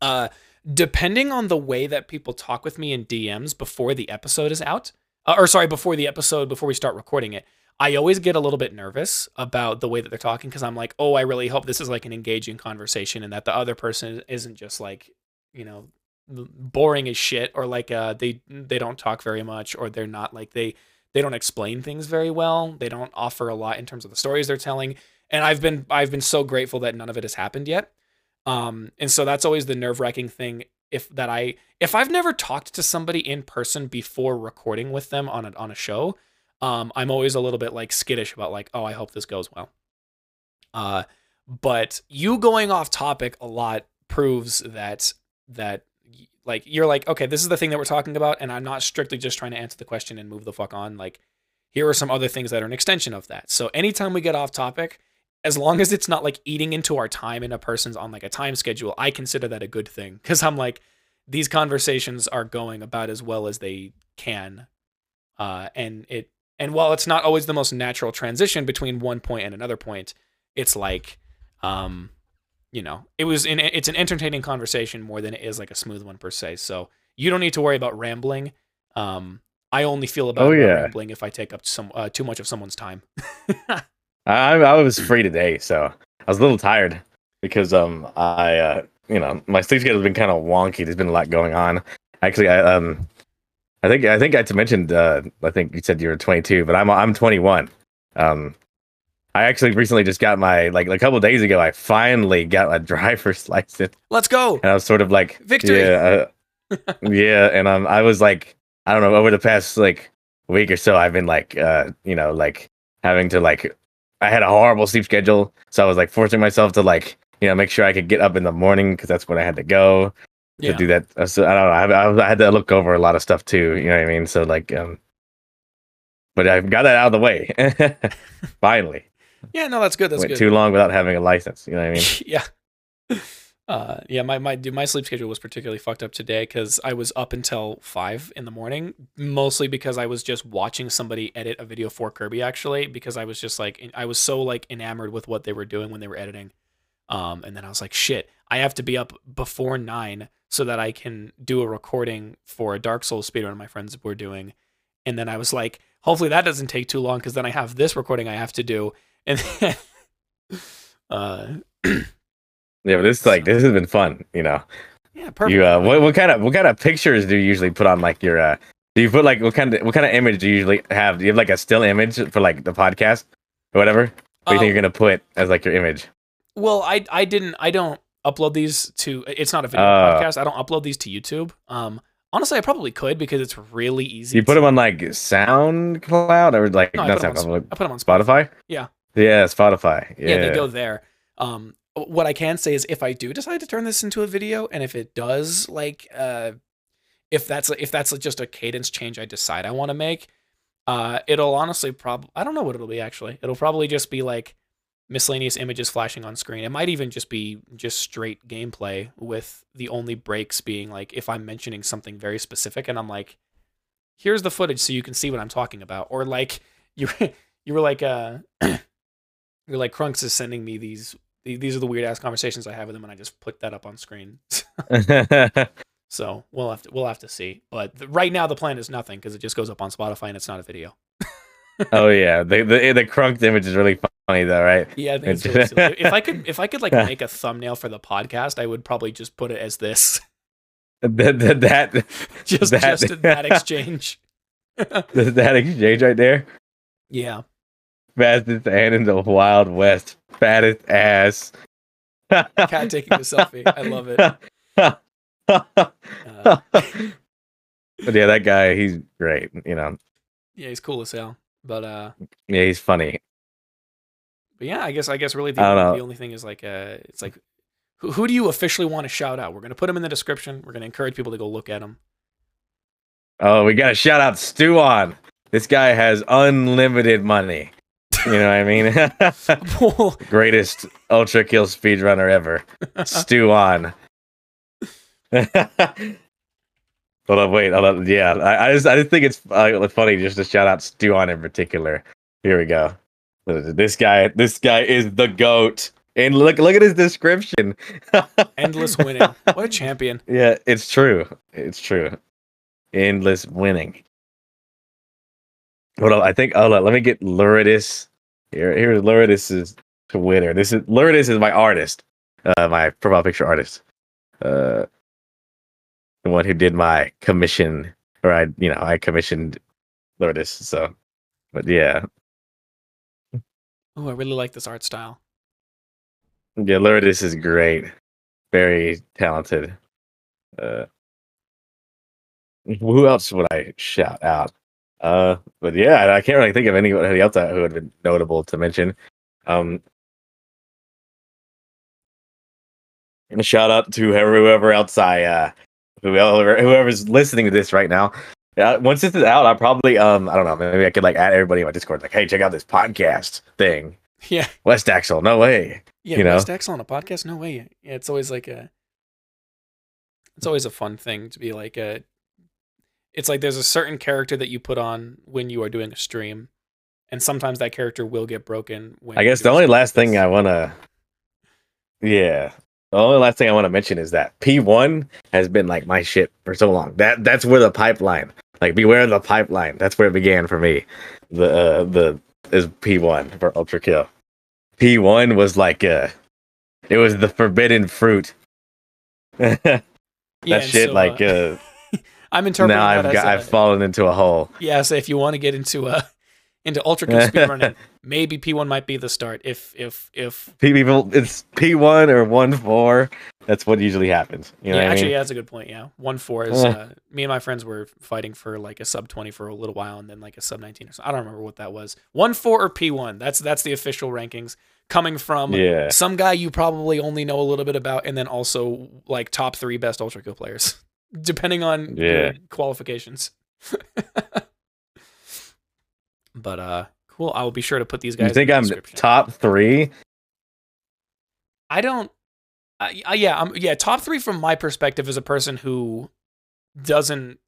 Uh, depending on the way that people talk with me in DMs before the episode is out, uh, or sorry, before the episode, before we start recording it, I always get a little bit nervous about the way that they're talking because I'm like, oh, I really hope this is like an engaging conversation and that the other person isn't just like, you know, boring as shit or like uh they they don't talk very much or they're not like they they don't explain things very well. They don't offer a lot in terms of the stories they're telling. And i've been i've been so grateful that none of it has happened yet. Um and so that's always the nerve-wracking thing if that i if i've never talked to somebody in person before recording with them on a on a show um i'm always a little bit like skittish about like oh i hope this goes well. Uh but you going off topic a lot proves that that like you're like okay this is the thing that we're talking about and i'm not strictly just trying to answer the question and move the fuck on like here are some other things that are an extension of that. So anytime we get off topic as long as it's not like eating into our time and a person's on like a time schedule i consider that a good thing because i'm like these conversations are going about as well as they can uh and it and while it's not always the most natural transition between one point and another point it's like um you know it was in it's an entertaining conversation more than it is like a smooth one per se so you don't need to worry about rambling um i only feel about Oh, yeah. rambling if i take up some uh, too much of someone's time (laughs) I I was free today, so I was a little tired because um I uh you know my sleep schedule's been kind of wonky. There's been a lot going on. Actually, I um I think I think I mentioned uh I think you said you were 22, but I'm I'm 21. Um, I actually recently just got my like a couple days ago. I finally got my (laughs) driver's license, let's go and I was sort of like Victory. Yeah, uh, (laughs) yeah, and um I was like I don't know over the past like week or so I've been like uh you know like having to like I had a horrible sleep schedule, so I was like forcing myself to like you know make sure I could get up in the morning because that's when I had to go yeah to do that. Uh, So I don't know. I, I, I had to look over a lot of stuff too. You know what I mean? So like um, but I've got that out of the way (laughs) finally. yeah no that's good that's Went good too long without having a license. You know what I mean? (laughs) yeah. Uh, yeah, my my dude, my sleep schedule was particularly fucked up today because I was up until five in the morning, mostly because I was just watching somebody edit a video for Kirby. Actually, because I was just like I was so like enamored with what they were doing when they were editing, um, and then I was like, shit, I have to be up before nine so that I can do a recording for a Dark Souls speedrun my friends were doing, and then I was like, hopefully that doesn't take too long because then I have this recording I have to do, (laughs) and then, uh. (clears throat) Yeah, but this like this has been fun. You know. Yeah, perfect. You uh, what what kind of what kind of pictures do you usually put on like your uh? Do you put like what kind of what kind of image do you usually have? Do you have like a still image for like the podcast or whatever? What do you think Uh, you're gonna put as like your image? Well, I I didn't I don't upload these to it's not a video Uh. podcast. I don't upload these to YouTube. Um honestly I probably could because it's really easy. You put to- them on like SoundCloud or like No, I not put 'em on SoundCloud, Sp- I put them on Spotify. Spotify? Yeah. Yeah, Spotify. Yeah. Yeah. they go there. Um what I can say is if I do decide to turn this into a video and if it does like uh if that's if that's just a cadence change I decide I want to make, uh it'll honestly probably I don't know what it'll be actually. It'll probably just be like miscellaneous images flashing on screen. It might even just be just straight gameplay with the only breaks being like if I'm mentioning something very specific and I'm like, here's the footage so you can see what I'm talking about. Or like (laughs) you you were like uh (clears throat) you're like Crunkz is sending me these these are the weird ass conversations I have with him and I just put that up on screen. (laughs) so we'll have to we'll have to see. But the, right now the plan is nothing because it just goes up on Spotify and it's not a video. Oh yeah, the the the crunked image is really funny though, right? Yeah, I think it's really silly. if I could (laughs) if I could like make a thumbnail for the podcast, I would probably just put it as this. (laughs) That that that (laughs) just That- just that exchange. that exchange right there. Yeah. Fastest hand in the Wild West. Fattest ass. Cat taking a selfie. I love it. Uh, but yeah, that guy, he's great. You know, yeah, he's cool as hell. But uh yeah, he's funny. but yeah, I guess I guess really the, I don't only, know. the only thing is like uh it's like who, who do you officially want to shout out? We're gonna put him in the description. We're gonna encourage people to go look at him. Oh, we got to shout out Stuon. This guy has unlimited money. You know what I mean? (laughs) (laughs) Greatest ULTRAKILL speedrunner ever. (laughs) Stuon. Hold on, wait, hold on. Yeah, I, I just I just think it's uh, funny just to shout out Stuon in particular. Here we go. This guy, this guy is the goat. And look, look at his description. (laughs) Endless winning. What a champion. Yeah, it's true. It's true. Endless winning. Hold on, I think. Hold on, let me get Luridus. Here, here's Luridus's Twitter. This is Luridus is my artist, uh, my profile picture artist, uh, the one who did my commission, or I, you know, I commissioned Luridus. So, but yeah. Oh, I really like this art style. Yeah, Luridus is great. Very talented. Uh, who else would I shout out? Uh, but yeah, I can't really think of anybody else who would have been notable to mention. Um, a shout out to whoever else I, uh, whoever whoever's listening to this right now. Yeah, once this is out, I probably um, I don't know, maybe I could like add everybody in my Discord, like, hey, check out this podcast thing. Yeah, Westaxle, no way. Yeah, you know? Westaxle on a podcast? No way. Yeah, it's always like a it's always a fun thing to be like a it's like there's a certain character that you put on when you are doing a stream and sometimes that character will get broken when I guess the only last thing I want to Yeah. The only last thing I want to mention is that P1 has been like my shit for so long. That that's where the pipeline, like beware of the pipeline. That's where it began for me. The uh, the is P1 for ULTRAKILL. P1 was like uh it was the forbidden fruit. (laughs) that yeah, shit so, like uh, uh (laughs) I'm interpreting now I've got, I've fallen into a hole. Yeah, so if you want to get into uh into ULTRAKILL speedrunning, (laughs) maybe P1 might be the start. If if if people it's P1 or 1-4, that's what usually happens. You know yeah, actually, I mean? yeah, that's a good point. Yeah, 1-4 is uh, me and my friends were fighting for like a sub 20 for a little while, and then like a sub 19 or so. I don't remember what that was. 1-4 or P1. That's that's the official rankings coming from yeah. some guy you probably only know a little bit about, and then also like top three best ULTRAKILL players, (laughs) depending on yeah. qualifications. (laughs) but uh, cool. I will be sure to put these guys. You think I'm top three? I don't. Uh, yeah, I'm yeah top three from my perspective as a person who doesn't.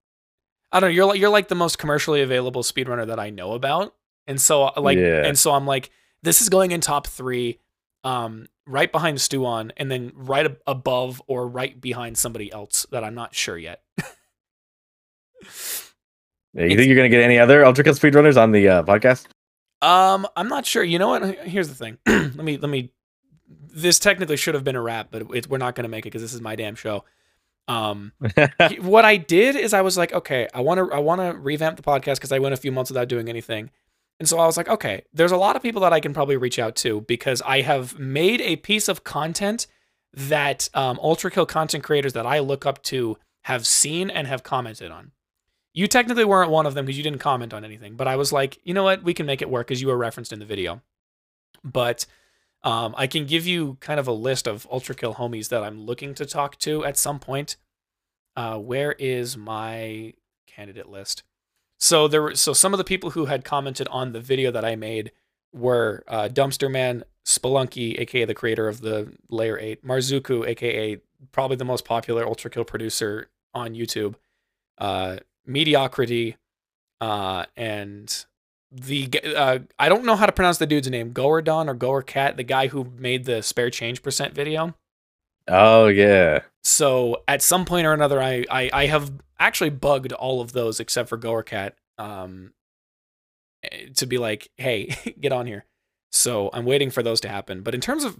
I don't know. You're like you're like the most commercially available speedrunner that I know about, and so uh, like yeah. and so I'm like this is going in top three, um, right behind Stuon, and then right ab- above or right behind somebody else that I'm not sure yet. (laughs) you it's, think you're gonna get any other ULTRAKILL speedrunners on the uh, podcast? Um, I'm not sure. You know what? Here's the thing. (clears throat) let me let me. This technically should have been a wrap, but it, we're not gonna make it because this is my damn show. Um, (laughs) what I did is I was like, okay, I want to I want to revamp the podcast because I went a few months without doing anything. And so I was like, okay, there's a lot of people that I can probably reach out to because I have made a piece of content that um, ULTRAKILL content creators that I look up to have seen and have commented on. You technically weren't one of them because you didn't comment on anything, but I was like, you know what, we can make it work because you were referenced in the video. But um, I can give you kind of a list of ULTRAKILL homies that I'm looking to talk to at some point. Uh, where is my candidate list? So there were so some of the people who had commented on the video that I made were uh, Dumpster Man, Spelunky, aka the creator of the Layer Eight, Marzuku, aka probably the most popular ULTRAKILL producer on YouTube, uh, Mediocrity, uh, and the uh, I don't know how to pronounce the dude's name, Goerdon or Goer Cat, the guy who made the spare change percent video. Oh yeah. So at some point or another, I I, I have actually bugged all of those except for Goer Cat um, eh, to be like, hey, (laughs) get on here. So I'm waiting for those to happen. But in terms of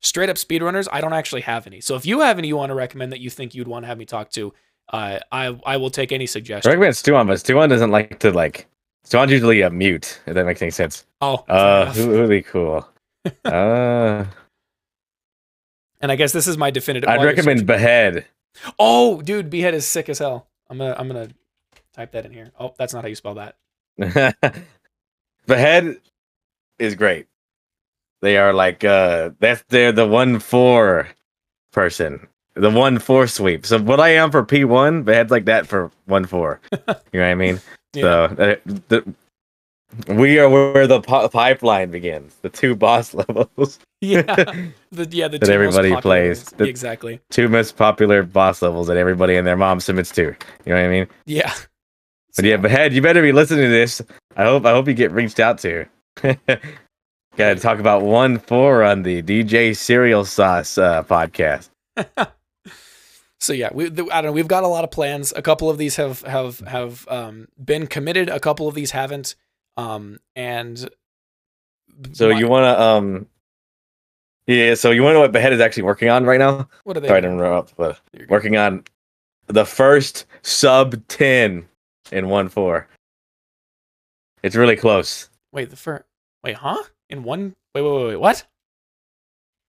straight up speedrunners, I don't actually have any. So if you have any you want to recommend that you think you'd want to have me talk to, uh, I I will take any suggestions. I recommend Stuon, but Stuon doesn't like to like. Stuon's usually a mute. If that makes any sense. Oh, uh, who would be cool? (laughs) uh, and I guess this is my definitive. I'd recommend Behead. Oh, dude, Behead is sick as hell. I'm gonna I'm gonna type that in here. Oh, that's not how you spell that. (laughs) Behead is great. They are like uh that's they're the one four person. The one four sweep. So what I am for P one, Behead's like that for one four. (laughs) you know what I mean? Yeah. So uh, the We are where the po- pipeline begins. The two boss (laughs) levels. Yeah, (laughs) the yeah the That everybody plays. The- exactly. two most popular boss levels that everybody and their mom submits to. You know what I mean? Yeah. But yeah, Behead, you better be listening to this. I hope I hope you get reached out to. Gotta talk about one four on the DJ Cereal Sauce uh, podcast. So yeah, we the, I don't know. We've got a lot of plans. A couple of these have have have um, been committed. A couple of these haven't. Um, and So my- you wanna um Yeah, so you wanna know what Behead is actually working on right now? what are they? Sorry to interrupt, but working on the first sub ten in one four. It's really close. Wait, the first. Wait, huh? In one. Wait, wait, wait, wait. What?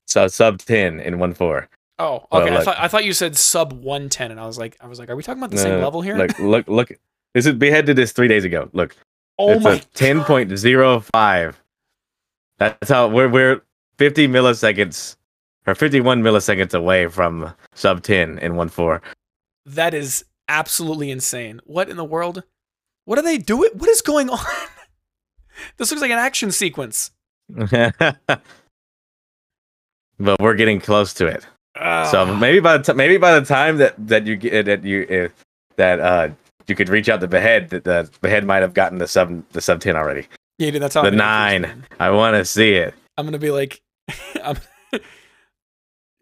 So sub ten in one four. Oh, okay. I thought I thought you said sub one ten, and I was like, I was like, are we talking about the same level here? Look, look, look. This is Behead did this three days ago. Look. oh it's my. (laughs) ten point zero five. That's how we're we're fifty milliseconds or fifty one milliseconds away from sub ten in one four. That is absolutely insane. What in the world? What are they doing? What is going on? (laughs) this looks like an action sequence. (laughs) but we're getting close to it. So maybe by the time maybe by the time that that you get that you if that uh you could reach out to Behead that the Behead might have gotten the sub the sub ten already. yeah, dude, that's how the nine. I want to see it. I'm gonna be like, (laughs) I'm, (laughs)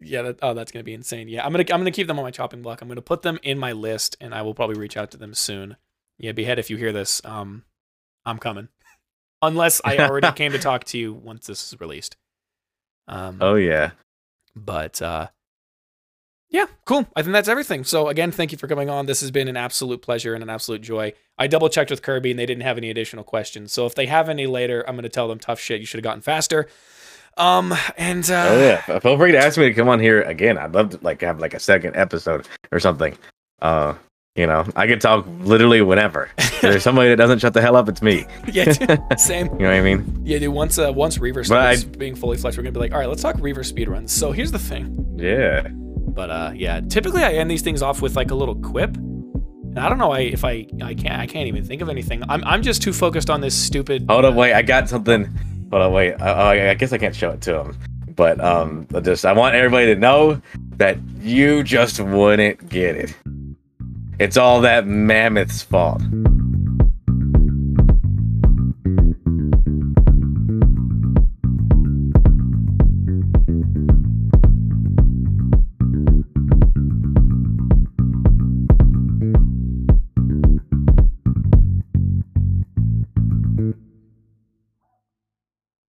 yeah. That, oh, that's gonna be insane. Yeah, I'm gonna I'm gonna keep them on my chopping block. I'm gonna put them in my list, and I will probably reach out to them soon. Yeah, behead. If you hear this, um, I'm coming. (laughs) Unless I already came to talk to you once this is released. Um, Oh yeah. but uh yeah cool i think that's everything so again thank you for coming on this has been an absolute pleasure and an absolute joy i double checked with kirby and they didn't have any additional questions so if they have any later i'm going to tell them tough shit you should have gotten faster um and uh Oh yeah. Feel free to ask me to come on here again. I'd love to like have like a second episode or something. Uh, you know, I could talk literally whenever. If there's somebody that doesn't shut the hell up, it's me. (laughs) yeah dude, (laughs) same You know what I mean? yeah dude once uh once reaver But I- starts being fully fledged we're gonna be like all right let's talk reaver speedruns so here's the thing Yeah. But uh yeah typically i end these things off with like a little quip and i don't know I, if i i can't i can't even think of anything i'm, I'm just too focused on this stupid Hold up, wait. I got something. Hold on, wait. I, I guess I can't show it to him. But um, I just I want everybody to know that you just wouldn't get it. It's all that mammoth's fault.